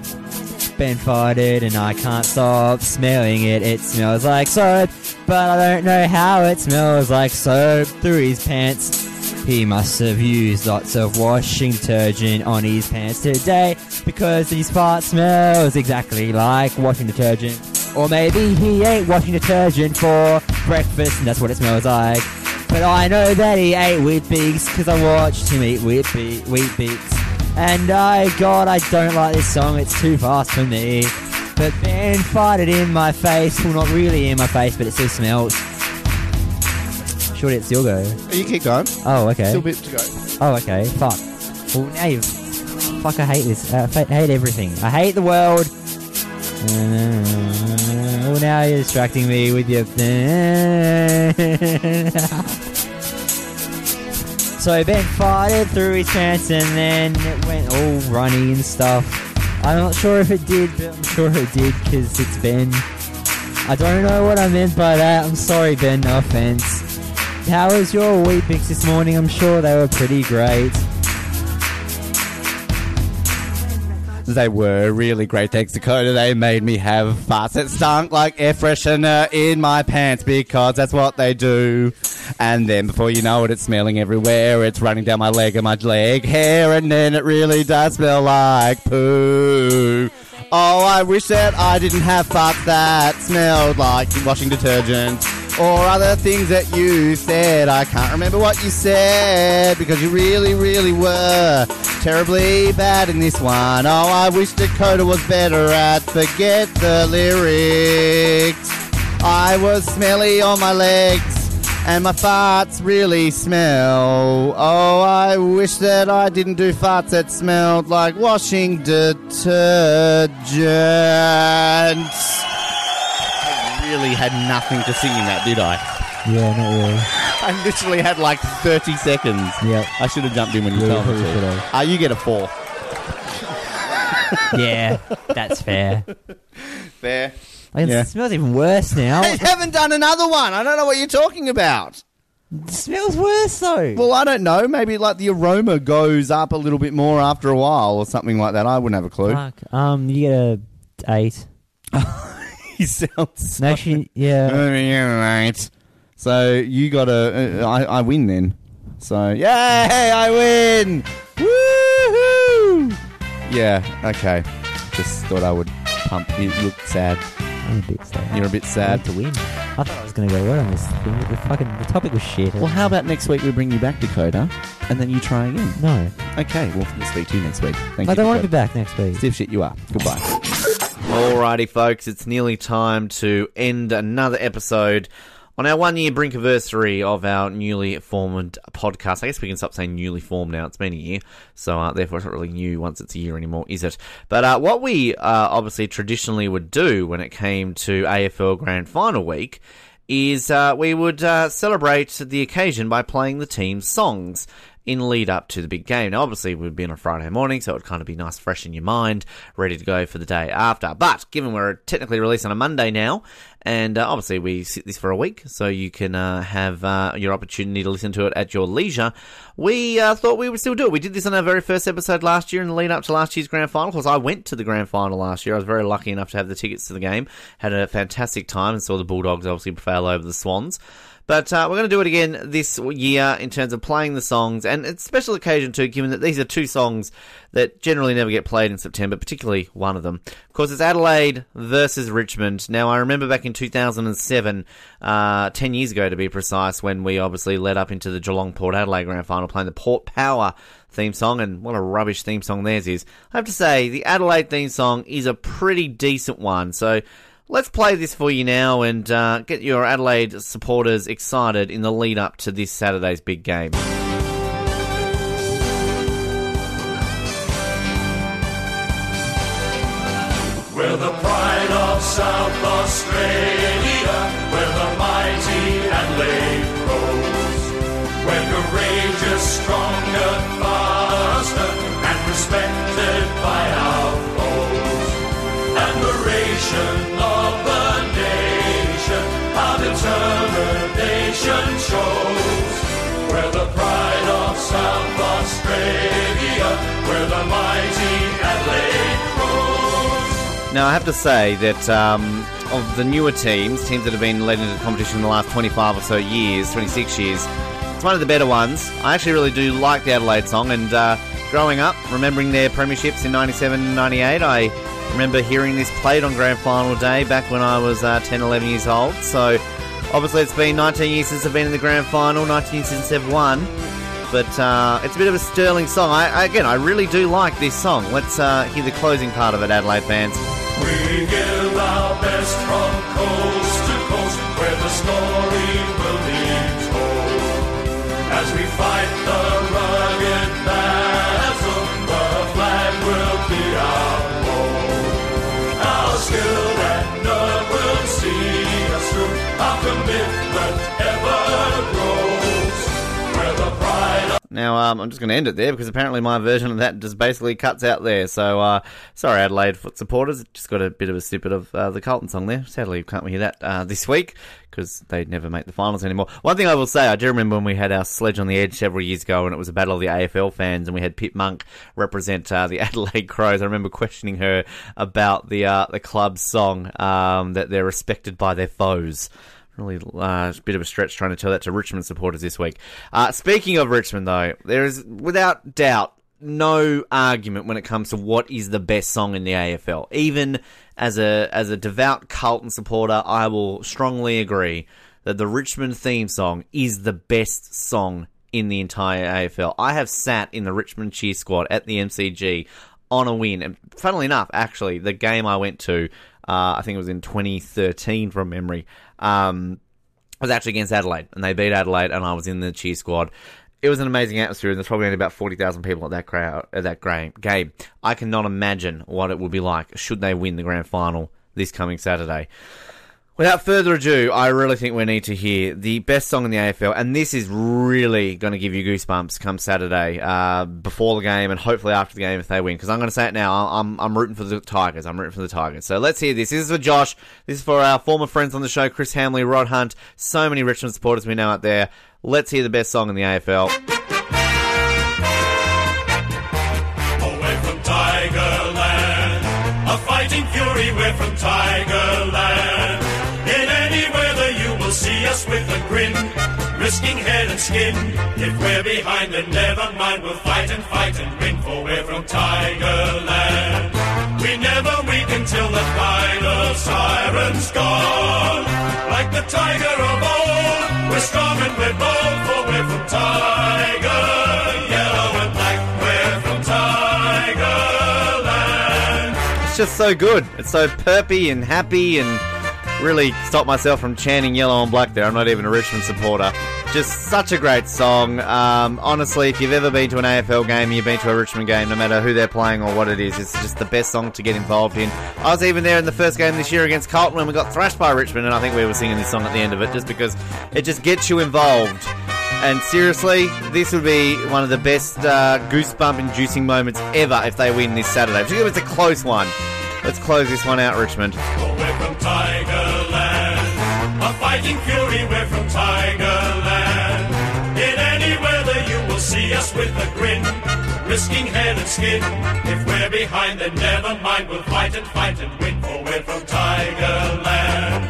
Ben farted and I can't stop smelling it. It smells like soap, but I don't know how it smells like soap through his pants. He must have used lots of washing detergent on his pants today because his fart smells exactly like washing detergent. Or maybe he ate washing detergent for breakfast and that's what it smells like. But I know that he ate Weet-Bix because I watched him eat wheat, be- beaks. And I, God, I don't like this song. It's too fast for me. But Ben it in my face. Well, not really in my face, but it still smells. Surely it's your go. You keep going. Oh, okay. Still a bit to go. Oh, okay. Fuck. Well, now you've. Fuck, I hate this. Uh, I hate everything. I hate the world. Uh, well, now you're distracting me with your. [LAUGHS] [LAUGHS] so Ben farted through his pants and then it went all runny and stuff. I'm not sure if it did, but I'm sure it did because it's Ben. I don't know what I meant by that. I'm sorry, Ben. No offense. How was your Weet-Bix this morning? I'm sure they were pretty great. They were really great. Thanks, Dakoda. They made me have farts that stunk like air freshener in my pants because that's what they do. And then before you know it, it's smelling everywhere. It's running down my leg and my leg hair, and then it really does smell like poo. Oh, I wish that I didn't have farts that smelled like washing detergent or other things that you said. I can't remember what you said because you really, really were terribly bad in this one. Oh, I wish Dakoda was better at forget the lyrics. I was smelly on my legs. And my farts really smell. Oh, I wish that I didn't do farts that smelled like washing detergent. I really had nothing to sing in that, did I? Yeah, not really. I literally had like 30 seconds. Yeah. I should have jumped in when you Yeah, told me probably should to. have. Uh, you get a four. [LAUGHS] yeah, that's fair. Fair. Like, Yeah. It smells even worse now. I haven't done another one. I don't know what you're talking about. It smells worse though. Well, I don't know. Maybe like the aroma goes up a little bit more after a while or something like that. I wouldn't have a clue. Fuck. Um, you get a eight. [LAUGHS] [LAUGHS] he sounds. No, actually, yeah. [LAUGHS] Right. So you got a. Uh, I, I win then. So yay! I win! Woohoo! Yeah. Okay. Just thought I would pump. You look sad. I'm a bit sad. You're a bit sad. to win. I thought I was gonna go well on this thing. The fucking the topic was shit. Well, how about next week we bring you back, Dakoda, and then you try again? no, Okay. Well, we'll speak to you next week. Thank you. I you. don't want to Dakoda. be back next week. Stiff shit you are. Goodbye. [LAUGHS] Alrighty, folks, it's nearly time to end another episode on our one year brink anniversary of our newly formed podcast. I guess we can stop saying newly formed now. It's been a year, so uh, therefore it's not really new once it's a year anymore, is it? But uh, what we uh, obviously traditionally would do when it came to AFL Grand Final week is uh, we would uh, celebrate the occasion by playing the team's songs in lead up to the big game. Now, obviously, would be on a Friday morning, so it would kind of be nice, fresh in your mind, ready to go for the day after. But given we're technically released on a Monday now, and uh, obviously we sit this for a week, so you can uh, have uh, your opportunity to listen to it at your leisure. We uh, thought we would still do it. We did this on our very first episode last year in the lead up to last year's grand final. Of course, I went to the grand final last year. I was very lucky enough to have the tickets to the game. Had a fantastic time and saw the Bulldogs obviously prevail over the Swans. But uh, we're going to do it again this year in terms of playing the songs, and it's a special occasion too, given that these are two songs that generally never get played in September, particularly one of them. Of course, it's Adelaide versus Richmond. Now, I remember back in 2007, uh, 10 years ago to be precise, when we obviously led up into the Geelong Port Adelaide Grand Final playing the Port Power theme song, and what a rubbish theme song theirs is. I have to say, the Adelaide theme song is a pretty decent one, so let's play this for you now and uh, get your Adelaide supporters excited in the lead up to this Saturday's big game. We're the pride of South Australia, where the mighty Adelaide grows. We're courageous, stronger, faster, and respected by our foes. Admiration Now, I have to say that um, of the newer teams, teams that have been led into the competition in the last 25 or so years, 26 years, it's one of the better ones. I actually really do like the Adelaide song, and uh, growing up, remembering their premierships in 97 and 98, I remember hearing this played on grand final day back when I was uh, 10, 11 years old. So, obviously, it's been 19 years since I've been in the grand final, 19 years since they've won. But uh, it's a bit of a sterling song. I, again, I really do like this song. Let's uh, hear the closing part of it, Adelaide fans. We give our best from coast to coast where the story will be told. As we fight Now, um, I'm just going to end it there because apparently my version of that just basically cuts out there. So, uh, sorry, Adelaide foot supporters. Just got a bit of a snippet of uh, the Carlton song there. Sadly, can't we hear that uh, this week because they never make the finals anymore. One thing I will say, I do remember when we had our Sledge on the Edge several years ago and it was a battle of the AFL fans and we had Pip Monk represent uh, the [LAUGHS] Adelaide Crows. I remember questioning her about the uh, the club's song um, that they're respected by their foes. Really, uh, bit of a stretch trying to tell that to Richmond supporters this week. Uh, speaking of Richmond, though, there is without doubt no argument when it comes to what is the best song in the AFL. Even as a as a devout Carlton supporter, I will strongly agree that the Richmond theme song is the best song in the entire AFL. I have sat in the Richmond cheer squad at the MCG on a win, and funnily enough, actually, the game I went to, uh, I think it was in 2013 from memory. Um, I was actually against Adelaide, and they beat Adelaide, and I was in the cheer squad. It was an amazing atmosphere, and there's probably only about forty thousand people at that crowd at that game. I cannot imagine what it would be like should they win the grand final this coming Saturday. Without further ado, I really think we need to hear the best song in the AFL, and this is really going to give you goosebumps come Saturday, uh, before the game, and hopefully after the game if they win. Because I'm going to say it now, I'm I'm rooting for the Tigers. I'm rooting for the Tigers. So let's hear this. This is for Josh. This is for our former friends on the show, Chris Hamley, Rod Hunt, so many Richmond supporters we know out there. Let's hear the best song in the AFL. Away from Tigerland, a fighting fury, we're from Tigerland. Risking head and skin. If we're behind, then never mind, we'll fight and fight and win, for we're from Tigerland. We never the final siren's gone. Like the tiger of old, we're strong and we're bold, for we're from Tigerland. It's just so good. It's so perpy and happy and really stop myself from chanting yellow and black there. I'm not even a Richmond supporter. Just such a great song. Um, honestly, if you've ever been to an AFL game, you've been to a Richmond game, no matter who they're playing or what it is, it's just the best song to get involved in. I was even there in the first game this year against Carlton when we got thrashed by Richmond, and I think we were singing this song at the end of it just because it just gets you involved. And seriously, this would be one of the best uh, goosebump inducing moments ever if they win this Saturday. Particularly if it's a close one. Let's close this one out, Richmond. Oh, we're from Tigerland, a fighting fury, we're from Tigerland. In any weather, you will see us with a grin, risking head and skin. If we're behind, then never mind, we'll fight and fight and win, for we're from Tigerland.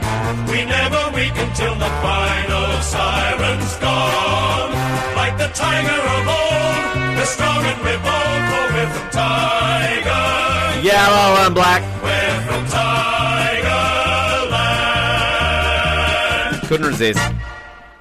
We never weaken till the final siren's gone. Like the tiger of old, we're strong and we're bold, for we're from Tiger. Yellow and black. We're from Tigerland. Couldn't resist.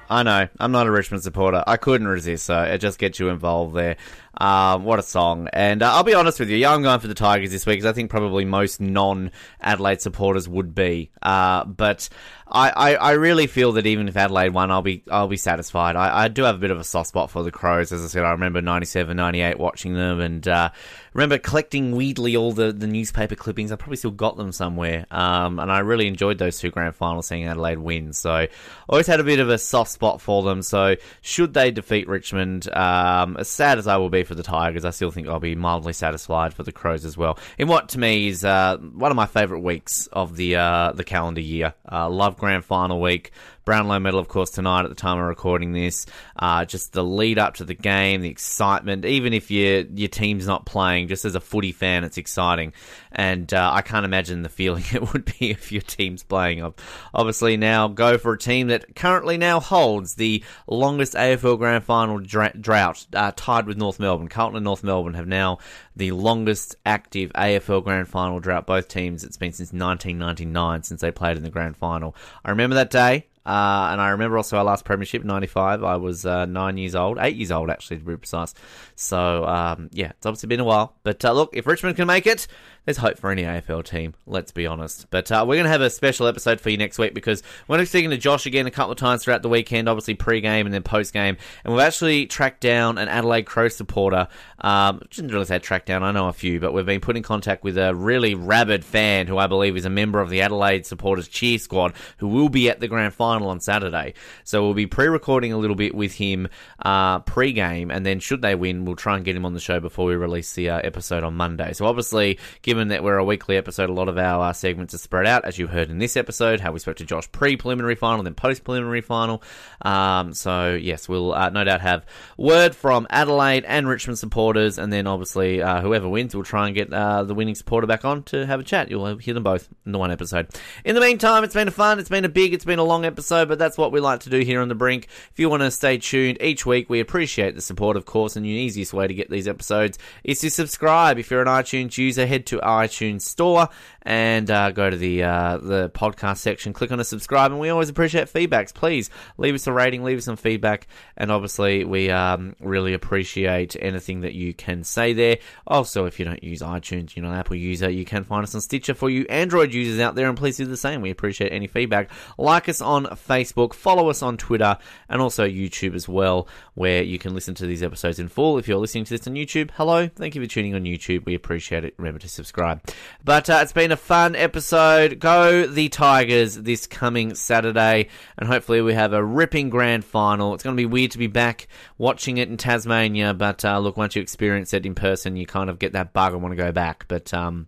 I know. I'm not a Richmond supporter. I couldn't resist, so it just gets you involved there. Um, what a song. And uh, I'll be honest with you, yeah, I'm going for the Tigers this week because I think probably most non Adelaide supporters would be. Uh, but I, I, I really feel that even if Adelaide won, I'll be I'll be satisfied. I, I do have a bit of a soft spot for the Crows. As I said, I remember 97, 98 watching them and uh, remember collecting weirdly all the, the newspaper clippings. I probably still got them somewhere. Um, and I really enjoyed those two grand finals seeing Adelaide win. So I always had a bit of a soft spot for them. So should they defeat Richmond, um, as sad as I will be for the Tigers, I still think I'll be mildly satisfied for the Crows as well. In what to me is uh, one of my favourite weeks of the uh, the calendar year. Uh, love grand final week. Brownlow medal, of course, tonight at the time of recording this. Uh, just the lead up to the game, the excitement. Even if your your team's not playing, just as a footy fan, it's exciting. And uh, I can't imagine the feeling [LAUGHS] it would be if your team's playing. Ob- Obviously, now go for a team that currently now holds the longest AFL Grand Final dra- drought, uh, tied with North Melbourne. Carlton and North Melbourne have now the longest active AFL Grand Final drought. Both teams, it's been since 1999 since they played in the Grand Final. I remember that day. Uh, and I remember also our last premiership, 95. I was uh, nine years old, eight years old actually, to be precise. So, um, yeah, it's obviously been a while. But uh, look, if Richmond can make it, there's hope for any AFL team, let's be honest. But uh, we're going to have a special episode for you next week because we're going to be speaking to Josh again a couple of times throughout the weekend, obviously pre game and then post game. And we've actually tracked down an Adelaide Crow supporter. Um, didn't really say tracked down, I know a few, but we've been put in contact with a really rabid fan who I believe is a member of the Adelaide supporters cheer squad who will be at the grand final on Saturday. So we'll be pre recording a little bit with him uh, pre game, and then should they win, we'll try and get him on the show before we release the uh, episode on Monday. So obviously, given that we're a weekly episode, a lot of our uh, segments are spread out, as you heard in this episode, how we spoke to Josh pre preliminary final, then post preliminary final. Um, so, yes, we'll uh, no doubt have word from Adelaide and Richmond supporters, and then obviously, uh, whoever wins, we'll try and get uh, the winning supporter back on to have a chat. You'll hear them both in the one episode. In the meantime, it's been a fun, it's been a big, it's been a long episode, but that's what we like to do here on The Brink. If you want to stay tuned each week, we appreciate the support, of course, and the easiest way to get these episodes is to subscribe. If you're an iTunes user, head to iTunes Store and uh, go to the uh, the podcast section, click on a subscribe, and we always appreciate feedbacks. Please leave us a rating, leave us some feedback, and obviously we um, really appreciate anything that you can say there. Also, if you don't use iTunes, you're not an Apple user, you can find us on Stitcher for you Android users out there, and please do the same. We appreciate any feedback. Like us on Facebook, follow us on Twitter, and also YouTube as well, where you can listen to these episodes in full. If you're listening to this on YouTube, hello, thank you for tuning on YouTube. We appreciate it. Remember to subscribe. But uh, it's been a fun episode. Go the Tigers this coming Saturday, and hopefully we have a ripping grand final. It's going to be weird to be back watching it in Tasmania, but uh, look, once you experience it in person, you kind of get that bug and want to go back. But um,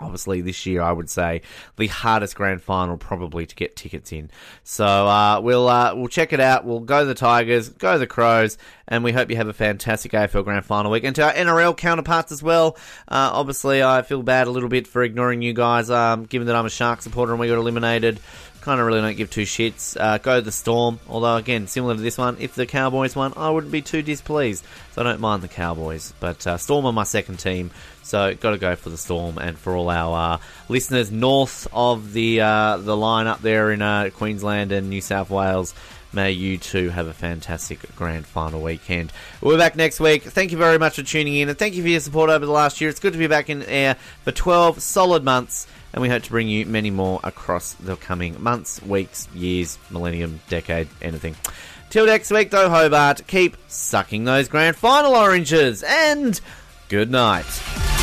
obviously this year I would say the hardest grand final probably to get tickets in. So uh, we'll uh, we'll check it out. We'll go the Tigers, go the Crows, and we hope you have a fantastic AFL grand final week. And to our NRL counterparts as well. Uh, obviously I feel bad a little bit for ignoring you guys, um, given that I'm a Shark supporter and we got eliminated. Kind of really don't give two shits. Uh, go the Storm, although again similar to this one, if the Cowboys won, I wouldn't be too displeased. So I don't mind the Cowboys, but uh, Storm are my second team. So got to go for the Storm, and for all our uh, listeners north of the uh, the line up there in uh, Queensland and New South Wales, may you too have a fantastic grand final weekend. We're back next week. Thank you very much for tuning in, and thank you for your support over the last year. It's good to be back in air for 12 solid months, and we hope to bring you many more across the coming months, weeks, years, millennium, decade, anything. Till next week, though, Hobart, keep sucking those grand final oranges, and good night.